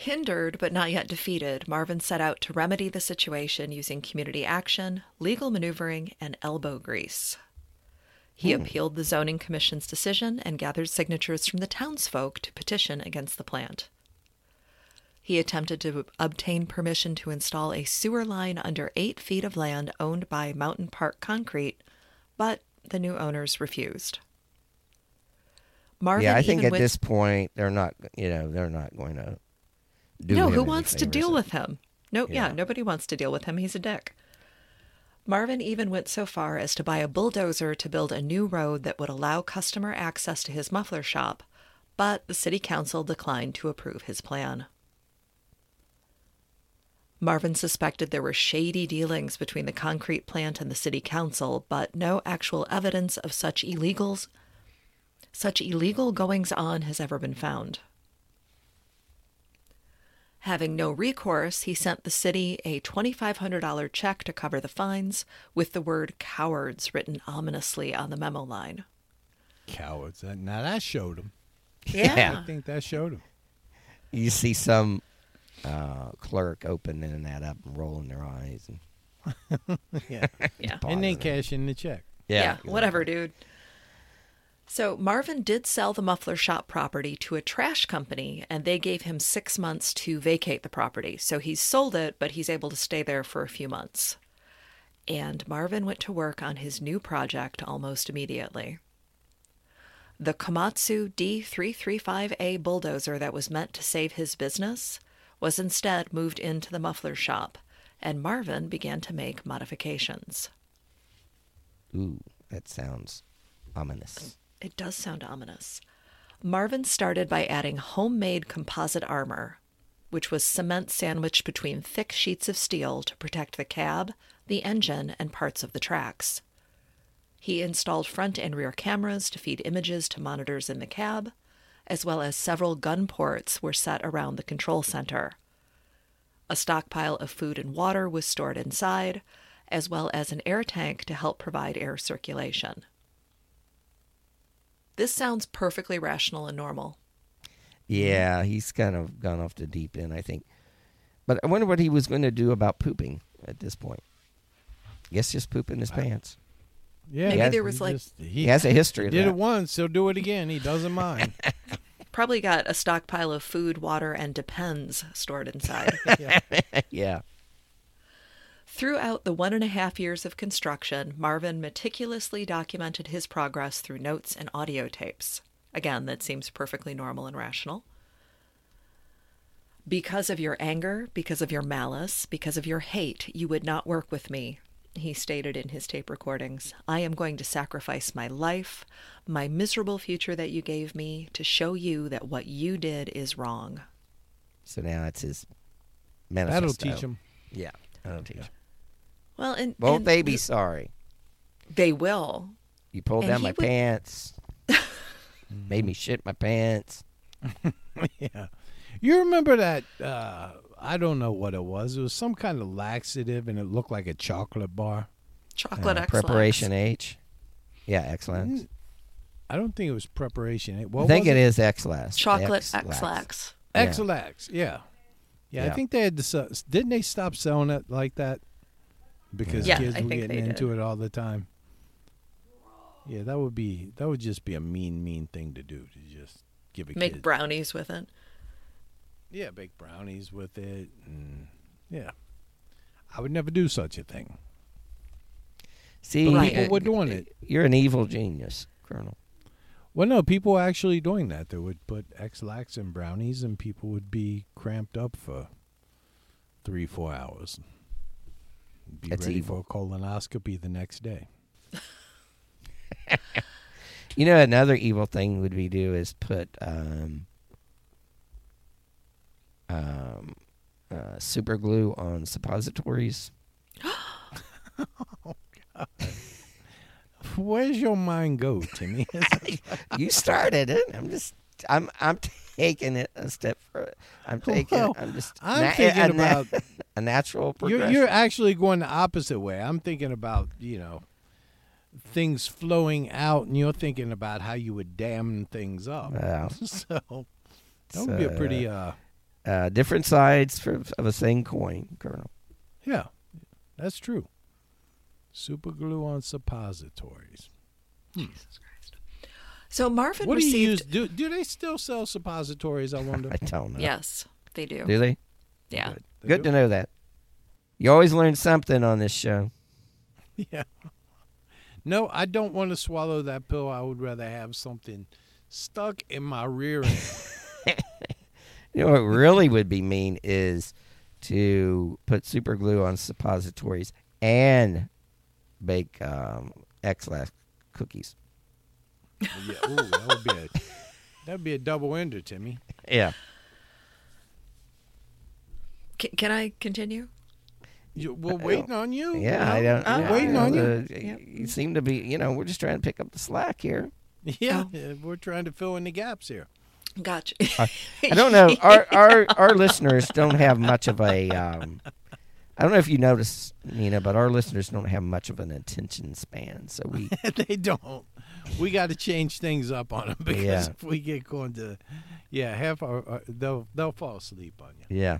Hindered but not yet defeated, Marvin set out to remedy the situation using community action, legal maneuvering, and elbow grease. He hmm. appealed the zoning commission's decision and gathered signatures from the townsfolk to petition against the plant. He attempted to obtain permission to install a sewer line under eight feet of land owned by Mountain Park Concrete, but the new owners refused. Marvin yeah, I think at went- this point they're not. You know, they're not going to. No, who wants to deal with him? No, yeah. Yeah. nobody wants to deal with him. He's a dick. Marvin even went so far as to buy a bulldozer to build a new road that would allow customer access to his muffler shop, but the city council declined to approve his plan. Marvin suspected there were shady dealings between the concrete plant and the city council, but no actual evidence of such illegals such illegal goings on has ever been found. Having no recourse, he sent the city a $2,500 check to cover the fines, with the word cowards written ominously on the memo line. Cowards. That- Now that showed him. Yeah. I think that showed him. You see some uh, clerk opening that up and rolling their eyes. And *laughs* Yeah. *laughs* Yeah. and then cashing the check. Yeah, whatever, dude. So Marvin did sell the muffler shop property to a trash company, and they gave him six months to vacate the property. So he's sold it, but he's able to stay there for a few months. And Marvin went to work on his new project almost immediately. The Komatsu D335A bulldozer that was meant to save his business was instead moved into the muffler shop, and Marvin began to make modifications. Ooh, that sounds ominous. It does sound ominous. Marvin started by adding homemade composite armor, which was cement sandwiched between thick sheets of steel to protect the cab, the engine, and parts of the tracks. He installed front and rear cameras to feed images to monitors in the cab, as well as several gun ports were set around the control center. A stockpile of food and water was stored inside, as well as an air tank to help provide air circulation. This sounds perfectly rational and normal. Yeah, he's kind of gone off the deep end, I think. But I wonder what he was going to do about pooping at this point. Guess just poop in his pants. Yeah, Maybe he there was, like- just- He has a history of did that. it once, he'll do it again. He doesn't mind. *laughs* Probably got a stockpile of food, water, and depends stored inside. *laughs* yeah. *laughs* Throughout the one and a half years of construction, Marvin meticulously documented his progress through notes and audio tapes. Again, that seems perfectly normal and rational. Because of your anger, because of your malice, because of your hate, you would not work with me, he stated in his tape recordings. I am going to sacrifice my life, my miserable future that you gave me, to show you that what you did is wrong. So now it's his manifesto. That'll teach him. Yeah, that'll teach him. Well, and, Won't and they be sorry? They will. You pulled And down my would- pants. *laughs* made me shit my pants. *laughs* yeah. You remember that? Uh, I don't know what it was. It was some kind of laxative, and it looked like a chocolate bar. Chocolate Uh, Ex-Lax. preparation H. Yeah, Ex-Lax. I don't think it was preparation. What I think was it is Ex-Lax. Chocolate Ex-Lax. Ex-Lax. Yeah. Ex-Lax. Yeah. yeah. I think they had to. Didn't they stop selling it like that? Because Yeah, kids I were getting into did. it all the time. Yeah, that would be that would just be a mean, mean thing to do to just give a Make kid. brownies with it. yeah, bake brownies with it, and yeah, I would never do such a thing. See, But Right. people uh, were doing it. You're an evil genius, Colonel. Well, no, people were actually doing that. They would put Ex-Lax in brownies, and people would be cramped up for three, four hours. Be That's ready evil. for a colonoscopy the next day. *laughs* You know, another evil thing would we do is put um, um, uh, super glue on suppositories. *gasps* Where's your mind go, Timmy? *laughs* you started it. I'm just. I'm. I'm *laughs* taking it a step further. I'm taking. Well, I'm just. I'm thinking a, na- about- *laughs* a natural you're, progression. you're actually going the opposite way. I'm thinking about you know things flowing out, and you're thinking about how you would dam things up. Yeah. *laughs* so that would be a pretty uh uh, different sides for, of a same coin, Colonel. yeah, that's true. Super glue on suppositories. So Marvin What do you use? received. Do do they still sell suppositories? I wonder. *laughs* I don't know. Yes, they do. Do they? Yeah. Good. They Good do? to know that. You always learn something on this show. *laughs* Yeah. No, I don't want to swallow that pill. I would rather have something stuck in my rear end. *laughs* You know what really would be mean is to put super glue on suppositories and bake um, Ex-Lax cookies. Yeah, ooh, that would be a that'd be a double ender, Timmy. Yeah. Can, can I continue? You, we're waiting on you. Yeah, I you know? don't. Oh, yeah, waiting on you. uh, You seem to be. You know, we're just trying to pick up the slack here. *laughs* Yeah, Oh. yeah, we're trying to fill in the gaps here. Gotcha. I don't know. *laughs* Our our our listeners don't have much of a. Um, I don't know if you notice, Nina, but our listeners don't have much of an attention span. So we. *laughs* they don't. We got to change things up on them *laughs* because Yeah. if we get going to, yeah, half our, our they'll they'll fall asleep on you. Yeah.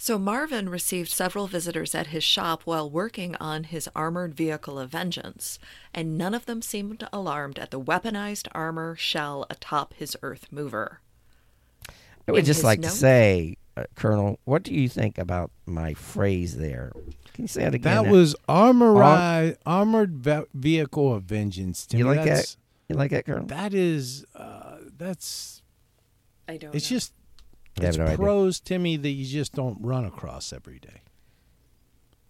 So Marvin received several visitors at his shop while working on his armored vehicle of vengeance, and none of them seemed alarmed at the weaponized armor shell atop his earth mover. I would In just his like to say, uh, Colonel, what do you think about my phrase there? Can you say it again? That was armorized, armored ve- vehicle of vengeance. Timmy. You like that's, that? You like that, Colonel? That is, uh, that's. I don't. It's just I have it's no idea. prose, Timmy, that you just don't run across every day.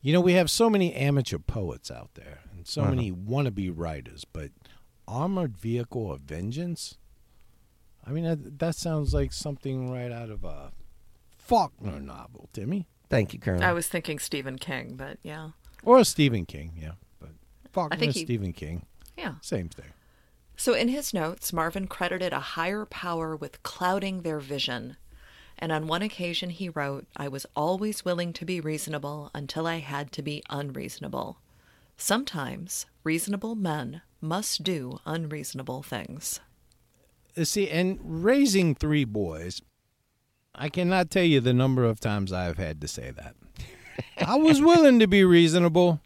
You know, we have so many amateur poets out there and so Uh-huh. many wannabe writers, but armored vehicle of vengeance. I mean, that, that sounds like something right out of a Faulkner novel, Timmy, Thank you, Colonel. I was thinking Stephen King, but yeah, or Stephen King. Yeah, but Faulkner, think he- Stephen King, yeah. same thing. So in his notes, Marvin credited a higher power with clouding their vision. And on one occasion he wrote, I was always willing to be reasonable until I had to be unreasonable. Sometimes reasonable men must do unreasonable things. See, and raising three boys, I cannot tell you the number of times I've had to say that. I was willing to be reasonable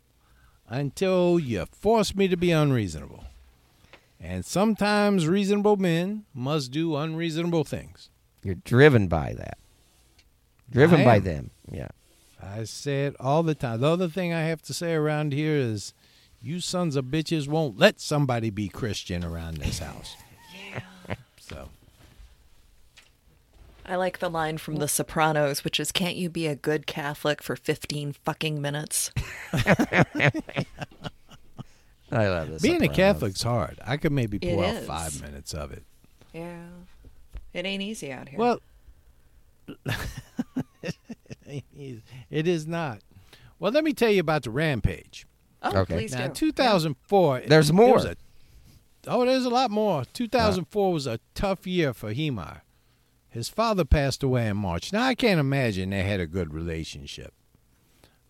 until you forced me to be unreasonable. And sometimes reasonable men must do unreasonable things. You're driven by that. Driven by them. Yeah. I say it all the time. The other thing I have to say around here is you sons of bitches won't let somebody be Christian around this house. *laughs* yeah. So. I like the line from The Sopranos, which is, Can't you be a good Catholic for 15 fucking minutes? *laughs* I love this. Being a Catholic's hard. I could maybe It pull out is. five minutes of it. Yeah. It ain't easy out here. Well, *laughs* it is not. Well, let me tell you about the Rampage. oh, okay. please Now, do. 2004. it- There's more. was a- oh, there's a lot more. 2004 was a tough year for Heemeyer. His father passed away in March. Now, I can't imagine they had a good relationship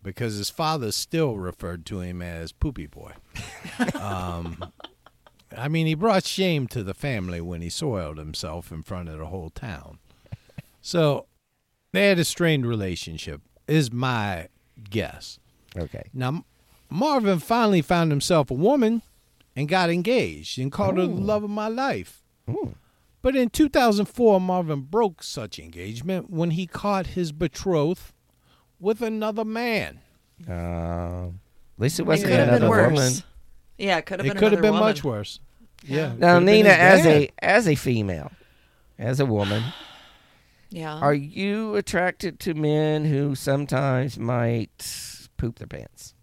because his father still referred to him as Poopy Boy. *laughs* um, I mean, he brought shame to the family when he soiled himself in front of the whole town. So they had a strained relationship, is my guess. Okay. Now, Marvin finally found himself a woman and got engaged and called her the love of my life. Ooh. But in 2004, Marvin broke such engagement when he caught his betrothed with another man. Uh, at least it it wasn't could have been another worse. woman. Yeah, it could have It been could have been woman. much worse. Yeah. Now, Nina, as dad. a as a female, as a woman, Yeah. are you attracted to men who sometimes might poop their pants?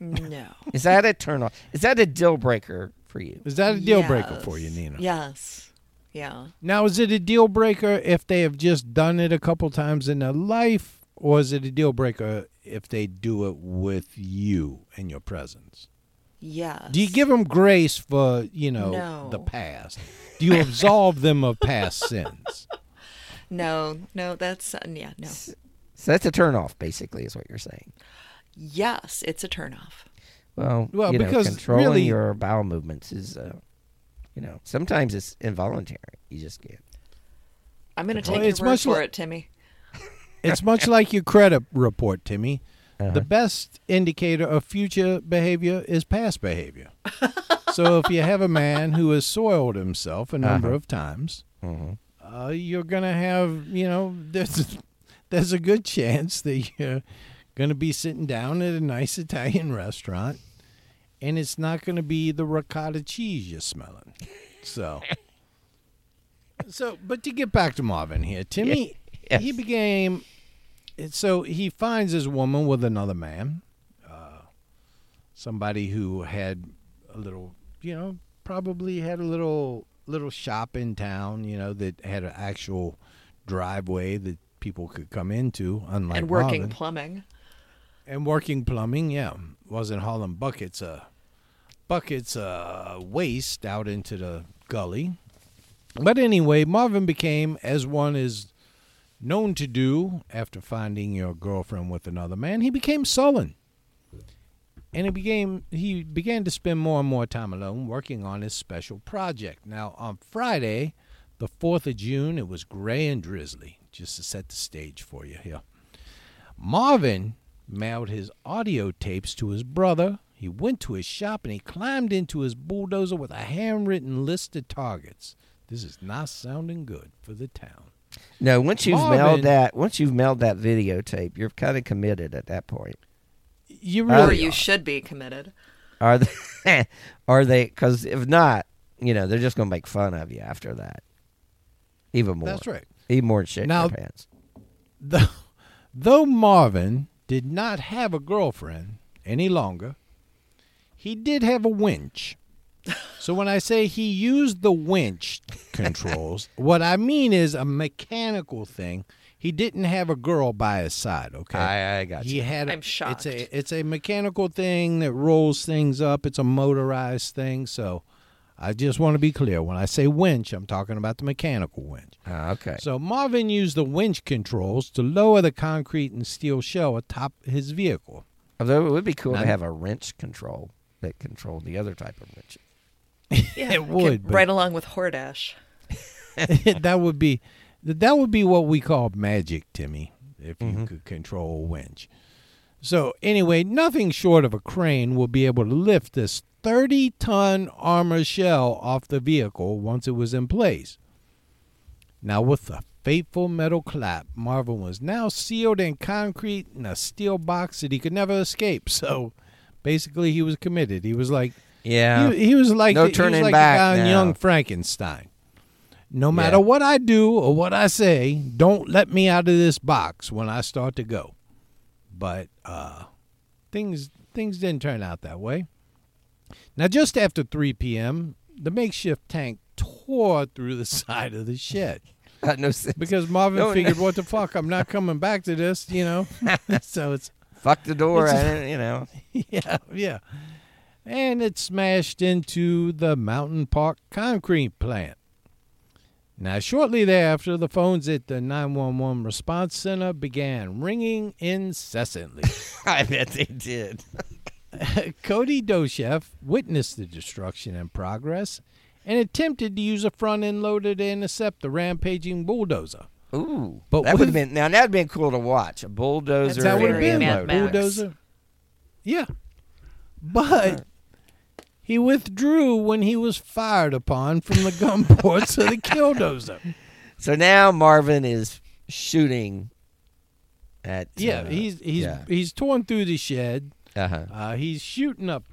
no. Is that a turn off? Is that a deal breaker for you? Is that a deal breaker for you, Nina? Yes. Yeah. Now, is it a deal breaker if they have just done it a couple times in their life, or is it a deal breaker if they do it with you in your presence? Yes. Do you give them grace for you know No. the past? Do you absolve them of past sins? No, no, that's uh, yeah, no. So that's a turnoff, basically, is what you're saying. Yes, it's a turnoff. Well, Well, you know, because controlling really- your bowel movements is, uh, you know, sometimes it's involuntary. You just can't. I'm going to Well, take it's your word much for li- it, Timmy. *laughs* It's much like your credit report, Timmy. Uh-huh. The best indicator of future behavior is past behavior. *laughs* so if you have a man who has soiled himself a number Uh-huh. of times, Mhm. uh, you're gonna have you know there's *laughs* there's a good chance that you're gonna be sitting down at a nice Italian restaurant, and it's not gonna be the ricotta cheese you're smelling. So. *laughs* So, but to get back to Marvin here, Timmy, Yes. he became so he finds his woman with another man, uh, somebody who had a little, you know, probably had a little little shop in town, you know, that had an actual driveway that people could come into, unlike and working Marvin. plumbing. and working plumbing. Yeah, wasn't hauling buckets, uh, buckets, uh, waste out into the gully. But anyway, Marvin became, as one is known to do after finding your girlfriend with another man, he became sullen. And he became he began to spend more and more time alone working on his special project. Now on Friday, the fourth of June, it was gray and drizzly, just to set the stage for you here. Marvin mailed his audio tapes to his brother. He went to his shop and he climbed into his bulldozer with a handwritten list of targets. This is not sounding good for the town. No, once you've Marvin- mailed that, once you've mailed that videotape, you're kind of committed at that point. You Really? Or you are. should be committed. Are they? *laughs* are they? Because if not, you know, they're just gonna make fun of you after that. Even more. That's right. Even more than shit in your pants. Though, though Marvin did not have a girlfriend any longer, he did have a winch. So when I say he used the winch *laughs* controls, what I mean is a mechanical thing. He didn't have a girl by his side. Okay, I, I got he you. had. a- I'm shocked. It's a it's a mechanical thing that rolls things up. It's a motorized thing. So I just want to be clear. When I say winch, I'm talking about the mechanical winch. Ah, okay. So Marvin used the winch controls to lower the concrete and steel shell atop his vehicle. Although it would be cool Now- to have a wrench control that controlled the other type of wrench. *laughs* Yeah, *laughs* It would, but- right along with Hordash. *laughs* that would be that would be what we call magic, Timmy, if you Mhm. could control a winch. So anyway, nothing short of a crane will be able to lift this 30-ton armor shell off the vehicle once it was in place. Now with the fateful metal clap, Marvin was now sealed in concrete in a steel box that he could never escape. So basically he was committed. He was like Yeah. he, he was like No the, turning was like back the guy now. Young Frankenstein. No matter Yeah. what I do or what I say, don't let me out of this box when I start to go. But uh, things things didn't turn out that way. Now, just after 3 p.m., the makeshift tank tore through the *laughs* side of the shed no sense. because Marvin No, no. figured, *laughs* "What the fuck? I'm not coming back to this," you know. *laughs* so it's Fuck the door. It's- I *laughs* you know. *laughs* yeah, yeah. And it smashed into the Mountain Park concrete plant. Now, shortly thereafter, the phones at the 911 response center began ringing incessantly. *laughs* I bet they did. Cody Docheff witnessed the destruction in progress and attempted to use a front end loader to intercept the rampaging bulldozer. Ooh, But that would have been now. That'd been cool to watch. A bulldozer. That's that would have been Mad bulldozer. Yeah, but he withdrew when he was fired upon from the gun *laughs* ports of the killdozer. So now Marvin is shooting at. Yeah, uh, he's he's yeah. he's torn through the shed. Uh-huh. Uh, he's shooting up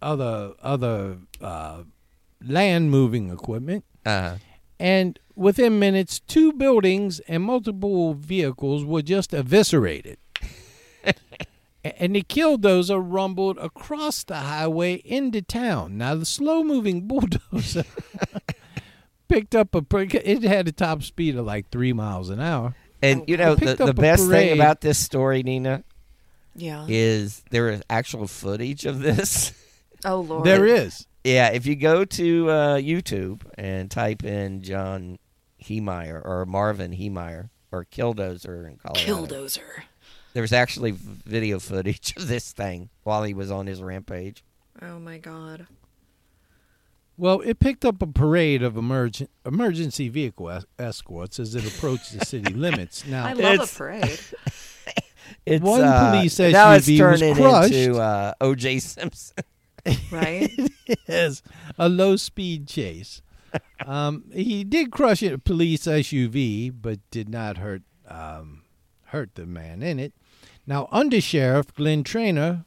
other other uh, land moving equipment. Uh-huh. And within minutes, two buildings and multiple vehicles were just eviscerated. *laughs* And the killdozer rumbled across the highway into town. Now, the slow moving *laughs* bulldozer *laughs* picked up a. pre- It had a top speed of like three miles an hour. And you know the, the up a best thing about this story, Nina, Yeah. is there is actual footage of this. Oh Lord. There is. yeah, if you go to uh, YouTube and type in John Heemeyer or Marvin Heemeyer or Killdozer in Colorado, Killdozer. there's actually video footage of this thing while he was on his rampage. Oh my God. Well, it picked up a parade of emergen- emergency vehicle es- escorts as it approached the city *laughs* limits. Now, I love a parade. *laughs* It's, One uh, police now it's SUV was turning crushed. into uh, O.J. Simpson. Right? *laughs* is a low speed chase. Um, he did crush a police SUV, but did not hurt um, hurt the man in it. Now, Undersheriff Glenn Trainor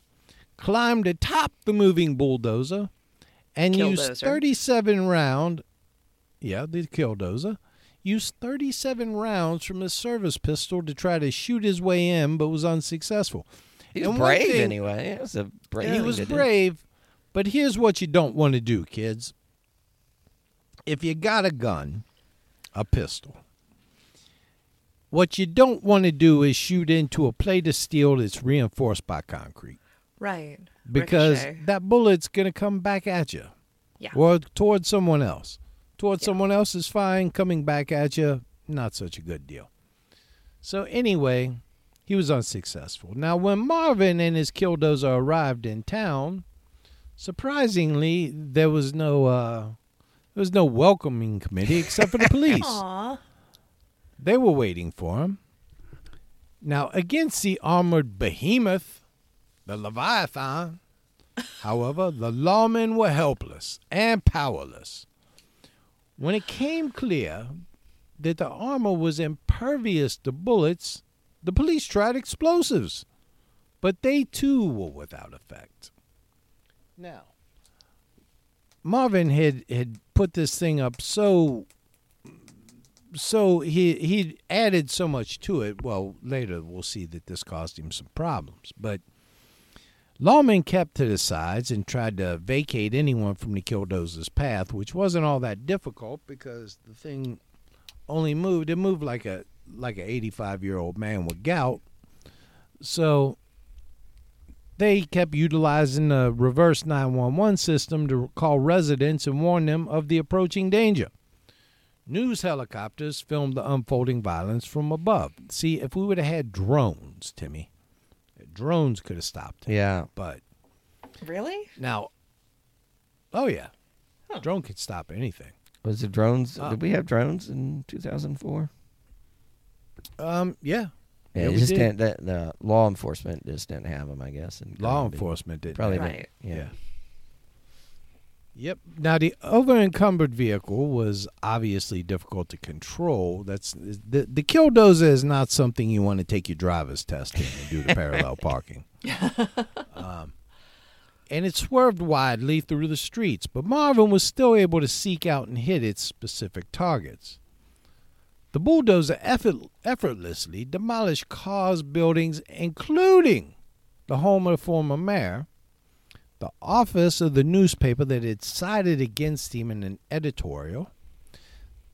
climbed atop the moving bulldozer and used 37 round. Yeah, the killdozer used 37 rounds from his service pistol to try to shoot his way in, but was unsuccessful. He was brave thing- anyway. It was a brave. he was to do. brave, but here's what you don't want to do, kids. If you got a gun, a pistol, what you don't want to do is shoot into a plate of steel that's reinforced by concrete right. because Ricochet. that bullet's going to come back at you Yeah. or towards someone else. Towards someone else is fine, coming back at you, not such a good deal. So, anyway, he was unsuccessful. Now, when Marvin and his killdozer arrived in town, surprisingly, there was no uh, there was no welcoming committee except for the *laughs* police. They were waiting for him. Now, against the armored behemoth, the Leviathan, *laughs* however, the lawmen were helpless and powerless. When it came clear that the armor was impervious to bullets, the police tried explosives, but they too were without effect. Now, Marvin had, had put this thing up so so he he added so much to it. Well, later we'll see that this caused him some problems. But lawmen kept to the sides and tried to vacate anyone from the killdozer's path, which wasn't all that difficult because the thing only moved. It moved like a like a 85 year old man with gout. So they kept utilizing the reverse 911 system to call residents and warn them of the approaching danger. News helicopters filmed the unfolding violence from above. See, if we would have had drones, Timmy, drones could have stopped it. Yeah. But Really? now, oh yeah, drone could stop anything. Was it drones? Oh. Did we have drones in 2004? Um, yeah, Yeah, Yeah, it just did. didn't. The, the law enforcement just didn't have them, I guess. And law enforcement did Probably Right. Yeah. Yeah. Yep. Now the over encumbered vehicle was obviously difficult to control. That's the the killdozer is not something you want to take your driver's test in and do the parallel *laughs* parking. *laughs* Um, and it swerved widely through the streets, but Marvin was still able to seek out and hit its specific targets. The bulldozer effort, effortlessly demolished cars, buildings, including the home of the former mayor, the office of the newspaper that had sided against him in an editorial,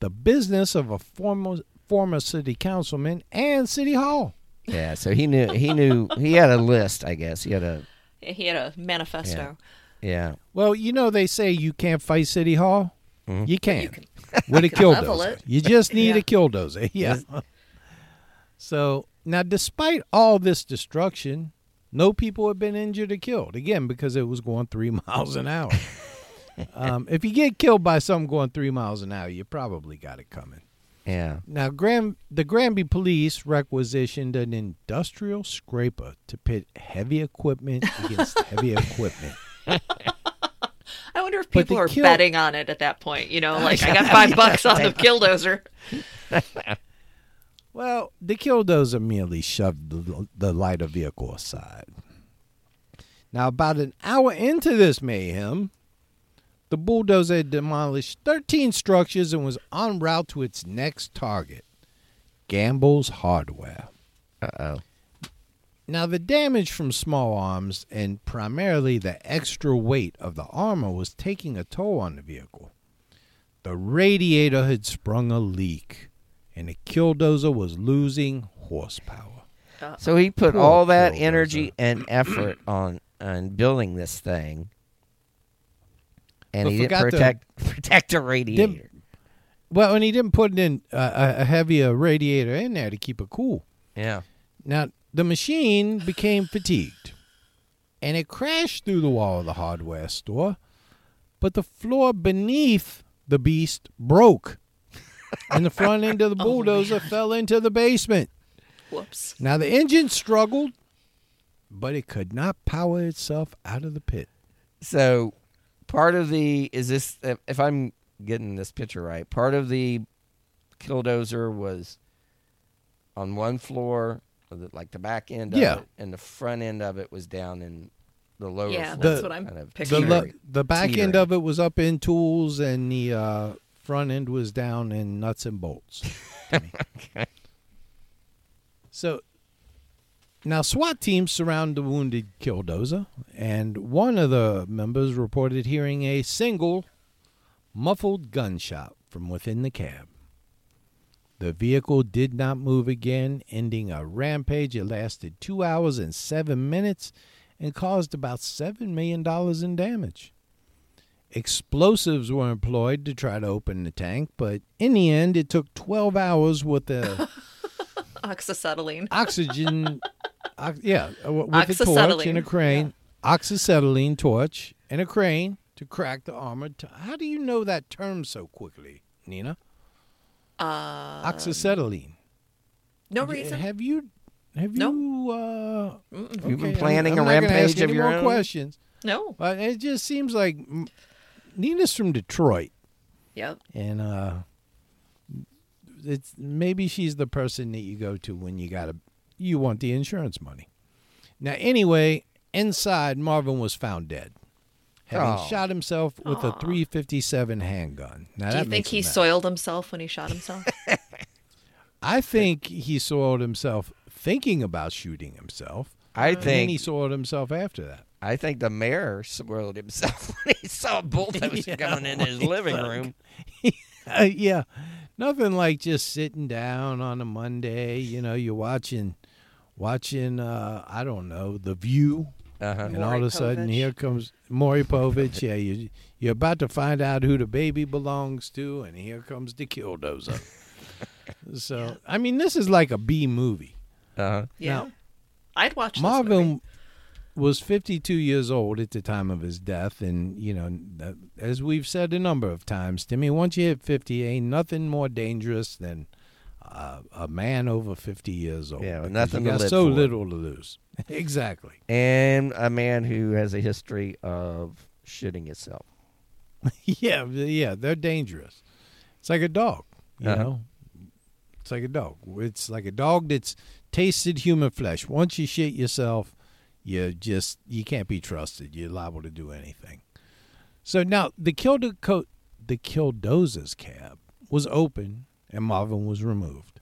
the business of a former former city councilman, and city hall. Yeah. So he knew. He knew. He had a list. I guess he had a. He had a manifesto. Yeah. Well, you know they say you can't fight city hall. Mhm. You can, can- *laughs* with a can level killdozer. You just need Yeah. a killdozer. *laughs* Yeah. so now, despite all this destruction, no people have been injured or killed. Again, because it was going three *laughs* miles an hour. um, if you get killed by something going three miles an hour, you probably got it coming. Yeah. Now, Gran- the Granby police requisitioned an industrial scraper to pit heavy equipment against heavy equipment. I wonder if people are kill- betting on it at that point. You know, *laughs* like I got five bucks on the *laughs* killdozer. *laughs* Well, the killdozer merely shoved the, the lighter vehicle aside. Now, about an hour into this mayhem, the bulldozer had demolished 13 structures and was en route to its next target Gamble's Hardware. Uh oh. Now, the damage from small arms and primarily the extra weight of the armor was taking a toll on the vehicle. The radiator had sprung a leak, and the killdozer was losing horsepower. So he put Poor all that Killdozer. energy and effort *clears throat* on on building this thing, and But he didn't forgot to- protect *laughs* protect the radiator. Well, and he didn't put in uh, a, a heavier radiator in there to keep it cool. Yeah. Now, the machine became fatigued and it crashed through the wall of the hardware store, but the floor beneath the beast broke and the front end of the *laughs* oh, bulldozer fell into the basement. Whoops. Now, the engine struggled, but it could not power itself out of the pit. So part of the is this if- if I'm getting this picture right, part of the killdozer was on one floor, the- like the back end of Yeah. it, and the front end of it was down in the lower Yeah, floor. that's what I'm kind of The, picturing. lo- teetering. the back end of it was up in tools, and the uh, front end was down in nuts and bolts. *laughs* Okay. So now SWAT teams surround the wounded killdozer, and one of the members reported hearing a single muffled gunshot from within the cab. The vehicle did not move again, ending a rampage. It lasted two hours and seven minutes and caused about $7 million in damage. Explosives were employed to try to open the tank, but in the end, it took 12 hours with a *laughs* Oxacetylene. oxygen, ox, yeah, uh, with a torch and a crane, oxacetylene torch and a crane to crack the armored. T- How do you know that term so quickly, Nina? Uh, Oxacetylene. no D- reason. Have you? Have Nope. you? Uh, Mm-mm. You've been planning I'm, a I'm not gonna ask rampage of any your more own? questions. No. But it just seems like Nina's from Detroit, Yep. and uh, it's maybe she's the person that you go to when you gotta you want the insurance money. Now, anyway, inside Marvin was found dead, having Oh. shot himself with a Aw. 357 handgun. Now, Do you think he soiled himself when he shot himself? *laughs* I think he soiled himself thinking about shooting himself. I and then he soiled himself after that. I think the mayor swirled himself *laughs* when he saw a bulldozer *laughs* Yeah, coming into his living like- room. Uh, yeah, nothing like just sitting down on a Monday. You know, you're watching, watching. Uh, I don't know, The View, Uh-huh. and all of a sudden Povich. here comes Maury Povich. yeah, you you're about to find out who the baby belongs to, and here comes the killdozer. *laughs* so, I mean, this is like a B movie. Uh-huh. yeah. Now, I'd watch this Marvin movie. was 52 years old at the time of his death, and you know, as we've said a number of times, Timmy, once you hit 50, ain't nothing more dangerous than uh, a man over 50 years old. Yeah, because nothing you to got live so for. little to lose. *laughs* exactly. And a man who has a history of shitting himself. *laughs* yeah, yeah, they're dangerous. It's like a dog, you Uh-huh. know. It's like a dog. It's like a dog that's tasted human flesh. Once you shit yourself, you just you can't be trusted. You're liable to do anything. So now the Kildo- the Killdozer's cab was open and Marvin was removed.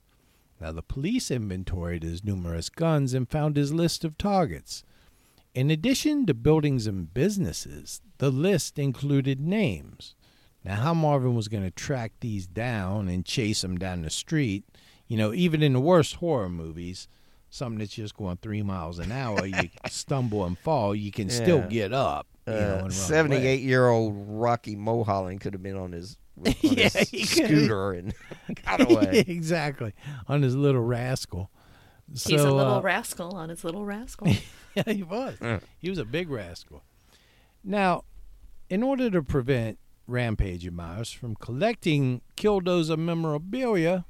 Now the police inventoried his numerous guns and found his list of targets. In addition to buildings and businesses, the list included names. Now, how Marvin was going to track these down and chase them down the street, you know, even in the worst horror movies, something that's just going three miles an hour, you *laughs* stumble and fall, you can still get up. You know, uh, away. Seventy-eight-year-old Rocky Mulholland could have been on his, *laughs* Yeah, his he could. scooter and *laughs* got *laughs* away. exactly. On his little rascal. He's a little uh, rascal on his little rascal. Yeah, he was. Yeah. He was a big rascal. Now, in order to prevent rampage admirers from collecting Killdozer memorabilia,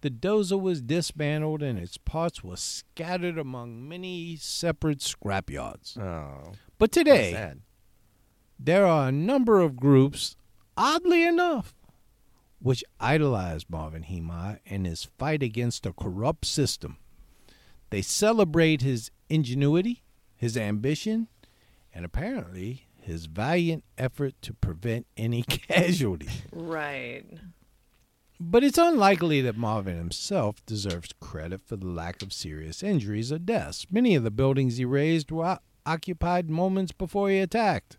the dozer was dismantled and its parts were scattered among many separate scrapyards. Oh, But today, there are a number of groups, oddly enough, which idolize Marvin Heemeyer and his fight against a corrupt system. They celebrate his ingenuity, his ambition, and apparently his valiant effort to prevent any *laughs* casualties. right. But it's unlikely that Marvin himself deserves credit for the lack of serious injuries or deaths. Many of the buildings he razed were occupied moments before he attacked.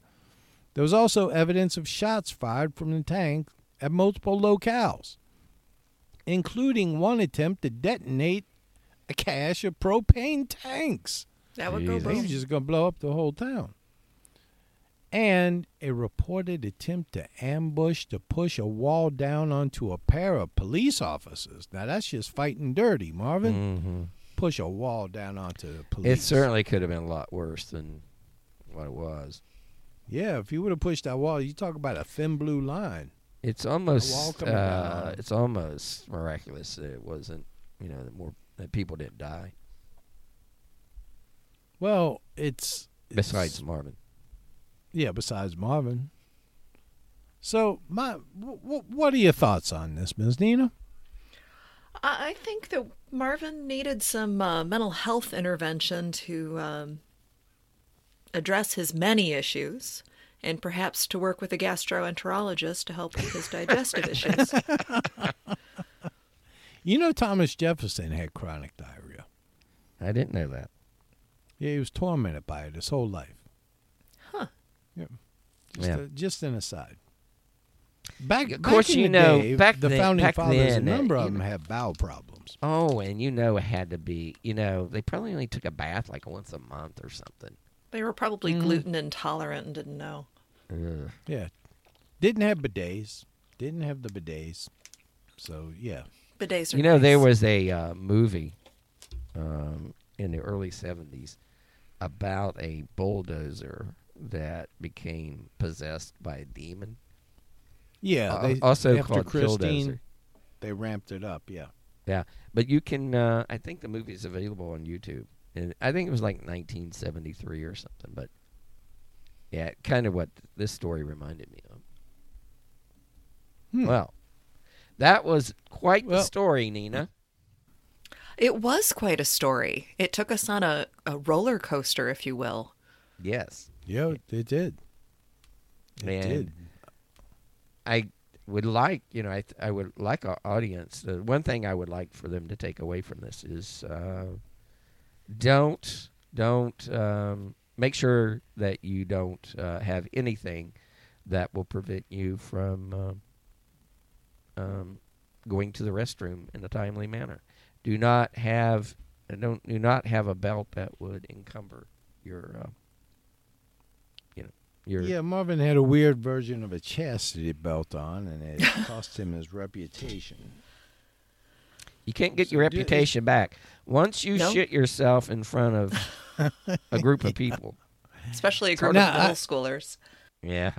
There was also evidence of shots fired from the tank at multiple locales. including one attempt to detonate a cache of propane tanks. That would go Jesus. He boom. was just going to blow up the whole town. And a reported attempt to ambush to push a wall down onto a pair of police officers. Now that's just fighting dirty, Marvin. Mm-hmm. Push a wall down onto the police. It certainly could have been a lot worse than what it was. Yeah, if you would have pushed that wall, you talk about a thin blue line. It's almost uh, it's almost miraculous that it wasn't you know that more that people didn't die Well, it's besides it's- Marvin. yeah, besides Marvin. So, my, w- w- what are your thoughts on this, Ms. Nina? I I think that Marvin needed some uh, mental health intervention to um, address his many issues and perhaps to work with a gastroenterologist to help with his digestive issues. *laughs* You know, Thomas Jefferson had chronic diarrhea. I didn't know that. Yeah, he was tormented by it his whole life. Huh. Yeah. Just, Yeah. A, just an aside. Back, Of back course, in you the know, day, back the then- founding back fathers, then, a uh, number you of them know- had bowel problems. Oh, and you know it had to be you know they probably only took a bath like once a month or something. They were probably gluten intolerant and didn't know. Ugh. Yeah, didn't have bidets. Didn't have the bidets. So yeah, Bidets are You know, there was a uh, movie um, in the early '70s about a bulldozer that became possessed by a demon. yeah. Uh, They, also after called Christine, Killdozer. they ramped it up. Yeah. Yeah, but you can. Uh, I think the movie is available on YouTube, and I think it was like 1973 or something. But yeah, kind of what this story reminded me of. Hmm. Well, that was quite the story, Nina. It was quite a story. It took us on a, a roller coaster, if you will. Yes, Yeah, it did. It and did. I would like, you know, I th- I would like our audience. The one thing I would like for them to take away from this is uh, don't don't um, make sure that you don't uh, have anything that will prevent you from um, um, going to the restroom in a timely manner. Do not have don't do not have a belt that would encumber your uh, you know your Yeah, Marvin had a weird version of a chastity belt on, and it cost him his reputation. You can't get your reputation back once you No. shit yourself in front of a group of *laughs* people. Especially a group Now, of middle I- schoolers. Yeah.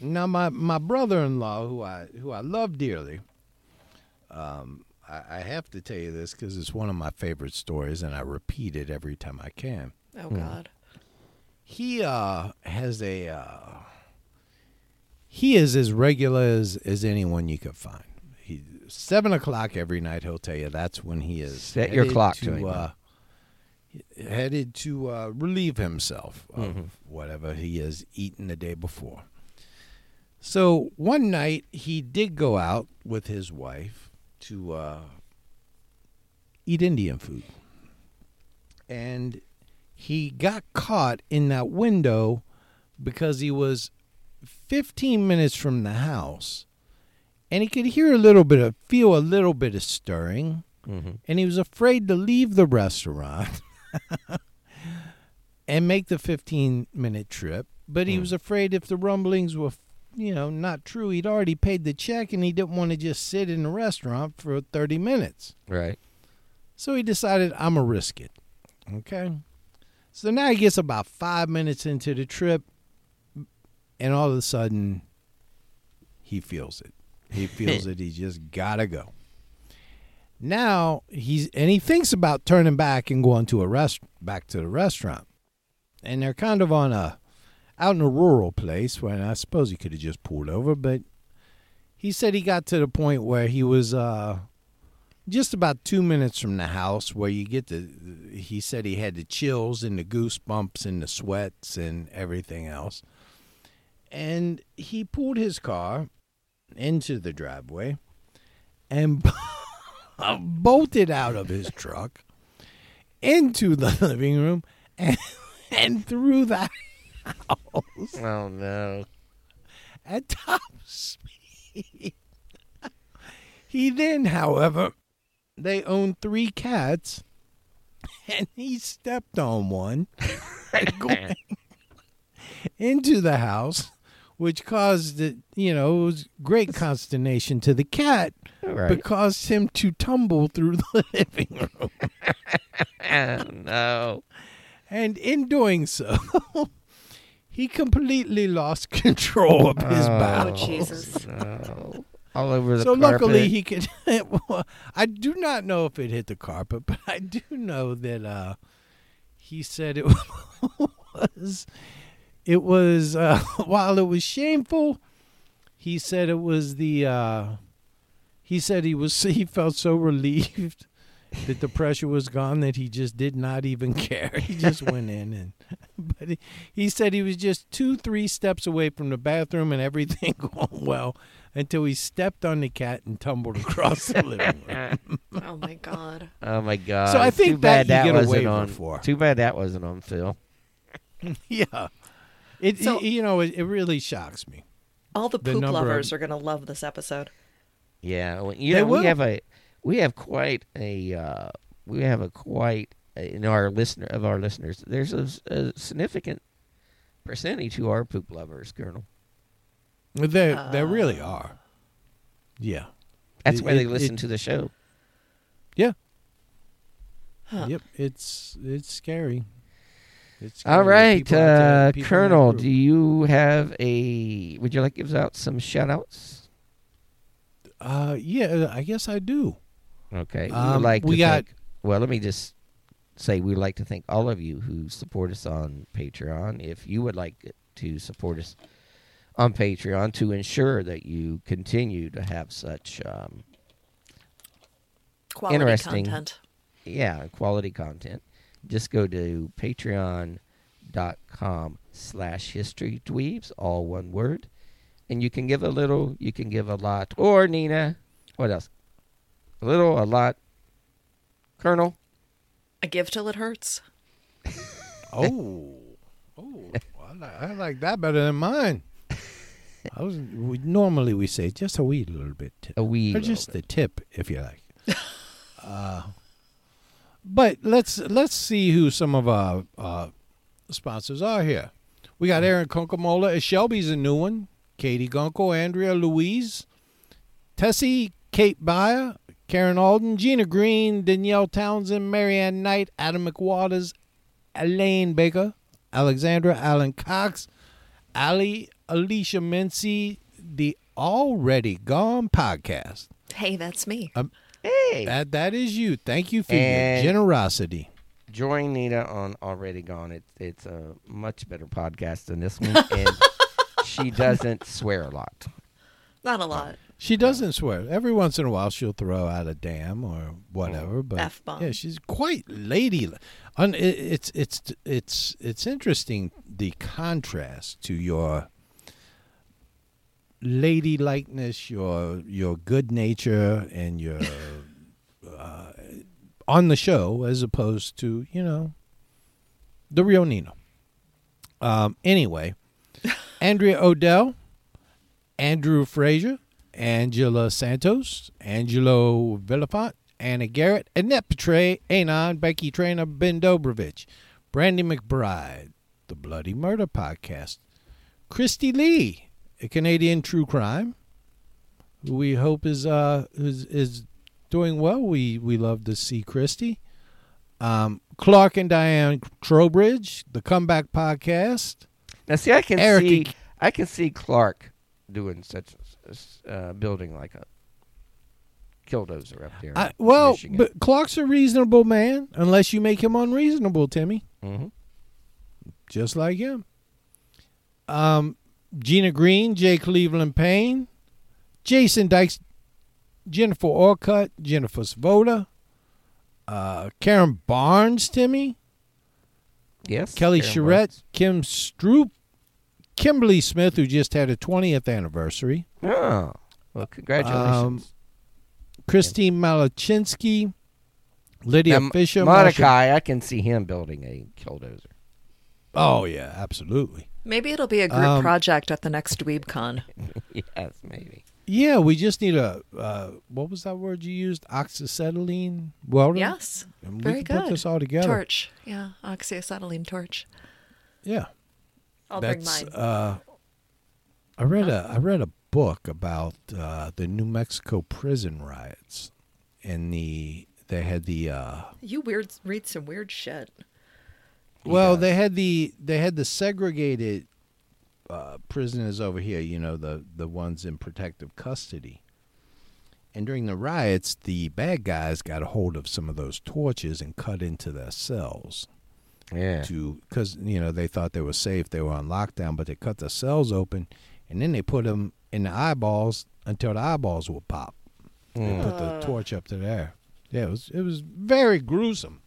Now, my, my brother-in-law, who I who I love dearly, um, I, I have to tell you this because it's one of my favorite stories, and I repeat it every time I can. Oh, Hmm. God. He uh, has a uh, he is as regular as, as anyone you could find. Seven o'clock every night. He'll tell you that's when he is. Set your headed clock to him, Uh, headed to uh, relieve himself of Mhm. whatever he has eaten the day before. So one night he did go out with his wife to uh, eat Indian food, and he got caught in that window because he was 15 minutes from the house and he could hear a little bit of feel a little bit of stirring Mm-hmm. and he was afraid to leave the restaurant *laughs* and make the 15 minute trip but he Hmm. was afraid if the rumblings were you know not true he'd already paid the check and he didn't want to just sit in the restaurant for 30 minutes Right. so he decided I'm gonna risk it. Okay. So now he gets about five minutes into the trip, and all of a sudden, he feels it. He feels *laughs* that He just gotta go. Now he's and he thinks about turning back and going to a rest back to the restaurant, and they're kind of on a out in a rural place where I suppose he could have just pulled over, but he said he got to the point where he was uh just about two minutes from the house where you get the he said he had the chills and the goosebumps and the sweats and everything else and he pulled his car into the driveway and *laughs* bolted out of his truck into the living room and, *laughs* and through the house Oh no. at top speed. He then, however, they own three cats, and he stepped on one *laughs* into the house, which caused it, you know, it was great consternation to the cat, Right. but caused him to tumble through the *laughs* living room. *laughs* Oh, no. And in doing so, *laughs* he completely lost control of his Oh, bowels. Jesus. No. All over the so carpet. luckily he could well, i do not know if it hit the carpet but i do know that uh he said it was it was uh *laughs* while it was shameful he said it was the uh he said he was *laughs* he felt so relieved *laughs* that the pressure was gone that he just did not even care he just went in and but he, he said he was just two three steps away from the bathroom and everything going well until he stepped on the cat and tumbled across the living room. Oh my god. Oh my god! So I Too think bad that you get wasn't waiver on. for. Too bad that wasn't on Phil. yeah. It, So- it- you know it, it really shocks me. All the The poop of- lovers are going to love this episode. Yeah, well, you They know, will. we have a we have quite a uh, we have a quite in our listener of our listeners. There's a, a significant percentage who are poop lovers, Colonel. They they really are. Yeah. That's It- why they it- listen it- to the show. Yeah. Huh. Yep. It's it's scary. It's All scary. right, People out there- uh, people in that Colonel, do you have a? Would you like to give out some shout outs? Uh, yeah, I guess I do. Okay, we Um, would like we to got- thank. Well, let me just say we'd like to thank all of you who support us on Patreon. If you would like to support us on Patreon to ensure that you continue to have such, um, Quality Interesting. content. yeah, quality content, just go to patreon.com slash history dweebs, all one word. And you can give a little, you can give a lot. Or, Nina, what else? A little, a lot. Colonel? A give till it hurts. *laughs* Oh, oh, I like, I like that better than mine. I was we, normally we say just a wee little bit, tip. A wee or little just the tip, if you like. *laughs* uh, but let's let's see who some of our uh, sponsors are here. We got Aaron Concamola. Shelby's a new one. Katie Gunkel, Andrea Louise, Tessie, Kate Byer, Karen Alden, Gina Green, Danielle Townsend, Marianne Knight, Adam McWaters, Elaine Baker, Alexandra Allen Cox, Ali Alicia Mincy, the Already Gone podcast. Hey, that's me. Hey! That that is you. Thank you for And- your generosity. Join Nina on Already Gone. It, it's a much better podcast than this one. *laughs* and she doesn't swear a lot. Not a lot. She doesn't swear. Every once in a while, she'll throw out a damn or whatever. Mm. But F-bomb. yeah, she's quite lady. It's it's it's it's interesting the contrast to your ladylikeness, your your good nature, and your uh, on the show as opposed to you know the real Nina. Um, anyway, *laughs* Andrea Odell, Andrew Frazier, Angela Santos, Angelo Villafont, Anna Garrett, Annette Petray, Anon, Becky Trainer, Ben Dobrovich, Brandy McBride, The Bloody Murder Podcast, Christy Lee, a Canadian true crime, who we hope is uh is, is doing well. We we love to see Christy. Um, Clark and Diane Trowbridge, the Comeback Podcast. Now, see, I can Eric- see, I can see Clark doing such, uh, building like a killdozer up there. I, well, Michigan. but Clark's a reasonable man, unless you make him unreasonable, Timmy. Mhm. Just like him. Um, Gina Green, Jay Cleveland Payne, Jason Dykes, Jennifer Orcutt, Jennifer Svoda, uh, Karen Barnes, Timmy, yes, Kelly Karen Charette, Barnes. Kim Stroop, Kimberly Smith, who just had a 20th anniversary, Oh, well, congratulations. Um, Christine Malachinsky, Lydia now, Fisher, Mordecai, I can see him building a killdozer. Oh yeah, absolutely. Maybe it'll be a group Um, project at the next DweebCon. *laughs* yes, maybe. Yeah, we just need a uh, what was that word you used? Oxyacetylene welder. Yes. And we Very can good. put this all together. Torch. Yeah. Oxyacetylene torch. Yeah, I'll that's. bring mine. Uh, I read a I read a book about uh, the New Mexico prison riots, and the they had the uh, you weird read some weird shit. Well they had the they had the segregated uh, prisoners over here. You know the the ones in protective custody. And during the riots, the bad guys got a hold of some of those torches and cut into their cells. Yeah. to because you know they thought they were safe they were on lockdown but they cut the cells open and then they put them in the eyeballs until the eyeballs would pop they put the torch up to there yeah it was it was very gruesome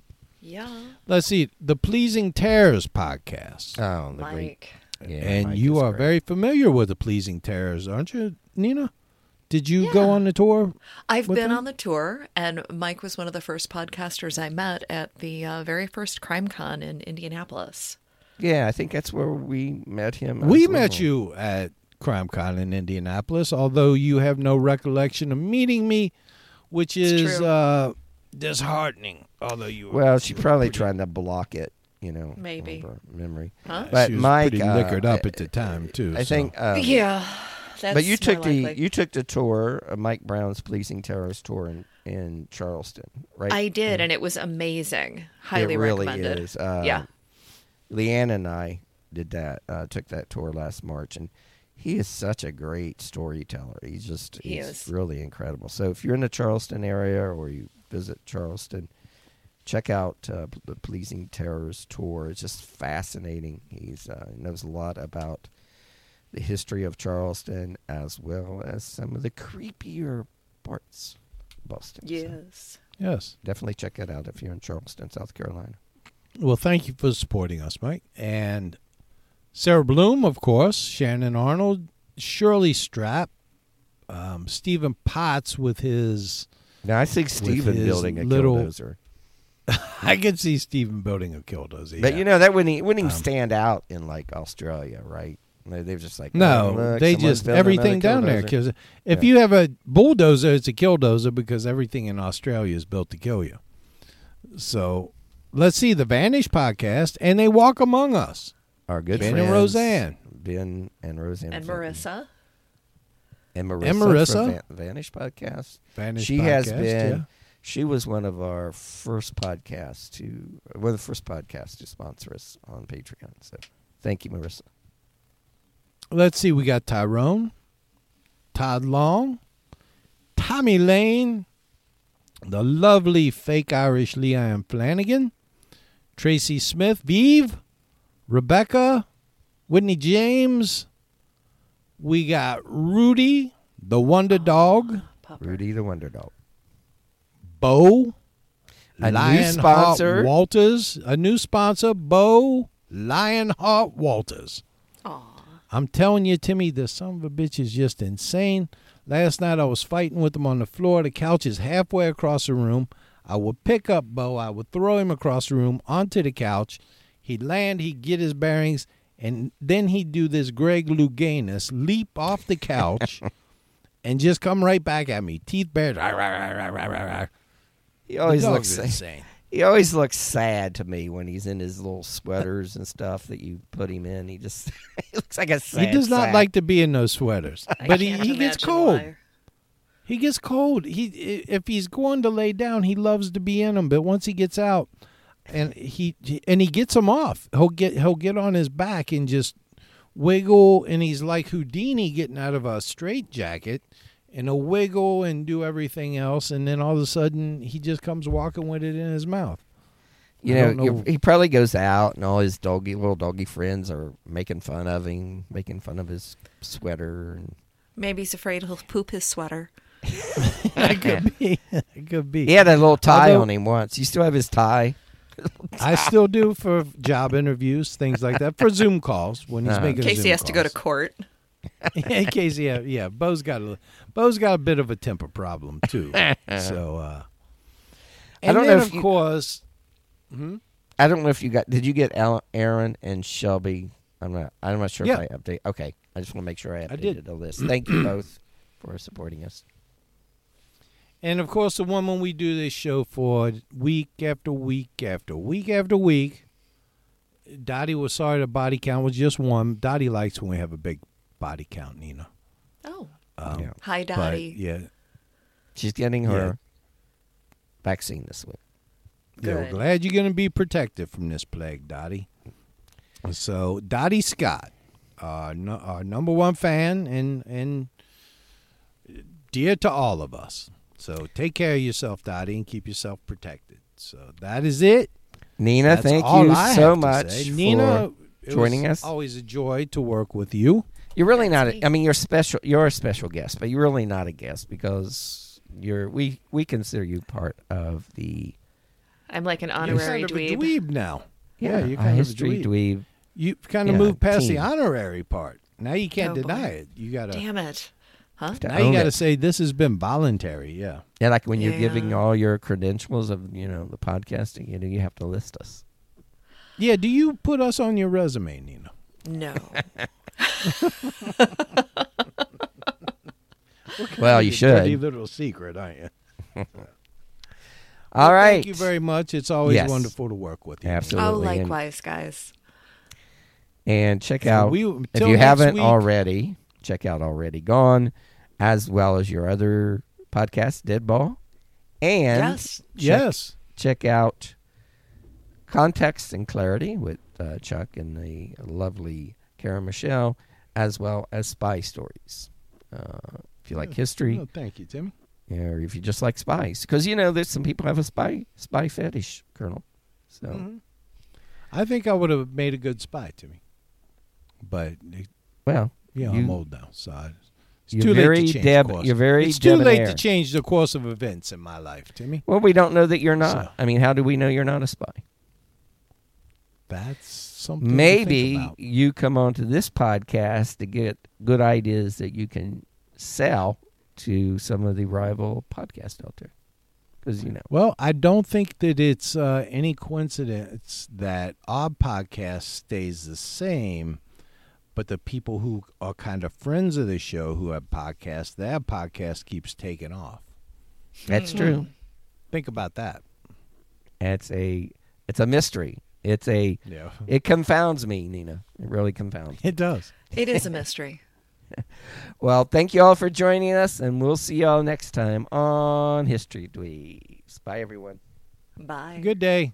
Yeah. let's see the pleasing terrors podcast Oh, the great. Mike. Yeah, and Mike you are great. very familiar with the pleasing terrors aren't you nina did you go on the tour I've been them? on the tour, and Mike was one of the first podcasters I met at the uh, very first Crime Con in Indianapolis. Yeah, I think that's where we met him. we met well. you at CrimeCon in Indianapolis, although you have no recollection of meeting me, which It's is true. uh, disheartening. Although you, were- Well, she's probably pretty- trying to block it, you know, Maybe. memory. Huh? But she was Mike, pretty uh, liquored up at the time too. I so. think. Um, yeah. That's but you took the likely. you took the tour, uh, Mike Brown's Pleasing Terrors tour in, in Charleston, right? I did, and it was amazing. Highly it really recommended. is. Uh, yeah. Leanne and I did that. Uh, took that tour last March, and he is such a great storyteller. He's just He he's is. really incredible. So if you're in the Charleston area or you visit Charleston, check out uh, the Pleasing Terrors tour. It's just fascinating. He's uh, he knows a lot about the history of Charleston as well as some of the creepier parts of Boston. So Yes. yes. definitely check it out if you're in Charleston, South Carolina. Well, thank you for supporting us, Mike. And Sarah Bloom, of course, Shannon Arnold, Shirley Strap, um, Stephen Potts with his. Now I see Steven his building a little- killdozer. *laughs* I could see Stephen building a killdozer. But yeah. you know that wouldn't wouldn't even Um, stand out in like Australia, right? They- They're just like No, oh, look, they just everything down there. killdozer. Because if Yeah. you have a bulldozer, it's a killdozer because everything in Australia is built to kill you. So let's see the Vanish podcast, and they walk among us. our good Ben friends and Roseanne. Ben and Roseanne, And from- Marissa. And Marissa, And Marissa. Van- Vanish podcast. Vanish she has been. yeah. She was one of our first podcasts to one of the first podcasts to sponsor us on Patreon. So thank you, Marissa. Let's see. We got Tyrone, Todd Long, Tommy Lane, the lovely fake Irish Leanne Flanagan, Tracy Smith, Vive, Rebecca, Whitney James. We got Rudy, the Wonder Dog, Pupper. Rudy the Wonder Dog. Bo, A new Lionheart sponsor. Walters, a new sponsor, Bo Lionheart Walters. Aw. I'm telling you, Timmy, the son of a bitch is just insane. Last night I was fighting with him on the floor. The couch is halfway across the room. I would pick up Bo. I would throw him across the room onto the couch. He'd land. He'd get his bearings, and then he'd do this Greg Louganis leap off the couch *laughs* and just come right back at me, teeth bared. Rah, rah, rah, rah, rah, rah, rah. He always looks sad. insane. He always looks sad to me when he's in his little sweaters and stuff that you put him in. He just *laughs* he looks like a sad He does not sack. like to be in those sweaters, *laughs* but he, he gets cold. why. He gets cold. He if he's going to lay down, he loves to be in them. But once he gets out, and he and he gets him off, he'll get he'll get on his back and just wiggle, and he's like Houdini getting out of a straight jacket, and he'll wiggle and do everything else, and then all of a sudden he just comes walking with it in his mouth. You know, know. he probably goes out and all his doggy little doggy friends are making fun of him, making fun of his sweater. And Maybe he's afraid he'll poop his sweater. *laughs* it could be. *laughs* It could be. he had a little tie Although- on him once. You still have his tie? I still do for job interviews, things like that, for Zoom calls when he's Uh-huh. making. In case Zoom he has to go to court. *laughs* in case yeah yeah bo's got a bo's got a bit of a temper problem too *laughs* so uh and I don't then know if of you- course I don't know if you got. Did you get Al- Aaron and Shelby? I'm not. I'm not sure Yeah. if I update. Okay, I just want to make sure I updated I did. the list. Thank you both for supporting us. And of course, the woman we do this show for week after week after week after week. Dottie was sorry the body count was just one. Dottie likes when we have a big body count, Nina. Oh, Um, Yeah. hi, but, Dottie. yeah, She's getting her vaccine this week. yeah, we're glad you're going to be protected from this plague, Dottie. So, Dottie Scott, our, no, our number one fan and and dear to all of us. So, take care of yourself, Dottie, and keep yourself protected. So, that is it. Nina, That's thank you I so much say. for Nina, it joining was us. Always a joy to work with you. You're really not. That's A, I mean, you're special. You're a special guest, but you're really not a guest because you're. We we consider you part of the. I'm like an You're honorary kind of a dweeb. dweeb now. Yeah, you're a kind of a history dweeb. dweeb. You kind of Yeah, moved past the honorary part. Now you can't Oh, boy. deny it. You gotta. Damn it. Huh? Now you gotta say this has been voluntary. Yeah. Yeah, like when you're giving all your credentials of you know the podcasting, you know you have to list us. Yeah. Do you put us on your resume, Nina? No. *laughs* Well, you should. It's a dirty little secret, aren't you? *laughs* All Well, right. Thank you very much. It's always Yes. wonderful to work with you. Absolutely. oh, and- likewise, guys. And check So out we- if till you next haven't week- already. Check out already gone, as well as your other podcast, Dead Ball, and yes. check, Yes. check out Context and Clarity with uh, Chuck and the lovely Kara Michelle, as well as Spy Stories. Uh, if you like history, Oh, thank you, Timmy. or if you just like spies, because you know there's some people have a spy spy fetish, Colonel. So Mhm. I think I would have made a good spy, Timmy. But it- well, yeah, You- I'm old now, so it's you're too very late to change deb- you're very It's too late to change the course of events in my life, Timmy. well, we don't know that you're not. So- I mean, how do we know you're not a spy? That's something. Maybe you come onto this podcast to get good ideas that you can sell to some of the rival podcast out there. Because you know, Well, I don't think that it's uh, any coincidence that our podcast stays the same, but the people who are kind of friends of the show who have podcasts, their podcast keeps taking off. that's hmm. true. Think about that. It's a it's a mystery. It's a Yeah, it confounds me, Nina. It really confounds. me. it does. It is a mystery. *laughs* *laughs* Well, thank you all for joining us, and we'll see y'all next time on History Dweebs. Bye, everyone. Bye. Good day.